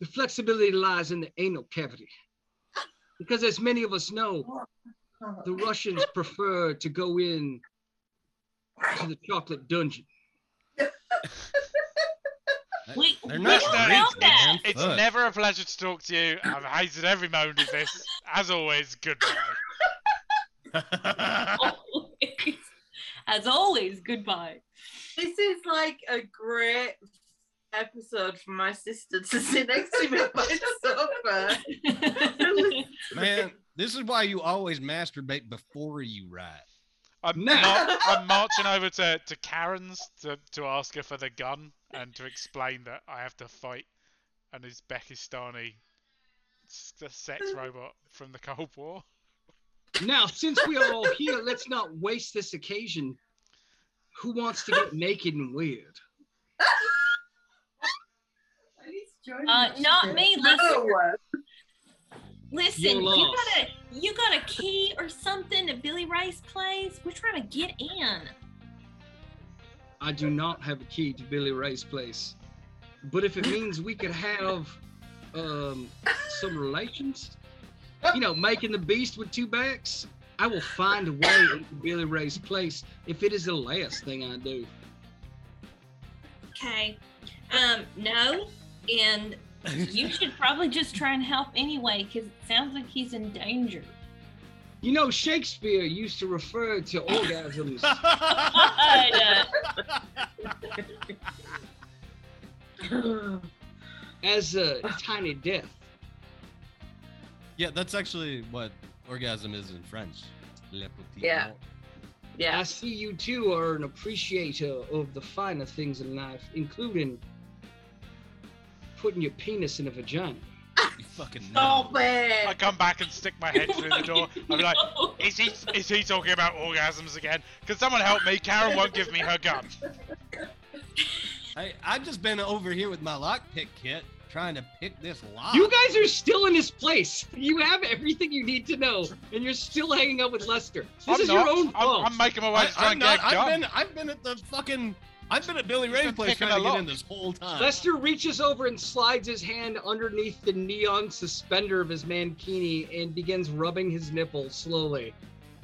the flexibility lies in the anal cavity. Because as many of us know, the Russians prefer to go in to the chocolate dungeon. We, They're we not don't know that. It's Fuck. never a pleasure to talk to you. I've hated every moment of this. As always, goodbye. Always. As always, goodbye. This is like a great episode for my sister to sit next to me on my sofa. and listen to Man, this is why you always masturbate before you write. I'm, No. mar- I'm marching over to, to Karen's to, to ask her for the gun and to explain that I have to fight an Uzbekistani sex robot from the Cold War. Now, since we are all here, let's not waste this occasion. Who wants to get naked and weird? Uh, not me. Listen, No. listen. You're You got a you got a key or something to Billy Ray's place? We're trying to get in. I do not have a key to Billy Ray's place. But if it means we could have um, some relations, you know, making the beast with two backs, I will find a way into Billy Ray's place if it is the last thing I do. Okay. Um, no, and you should probably just try and help anyway, because it sounds like he's in danger. You know, Shakespeare used to refer to orgasms as a tiny death. yeah, that's actually what orgasm is in French. Le petit Yeah. mort. I see you two are an appreciator of the finer things in life, including putting your penis in a vagina. You fucking oh, Stop know. I come back and stick my head through the door. I'm like, is he is he talking about orgasms again? Can someone help me? Karen won't give me her gun. I, I've just been over here with my lockpick kit trying to pick this lock. You guys are still in this place. You have everything you need to know, and you're still hanging out with Lester. This I'm is not. your own I'm, fault. I'm making my way I, to try I'm and not, get a. I've been I've been at the fucking I've been at Billy He's Ray's place picking trying a to get lock. in this whole time. Lester reaches over and slides his hand underneath the neon suspender of his mankini and begins rubbing his nipple slowly.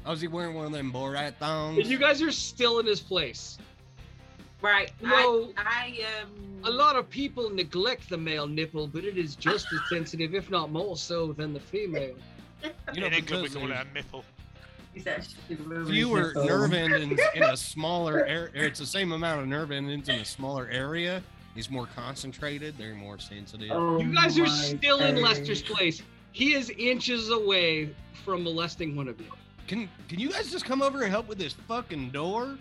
Oh, is he wearing one of them Borat And thongs? you guys are still in his place. Right. No. I, I um. A lot of people neglect the male nipple, but it is just as sensitive, if not more so, than the female. You know, in England, we because call it there's a nipple. He's actually moving fewer his nerve endings in a smaller area. It's the same amount of nerve endings in a smaller area. He's more concentrated. They're more sensitive. Oh You guys are my still in. Lester's place. He is inches away from molesting one of you. Can Can you guys just come over and help with this fucking door?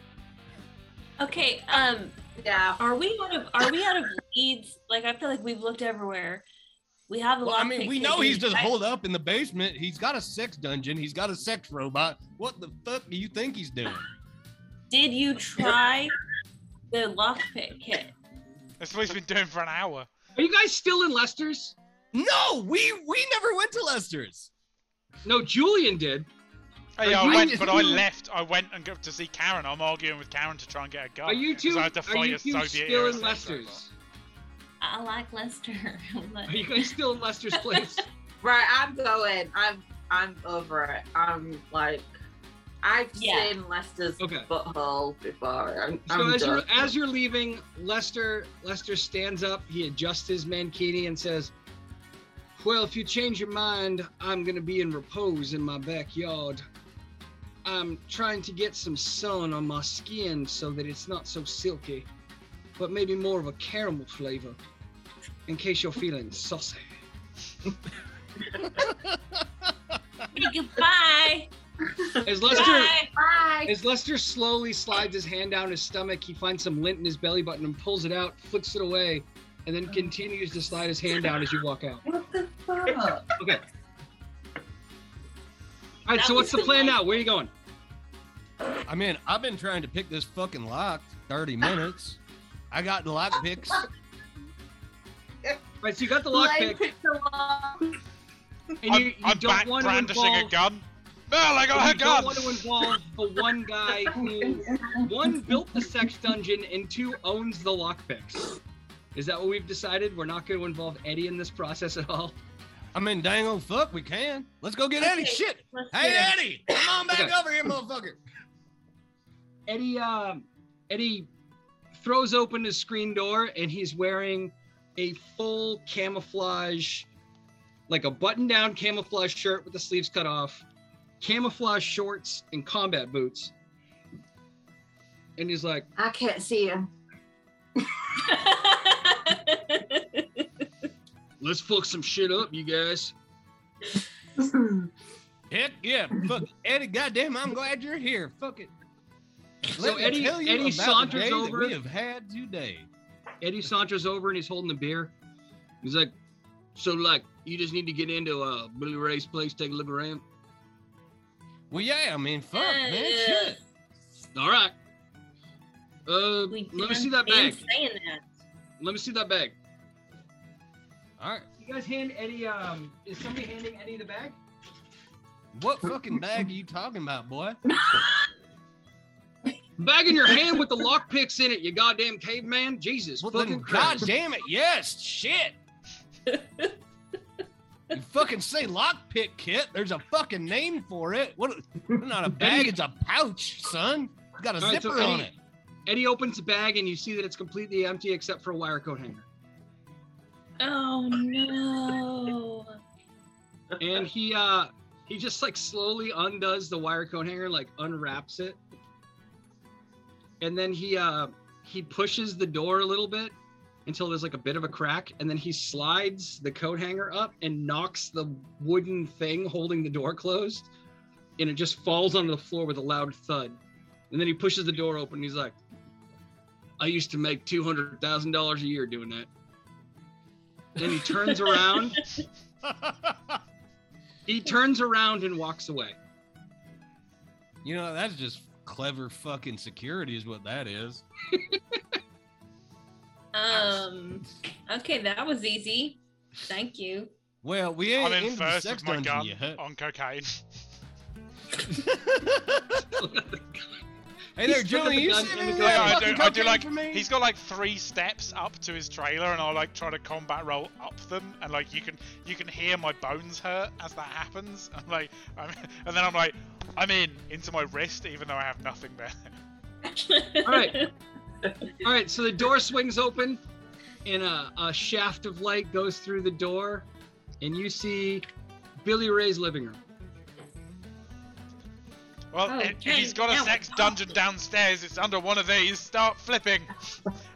Okay. Um, Yeah. are we out of are we out of leads? Like I feel like we've looked everywhere. We have a Well, lot. I mean, we know he's just holed up in the basement. He's got a sex dungeon. He's got a sex robot. What the fuck do you think he's doing? Did you try the lockpick kit? That's what he's been doing for an hour. Are you guys still in Lester's? No, we we never went to Lester's. No, Julian did. Hey, Are I went, but I left. I went and go to see Karen. I'm arguing with Karen to try and get a gun. Are you 'cause two? I had to Are fight you a two Soviet still in sex Lester's? Robot. I like Lester. Are you guys still in Lester's place? Right, I'm going. I'm I'm over it. I'm like I've Yeah. seen Lester's Okay. butthole before. I'm, So I'm as you're as you're leaving, Lester Lester stands up. He adjusts his mankini and says, "Well, if you change your mind, I'm gonna be in repose in my backyard. I'm trying to get some sun on my skin so that it's not so silky, but maybe more of a caramel flavor, in case you're feeling saucy." Goodbye. As Lester Bye. Bye. As Lester slowly slides his hand down his stomach, he finds some lint in his belly button and pulls it out, flicks it away, and then continues to slide his hand down as you walk out. What the fuck? Okay. All right, That so what's the plan now? Where are you going? I mean, I've been trying to pick this fucking lock 30 minutes. I got the lock picks. Right, so you got the Like, lockpick, pick the lock. and I'm, you, you I'm don't back want to brandishing involve. a gun. Mel, I got you a don't want to involve the one guy who one built the sex dungeon and two owns the lockpicks. Is that what we've decided? We're not going to involve Eddie in this process at all. I mean, dang old fuck, we can. Let's go get Eddie. Shit. Hey. Eddie, come on back Okay. over here, motherfucker. Eddie um Eddie throws open his screen door and he's wearing a full camouflage like a button down camouflage shirt with the sleeves cut off, camouflage shorts and combat boots. And he's like, I can't see him. "Let's fuck some shit up, you guys." Heck yeah. Fuck, Eddie, goddamn, I'm glad you're here. Fuck it. So Let me Eddie- tell you Eddie about the saunters day that over. we have had today. Eddie saunters over and he's holding the beer. He's like, "So like, you just need to get into uh Billy Ray's place, take a look around." Well, yeah, I mean, fuck, man, Yeah. shit. All right. Uh, We let me see that bag. saying that. Let me see that bag. All right. You guys hand Eddie. Um, is somebody handing Eddie the bag? What fucking bag are you talking about, boy? Bag in your hand with the lock picks in it. You goddamn caveman. Jesus Well, fucking then, God damn it, yes, shit. you fucking say lockpick kit. There's a fucking name for it. What? Not a bag. It's a pouch, son. It's got a All right, so zipper on it. Eddie opens the bag and you see that it's completely empty except for a wire coat hanger. Oh no. And he uh he just like slowly undoes the wire coat hanger, like unwraps it. And then he uh he pushes the door a little bit until there's like a bit of a crack, and then he slides the coat hanger up and knocks the wooden thing holding the door closed, and it just falls onto the floor with a loud thud. And then he pushes the door open. And he's like, "I used to make two hundred thousand dollars a year doing that." Then he turns around. He turns around and walks away. you know, that's just clever fucking security, is what that is. Um. Okay, that was easy. Thank you. Well, we ain't I'm in into the first sex with my gun yet. on cocaine. Hey there, He's Julie. You gun sitting and in the there gun. Yeah, I do, I do like. He's got like three steps up to his trailer, and I'll like try to combat roll up them, and like you can you can hear my bones hurt as that happens. I'm like, I'm, and then I'm like, I'm in into my wrist, even though I have nothing there. All right. All right, so the door swings open, and a, a shaft of light goes through the door, and you see Billy Ray's living room. Well, Oh, if, if he's got a now sex dungeon downstairs, it's under one of these. Start flipping,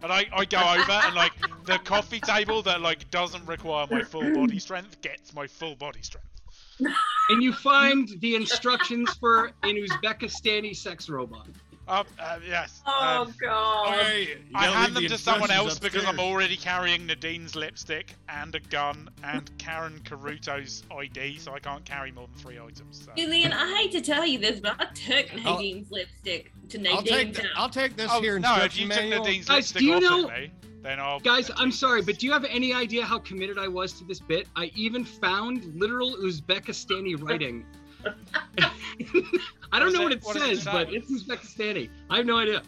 and I, I go over and like the coffee table that like doesn't require my full body strength gets my full body strength. And you find the instructions for an Uzbekistani sex robot. Um, uh, yes. Oh um, god. Okay, you I gotta hand them the to someone instructions else because I'm already carrying Nadine's lipstick and a gun and Karen Caruto's ID, so I can't carry more than three items. So. Julian, I hate to tell you this, but I took I'll- Nadine's lipstick to I'll take, Nadine's the, house. I'll take this Oh, here no, if instruction you took manual. Nadine's Guys, lipstick do you off know- at me, then I'll. Guys, I'm sorry, but do you have any idea how committed I was to this bit? I even found literal Uzbekistani writing. I don't know what it? it What does it says, but it's Uzbekistani. I have no idea.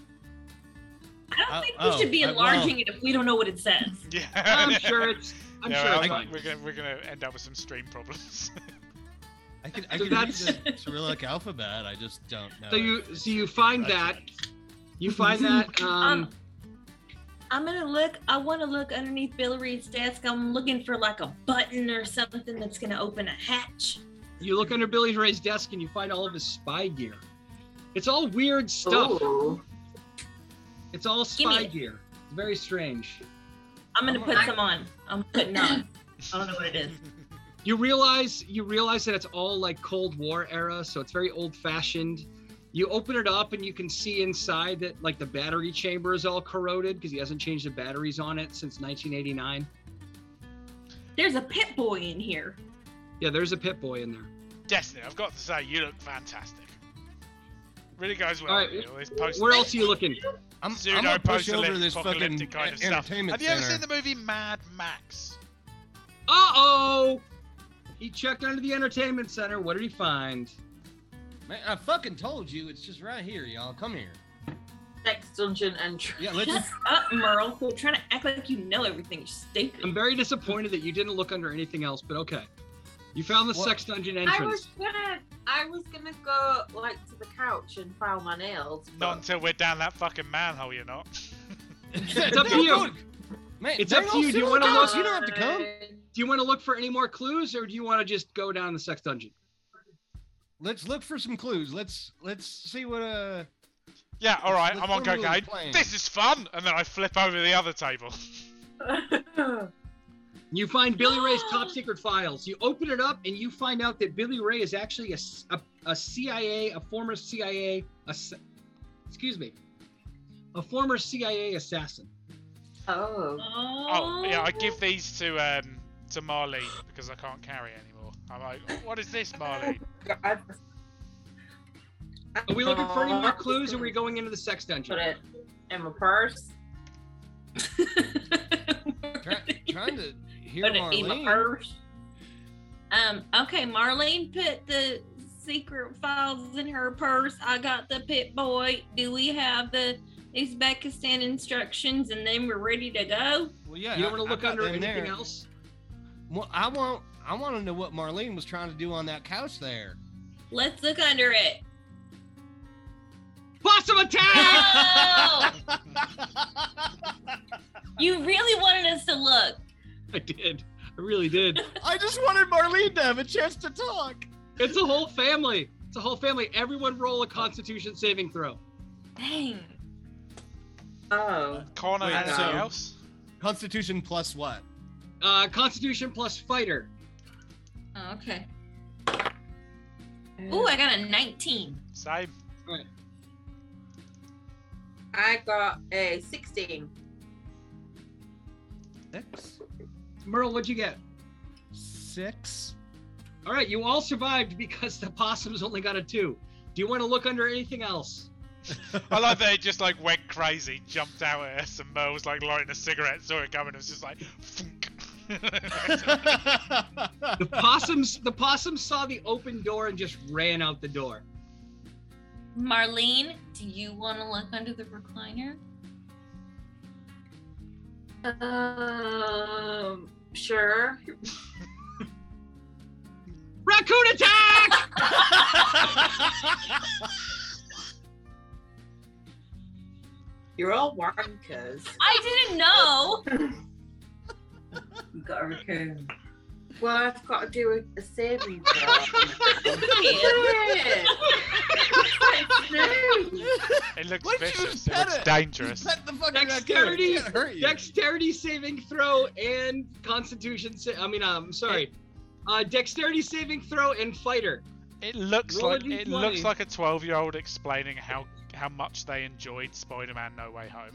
I don't Uh, think oh, we should be uh, well- enlarging it if we don't know what it says. Yeah. I'm sure it's. I'm yeah, sure I it's fine. we're gonna we're gonna end up with some stream problems. I can I So can read that's- the Cyrillic alphabet. I just don't know. So you so you find that That's- you find that um, Um, I'm gonna look. I want to look underneath Billy Reed's desk. I'm looking for like a button or something that's gonna open a hatch. you look under Billy Ray's desk and you find all of his spy gear. It's all weird stuff. Ooh. It's all spy gear. It's very strange. I'm gonna oh put gonna- some on. I'm putting on. I don't know what it is. You realize you realize that it's all like Cold War era, so it's very old fashioned. You open it up and you can see inside that like the battery chamber is all corroded because he hasn't changed the batteries on it since 1989. There's a Pip-Boy in here. Yeah, there's a Pip-Boy in there. Destiny, I've got to say, you look fantastic. Really goes well. All right, with you, all post- Where else are you looking? I'm, pseudo I'm gonna push over this fucking apocalyptic kind of e- stuff. Have you ever seen the movie Mad Max? Uh oh! He checked under the entertainment center. What did he find? Man, I fucking told you, it's just right here, y'all. Come here. Next dungeon entry. Yeah, let's. Shut up, Merle. Quit trying to act like you know everything. You're stupid. I'm very disappointed that you didn't look under anything else, but okay. You found the What? sex dungeon entrance. I was gonna, I was gonna go like to the couch and file my nails. Not until we're down that fucking manhole, you're not. It's up to you. Man, It's up to you. Do you wanna look- You don't have to come. Do you want to look for any more clues, or do you want to just go down the sex dungeon? Let's look for some clues. Let's let's see what uh. Yeah, all right, I'm on formulate a cocaine. plan. This is fun, and then I flip over the other table. You find Billy Ray's top secret files. You open it up, and you find out that Billy Ray is actually a a CIA, a former CIA, ass- excuse me, a former CIA assassin. oh. Oh, yeah, I give these to um to Marlene because I can't carry anymore. I'm like, what is this, Marlene? God. Are we looking for any more clues, or are we going into the sex dungeon? Put it in my purse. Try, trying to hear Put it in my Marlene. purse. Um, okay, Marlene put the secret files in her purse. I got the Pip-Boy. Do we have the Uzbekistan instructions and then we're ready to go? Well, yeah. You don't want to look under anything there. else? Well, I want I want to know what Marlene was trying to do on that couch there. Let's look under it. Possum attack! Oh! you really wanted us to look. I did. I really did. I just wanted Marlene to have a chance to talk. It's a whole family. It's a whole family. Everyone roll a Constitution saving throw. Dang. Oh. Connor, Wait, anything so- else? Constitution plus what? Uh, Constitution plus fighter. Oh, okay. Ooh, I got a 19. Same. I got a 16. Six. Merle, what'd you get? Six. All right, you all survived because the possums only got a two. Do you want to look under anything else? I like that it just like went crazy, jumped out at us, and Merle was like lighting a cigarette, saw it coming, and was just like, Funk. The possums, the possums saw the open door and just ran out the door. Marlene, do you want to look under the recliner? Um, sure. Raccoon attack! You're all warm, cuz. I didn't know. You got a raccoon. Well, I've got to do a, a saving throw. it looks Why don't you vicious. just It pet looks it? dangerous. Pet the fucking Dexterity, raccoon. It can't hurt you. dexterity saving throw and Constitution. Sa- I mean, um, sorry, uh, dexterity saving throw and fighter. It looks Roll a like it D20. looks like a twelve-year-old explaining how how much they enjoyed Spider-Man: No Way Home.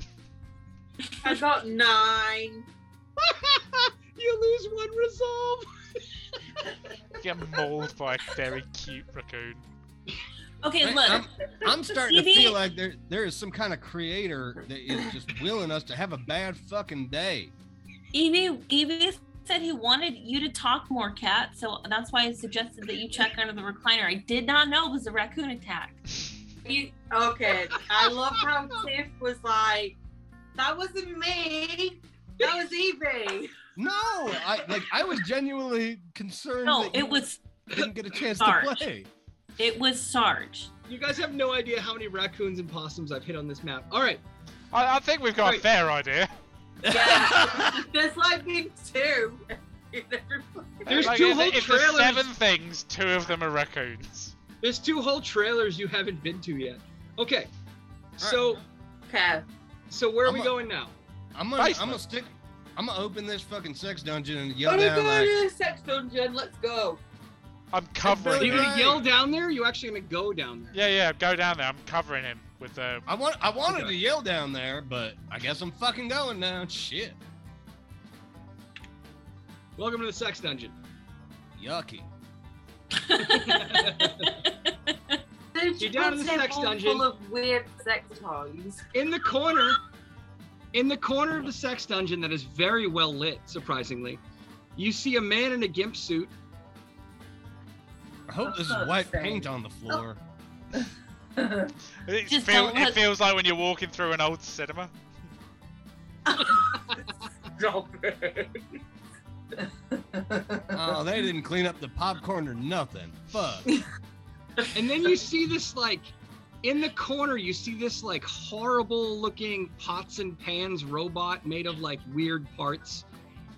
I got nine. you lose one resolve. Get mauled by a very cute raccoon. Okay, Man, look. I'm, I'm starting to feel like there there is some kind of creator that is just willing us to have a bad fucking day. Evie, Evie said he wanted you to talk more, Cat. So that's why I suggested that you check under the recliner. I did not know it was a raccoon attack. You, okay, I love how Tiff was like, That wasn't me. That was Evie. No, I like I was genuinely concerned No, that you it was didn't get a chance to play. it was Sarge. You guys have no idea how many raccoons and possums I've hit on this map. All right. I, I think we've got a fair idea. Yeah. There's like been two. There's Like, two if, whole if there's seven things, two of them are raccoons. There's two whole trailers you haven't been to yet. Okay. So Okay. so where are I'm we a- going now? I'm gonna I'm gonna stick I'm gonna open this fucking sex dungeon and yell my down god, like to the sex dungeon. Let's go. I'm Are covering you him. gonna yell down there? Or are you actually gonna go down there? Yeah, yeah, go down there. I'm covering him with the. I want I wanted Okay. to yell down there, but I guess I'm fucking going now. Shit. Welcome to the sex dungeon. Yucky. You're down in the sex dungeon. Full of weird sex toys. In the corner, in the corner of the sex dungeon that is very well lit, surprisingly, you see a man in a gimp suit. I hope this is white paint on the floor. It, Just feel, don't it let- feels like when you're walking through an old cinema. Stop it. Oh, they didn't clean up the popcorn or nothing. Fuck. And then you see this like in the corner you see this like horrible looking pots and pans robot made of like weird parts.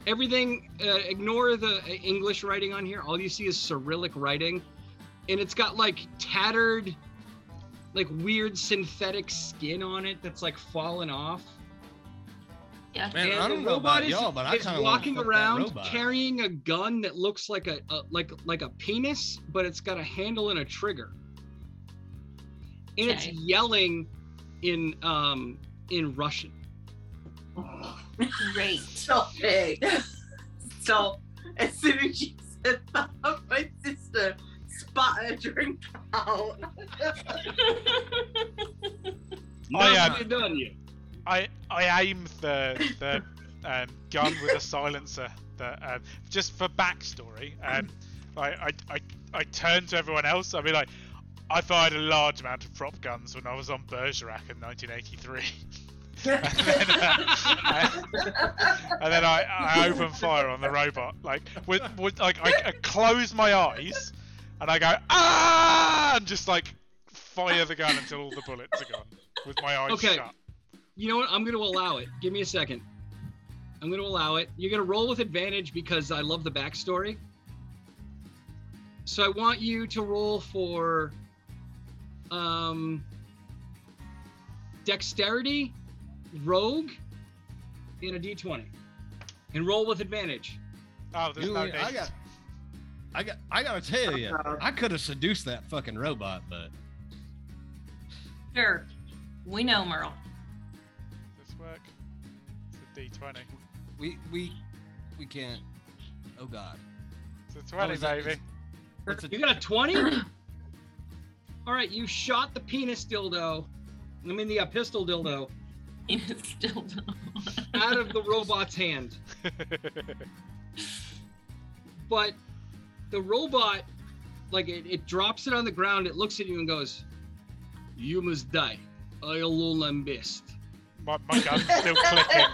Everything uh, ignore the uh, English writing on here. All you see is Cyrillic writing and it's got like tattered like weird synthetic skin on it that's like fallen off. Yeah. Man, and I the don't know robot about is, y'all, but I is kind of walking around carrying a gun that looks like a, a like like a penis, but it's got a handle and a trigger. And it's yelling in um in Russian. Great. Stop it. Stop. As soon as you said that, my sister spat a drink out. I, Not um, done yet. I I aim the the um, gun with a silencer. That um, just for backstory, um, I, I I I turn to everyone else. I mean, like I fired a large amount of prop guns when I was on Bergerac in 1983. and then, uh, and then I, I open fire on the robot. Like with, with like I, I close my eyes and I go ah and just like fire the gun until all the bullets are gone with my eyes Okay. shut. You know what? I'm gonna allow it. Give me a second. I'm gonna allow it. You're gonna roll with advantage because I love the backstory. So I want you to roll for um dexterity, rogue, and a d20. And roll with advantage. Oh, there's no Dude, need. I got, I got, I gotta tell you, I could have seduced that fucking robot, but Sure. We know, Merle. Does this work? It's a D20. we, we, we can't. Oh God, It's a 20, is that- baby. it's a, You got a 20? All right, you shot the penis dildo. I mean the uh, pistol dildo It's still out of the robot's hand. but the robot like it, it drops it on the ground it looks at you and goes you must die i alone am best my, my gun's still clicking.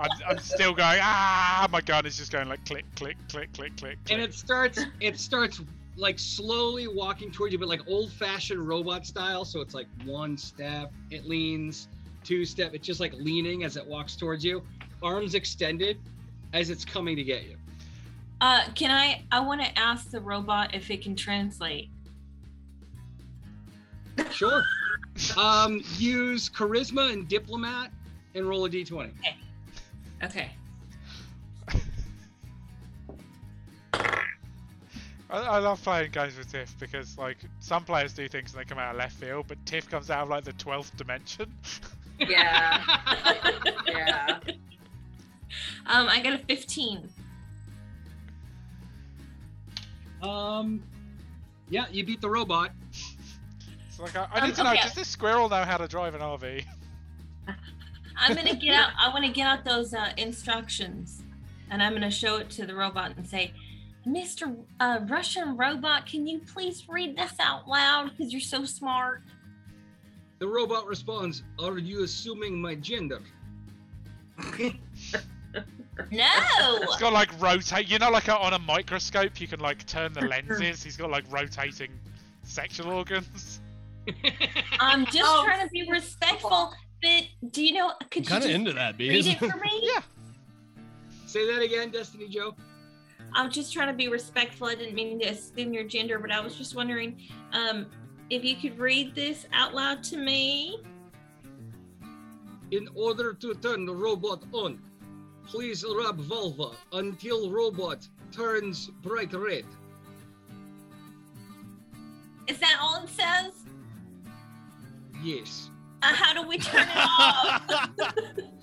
I'm, I'm still going, ah! My gun is just going like click, click, click, click, click. and it starts it starts like slowly walking towards you but like old fashioned robot style so it's like one step it leans two step it's just like leaning as it walks towards you arms extended as it's coming to get you Uh, can I? I want to ask the robot if it can translate. sure um use charisma and diplomat and roll a d20 Okay. I, I love playing games with Tiff because like some players do things and they come out of left field, but Tiff comes out of like the twelfth dimension. Yeah. Yeah. Um, I got a 15. Um, yeah, you beat the robot. It's like I, I Um, need to know: okay. does this squirrel know how to drive an RV? I'm gonna get out. I want to get out those uh, instructions, and I'm gonna show it to the robot and say, "Mr. Uh, Russian robot, can you please read this out loud? Because you're so smart." The robot responds, Are you assuming my gender? No. It's got like rotate. You know, like on a microscope, you can like turn the lenses. He's got like rotating sexual organs. I'm just Oh. trying to be respectful. But do you know? Could you Kind of into that, read it for me? Yeah. Say that again, Destiny Joe. I'm just trying to be respectful. I didn't mean to assume your gender, but I was just wondering um, if you could read this out loud to me. In order to turn the robot on, please rub vulva until robot turns bright red. Is that all it says? Yes. Uh, how do we turn it off?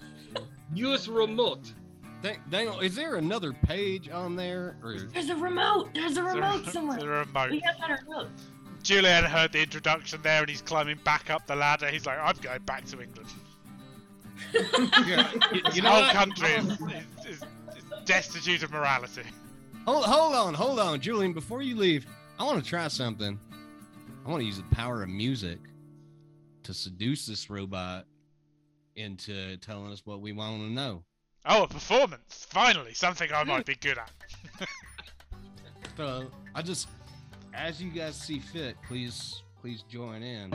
Use remote. Dang- Daniel, is there another page on there? Or There's a remote. There's a It's a- remote it's a somewhere. remote. We have that remote. Julian heard the introduction there, and he's climbing back up the ladder. He's like, "I'm going back to England." Yeah, you, you know whole what? country is, is, is, is destitute of morality. Hold, hold on, hold on, Julian. Before you leave, I want to try something. I want to use the power of music to seduce this robot into telling us what we want to know. Oh, a performance! Finally, something I might be good at. So I just, as you guys see fit, please, please join in.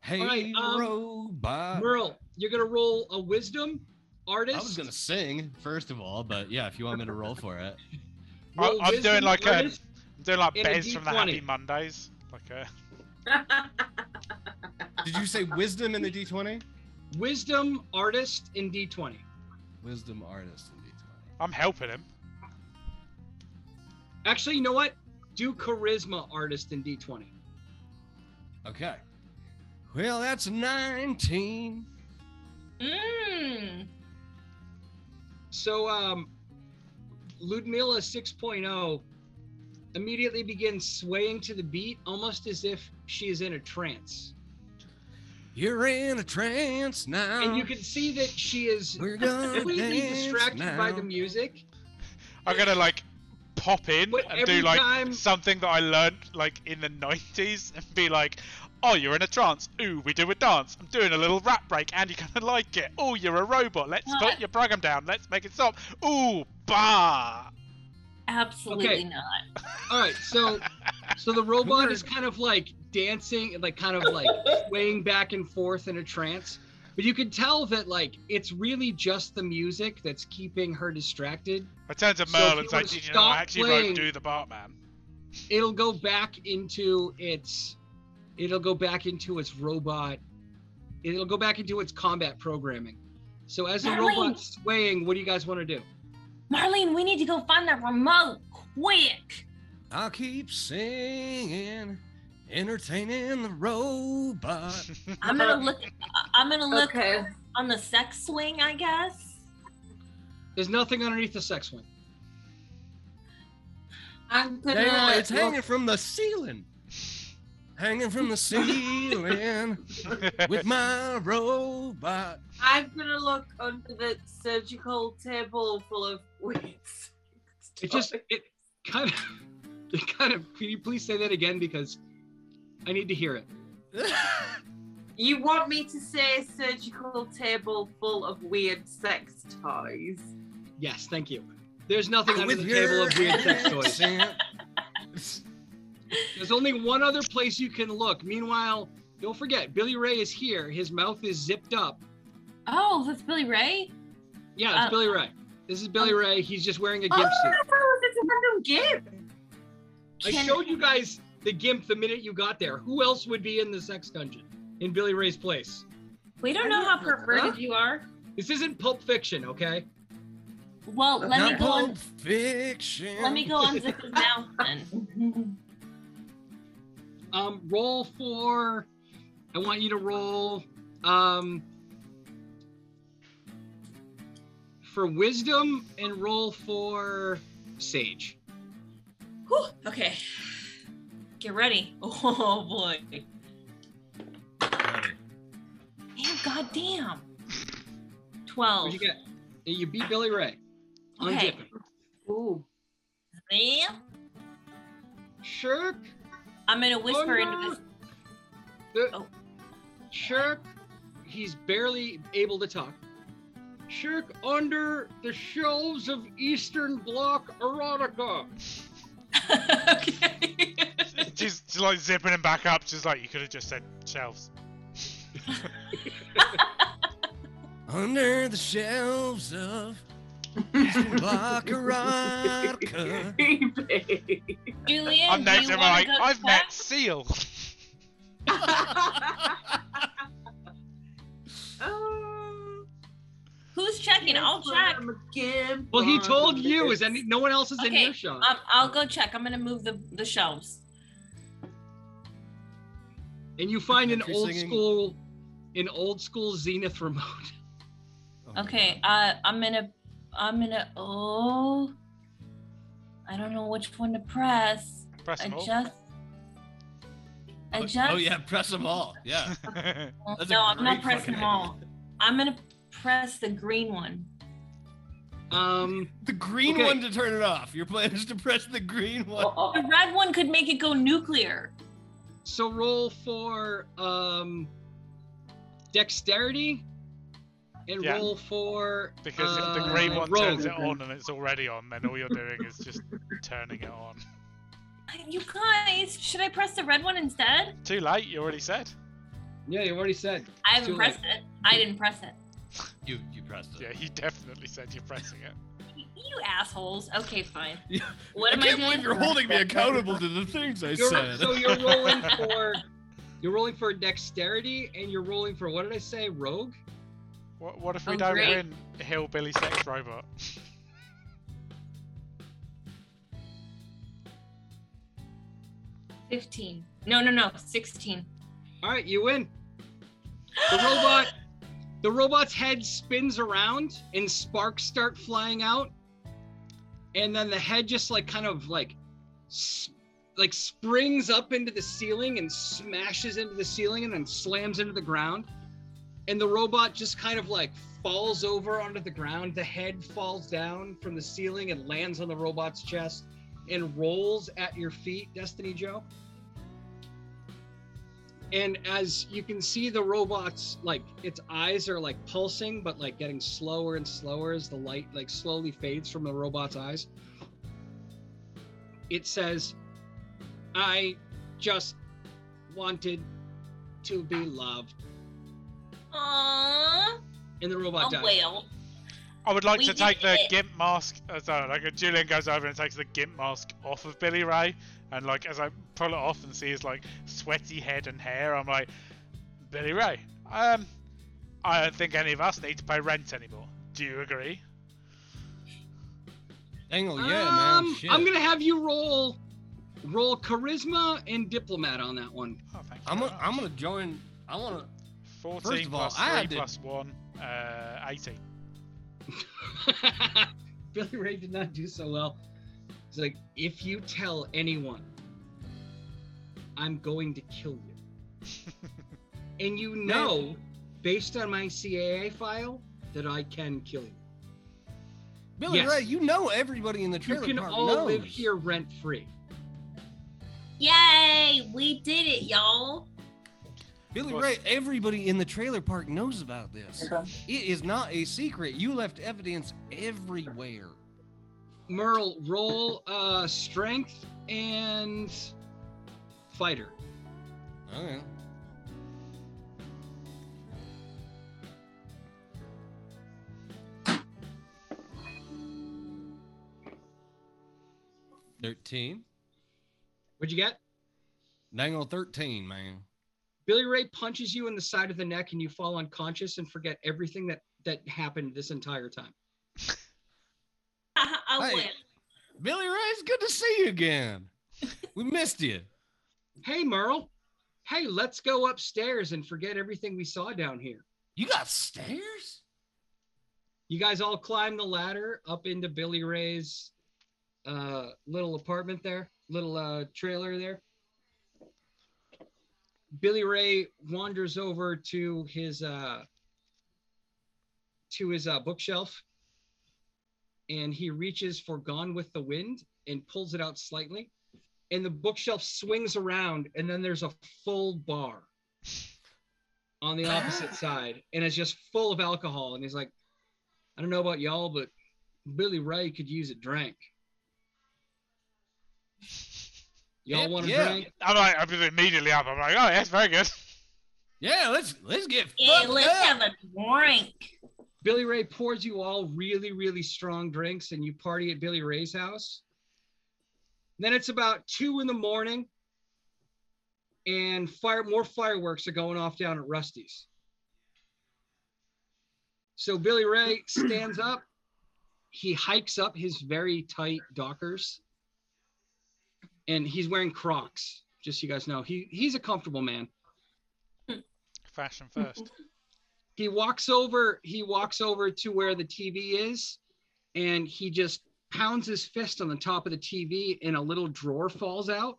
Hey, All right, um, robot. Merle, you're gonna roll a wisdom artist. I was gonna sing first of all, but yeah, if you want me to roll for it. I, Roll I'm doing like a, I'm doing like and a Bez from the Happy Mondays, like a. Did you say wisdom in the D20? wisdom artist in D20. Wisdom artist in D20. I'm helping him. Actually, you know what? Do charisma artist in D20. Okay. Well, that's 19. Mmm. So, um, Ludmilla 6.0 immediately begins swaying to the beat, almost as if she is in a trance. You're in a trance now. And you can see that she is We're gonna completely dance distracted by the music. I'm gonna like pop in But and do like time- something that I learned like in the 90s and be like, oh, you're in a trance. Ooh, we do a dance. I'm doing a little rap break and you're gonna like it. Oh, you're a robot. Let's put your program down. Let's make it stop. Ooh, bah. Absolutely Okay. not. All right, so so the robot is kind of like dancing, and like kind of like swaying back and forth in a trance. But you can tell that like it's really just the music that's keeping her distracted. I turn to So Merle if and you say, wanna did you know I actually playing- wrote Do the Bartman? It'll go back into its it'll go back into its robot. It'll go back into its combat programming. So as the Darling. robot's swaying, what do you guys want to do? Marlene, we need to go find that remote quick. I'll keep singing, entertaining the robot. I'm gonna look. I'm gonna look Okay. on the sex swing, I guess. There's nothing underneath the sex swing. I'm gonna. Daniel, it's look- hanging from the ceiling. Hanging from the ceiling with my robot. I'm gonna look under the surgical table full of weeds. It just it kind of it kind of can you please say that again because I need to hear it. You want me to say surgical table full of weird sex toys? Yes, thank you. There's nothing under with the table of weird sex toys. There's only one other place you can look. Meanwhile, don't forget, Billy Ray is here. His mouth is zipped up. Oh, that's Billy Ray. Yeah, it's Uh, Billy Ray. This is Billy Ray. He's just wearing a Oh, gimp I suit. thought it was a random gimp. I showed you guys the gimp the minute you got there. Who else would be in the sex dungeon in Billy Ray's place? We don't know how perverted you are. This isn't Pulp Fiction, okay? Well, let me go. Pulp Un- Fiction. let me go unzip his mouth then. Um, roll for. I want you to roll. Um, for wisdom and roll for sage. Whew, okay. Get ready. Oh boy. Damn, goddamn. Twelve. What'd you get? You beat Billy Ray. Unzip Okay. him. Ooh. Yeah. Shirk. I'm gonna whisper Oh, into this. The- Oh. Shirk. He's barely able to talk. Shirk under the shelves of Eastern Bloc erotica. okay. She's, she's like zipping him back up. She's like, you could have just said shelves. Under the shelves of Eastern Bloc erotica. Julian, I'm do next you to him wanna like, go I've check? met Seal. Oh, Who's checking? I'll check. Again, Well, he told you. Is any no one else is in your shop? Um, I'll go check. I'm gonna move the the shelves. And you find an old singing. school, an old school Zenith remote. Okay. Uh, I'm gonna I'm gonna oh. I don't know which one to press. Press them all. Adjust. Oh, Adjust. Oh yeah, press them all. Yeah. No, I'm not great pressing them all. I'm gonna press the green one. Um, The green Okay. one to turn it off. Your plan is to press the green one. Oh, The red one could make it go nuclear. So roll for um, dexterity, and Yeah. roll for because if the uh, green one rogue. turns it on and it's already on, then all you're doing is just turning it on. You guys, should I press the red one instead? Too late, you already said. Yeah, you already said. I It's haven't too pressed it. I didn't press it. You you pressed it. Yeah, he definitely said you're pressing it. You assholes. Okay, fine. What I am can't I doing? believe you're holding me accountable to the things I You're, said. so you're rolling for, you're rolling for dexterity, and you're rolling for what did I say? Rogue. What, what if we Oh, don't great. win Hillbilly Sex Robot? 15. No, no, no. 16. All right, you win. The robot, the robot's head spins around and sparks start flying out, and then the head just like kind of like, s- like springs up into the ceiling and smashes into the ceiling and then slams into the ground, and the robot just kind of like falls over onto the ground. The head falls down from the ceiling and lands on the robot's chest and rolls at your feet, Destiny Joe and as you can see the robot's like its eyes are like pulsing but like getting slower and slower as the light like slowly fades from the robot's eyes it says i just wanted to be loved Aww. and the robot Oh, dies well. I would like We to take the it. gimp mask. Uh, sorry, like Julian goes over and takes the gimp mask off of Billy Ray, and like as I pull it off and see his like sweaty head and hair, I'm like, Billy Ray, um, I don't think any of us need to pay rent anymore. Do you agree? Dangle, yeah, um, man. Shit. i'm gonna have you roll roll charisma and diplomat on that one Oh, thank you. I'm gonna, I'm gonna join. I want to. 14 first of all, plus I 3 had to- plus 1, uh, 18. Billy Ray did not do so well. He's like, if you tell anyone, I'm going to kill you. and you know, based on my CIA file, that I can kill you. Billy Yes. Ray, you know everybody in the trailer. Park. You trailer can park all knows. live here rent free. Yay! We did it, y'all. Billy Ray, everybody in the trailer park knows about this. Okay. It is not a secret. You left evidence everywhere. Merle, roll uh, strength and fighter. Okay. Thirteen. What'd you get? Dangle thirteen, man. Billy Ray punches you in the side of the neck and you fall unconscious and forget everything that that happened this entire time. I Hey. win. Billy Ray, it's good to see you again. We missed you. Hey Merle, hey, let's go upstairs and forget everything we saw down here. You got stairs? You guys all climb the ladder up into Billy Ray's uh, little apartment there, little uh, trailer there. Billy Ray wanders over to his uh, to his uh, bookshelf, and he reaches for Gone with the Wind and pulls it out slightly, and the bookshelf swings around, and then there's a full bar on the opposite side, and it's just full of alcohol, and he's like I don't know about y'all, but Billy Ray could use a drink. Y'all Yeah, want a yeah. drink? I'm like, I'm immediately up. I'm like, oh, that's very good. Yeah, let's let's get Yeah, let's up. have a drink. Billy Ray pours you all really, really strong drinks and you party at Billy Ray's house. Then it's about two in the morning and fire more fireworks are going off down at Rusty's. So Billy Ray stands up, he hikes up his very tight Dockers, and he's wearing Crocs. Just so you guys know, he he's a comfortable man. Fashion first. he walks over he walks over to where the tv is and he just pounds his fist on the top of the tv and a little drawer falls out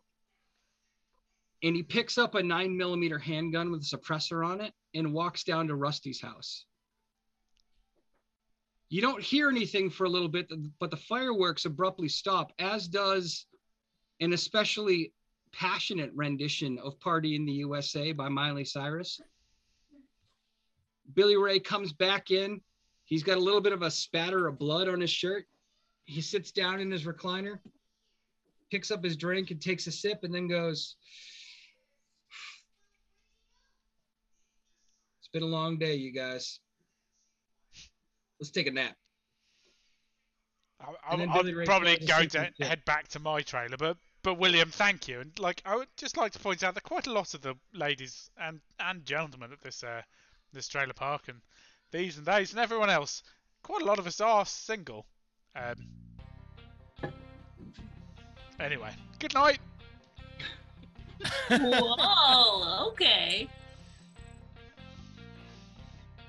and he picks up a nine millimeter handgun with a suppressor on it and walks down to rusty's house you don't hear anything for a little bit but the fireworks abruptly stop as does an especially passionate rendition of party in the usa by miley cyrus Billy Ray comes back in. He's got a little bit of a spatter of blood on his shirt. He sits down in his recliner, picks up his drink and takes a sip, and then goes, It's been a long day, you guys. Let's take a nap. I- And I'm, I'm probably going to head back to my trailer, but but William, thank you. And like, I would just like to point out that quite a lot of the ladies and and gentlemen at this uh this trailer park and these and those and everyone else, quite a lot of us are single. Um. Anyway, good night. Whoa, okay.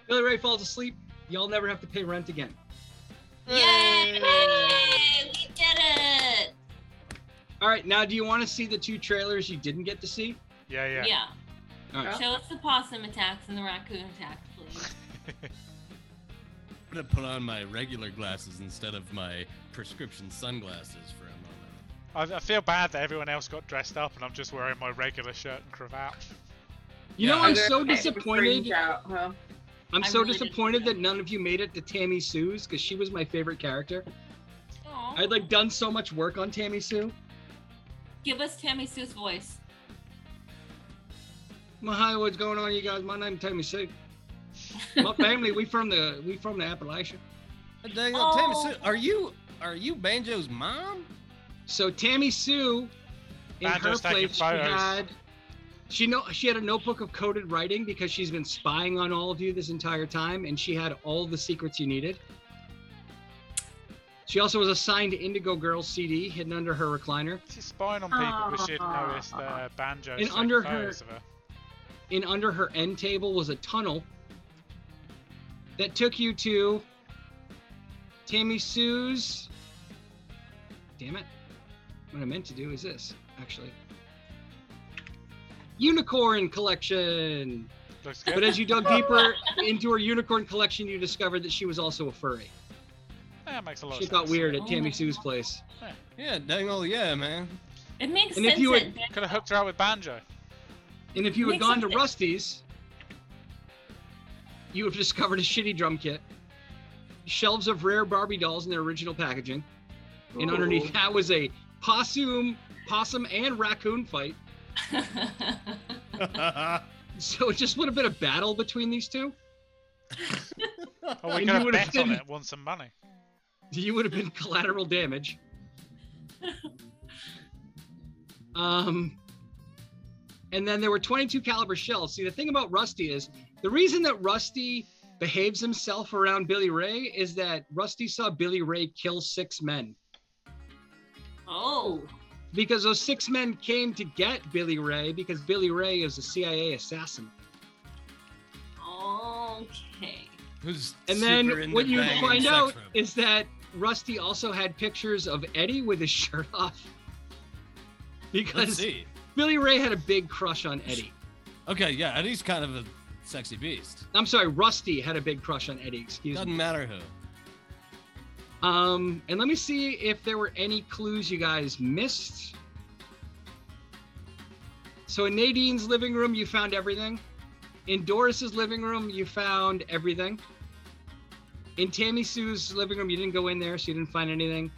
Billy Ray falls asleep. Y'all never have to pay rent again. Yay! We did it! All right, now do you want to see the two trailers you didn't get to see? Yeah, yeah. Yeah. All right. Show us the possum attacks and the raccoon attacks, please. I'm gonna put on my regular glasses instead of my prescription sunglasses for a moment. I, I feel bad that everyone else got dressed up and I'm just wearing my regular shirt and cravat. You Yeah. know, I'm so disappointed. Out, huh? I'm I so really disappointed that that. none of you made it to Tammy Sue's because she was my favorite character. Aw. I'd like done so much work on Tammy Sue. Give us Tammy Sue's voice. My hi, what's going on, you guys? My name's Tammy Sue. My family, we from the we from the Appalachia. Uh, Dang, oh. Tammy. Sue, are you are you Banjo's mom? So Tammy Sue, in Banjo's her place, she had she know she had a notebook of coded writing because she's been spying on all of you this entire time, and she had all the secrets you needed. She also was assigned Indigo Girls CD hidden under her recliner. She's spying on people because she'd noticed uh, Banjo And under her- photos her. and under her end table was a tunnel that took you to Tammy Sue's. Damn it. What I meant to do is this, actually. Unicorn collection. Looks good. But as you dug deeper into her unicorn collection, you discovered that she was also a furry. yeah, makes a lot She of got sense. weird at Oh Tammy my Sue's place. Yeah, dang old yeah, man. It makes And if you that would- that- Could have hooked her up with Banjo. And if you had Makes gone to sense. Rusty's, you have discovered a shitty drum kit, shelves of rare Barbie dolls in their original packaging, and underneath that was a possum, possum and raccoon fight. So it just would have been a battle between these two. Oh, we could you have would've on been- it, won some money. You would have been collateral damage. Um, and then there were 22 caliber shells. See, the thing about Rusty is the reason that Rusty behaves himself around Billy Ray is that Rusty saw Billy Ray kill six men. oh. because those six men came to get Billy Ray because Billy Ray is a CIA assassin. Okay. Who's And then into what you find out robots. is that Rusty also had pictures of Eddie with his shirt off. Because. Billy Ray had a big crush on Eddie. Okay, yeah, Eddie's kind of a sexy beast. I'm sorry, Rusty had a big crush on Eddie, excuse Doesn't me. matter who. Um, and let me see if there were any clues you guys missed. So in Nadine's living room, you found everything. In Doris's living room, you found everything. In Tammy Sue's living room, you didn't go in there, so you didn't find anything.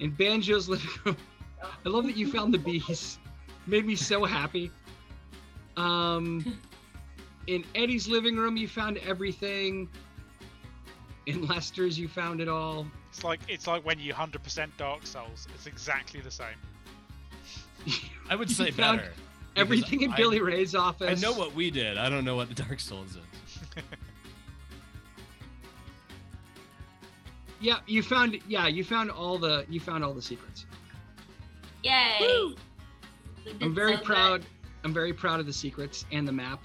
In Banjo's living room, I love that you found the bees. Made me so happy. Um, in Eddie's living room, you found everything. In Lester's, you found it all. It's like it's like when you 100% Dark Souls. It's exactly the same. I would say better. Everything in I- Billy Ray's office. I know what we did. I don't know what the Dark Souls is. Yeah, you found. Yeah, you found all the. You found all the secrets. Yay! Woo! We did I'm very so good. proud. I'm very proud of the secrets and the map.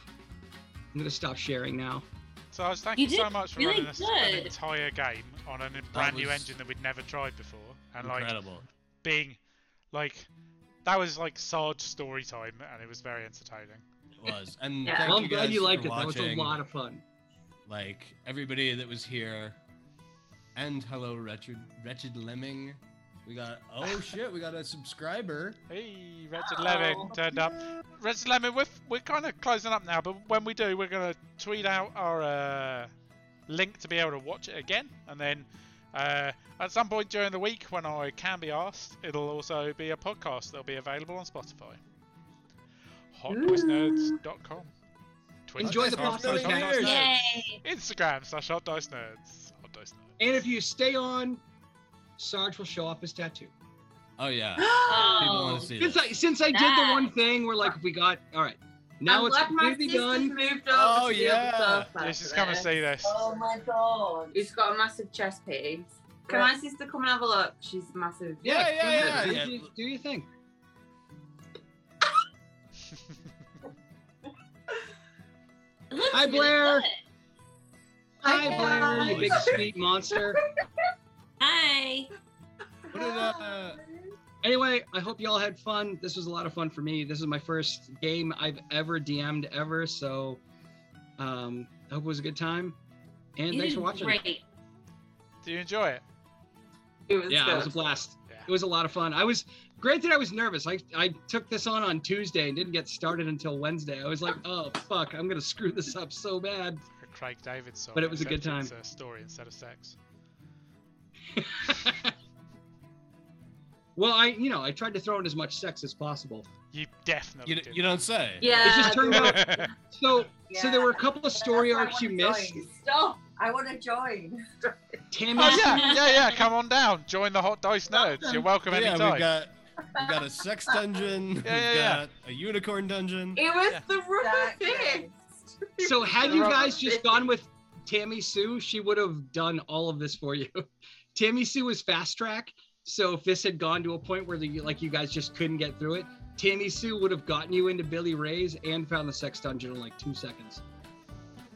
I'm gonna stop sharing now. So I was thank You you, so much for really running this, an entire game on a brand new engine that we'd never tried before, and like Incredible. being like that was like Sarge story time, and it was very entertaining. It was. And Yeah. thank Well, I'm you glad you liked for it. That was a lot of fun. Like everybody that was here. And hello, wretched, wretched lemming. We got oh shit, we got a subscriber. Hey, Wretched Lemon turned up. Wretched Lemon, we're, we're kind of closing up now, but when we do, we're going to tweet out our uh, link to be able to watch it again. And then uh, at some point during the week, when I can be asked, it'll also be a podcast that'll be available on Spotify. HotDiceNerds.com. Twitter Enjoy the slash podcast. Nerds. Instagram slash Hot Dice Nerds. Hot Dice Nerds. And if you stay on, Sarge will show off his tattoo. Oh yeah. People want to see Since this. I since I did the one thing where like we got all right. Now I'm it's glad my completely sister's done. moved over Oh, to the yeah. other sofa Yeah, she's for come and this. see this. Oh my god. He's got a massive chest piece. Can my sister come and have a look? She's massive. Yeah, yeah, do yeah, it. yeah. Do, you- do your thing. it looks Hi, really Blair. good. Hi, Hi, Blair, you guys. big sweet monster. Hi. What did, uh, Anyway, I hope you all had fun. This was a lot of fun for me. This is my first game I've ever DM'd ever, so um, I hope it was a good time. And You thanks for watching. Great. Do you enjoy it? It was Yeah, good. it was a blast. Yeah. It was a lot of fun. I was granted I was nervous. I I took this on on Tuesday and didn't get started until Wednesday. I was like, oh fuck, I'm gonna screw this up so bad. A Craig David song. But it was a good time. It's a story instead of sex. well, I you know I tried to throw in as much sex as possible. You definitely you, did. you don't say. Yeah. It just turned out so. So there were a couple of story That's arcs you missed. Stop! I want to join. Tammy. Oh yeah, yeah, yeah. Come on down. Join the Hot Dice Nerds. You're welcome yeah, anytime. we've got we got a sex dungeon. we've yeah, yeah. got a unicorn dungeon. It was Yeah. the rubber of fist. So had The you guys just gone with Tammy Sue, she would have done all of this for you. Tammy Sue was fast track, so if this had gone to a point where the, like you guys just couldn't get through it, Tammy Sue would have gotten you into Billy Ray's and found the sex dungeon in like two seconds.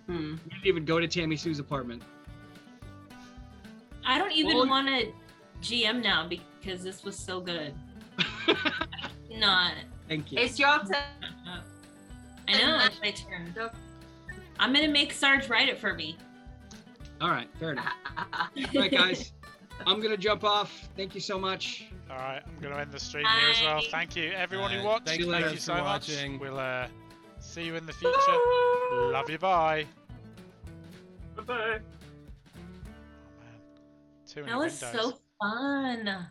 Hmm. You didn't even go to Tammy Sue's apartment. I don't even Well- want to GM now because this was so good. Not. Thank you. It's your turn. I know. It's my turn. I'm gonna make Sarge write it for me. All right, fair enough. All right, guys, I'm gonna jump off. Thank you so much. All right, I'm going to end the stream here as well. Thank you, everyone who watched. thank you Thank guys you for so much. watching. We'll uh, see you in the future. Love you. Bye. Bye. Oh, man. Too many That was windows. so fun.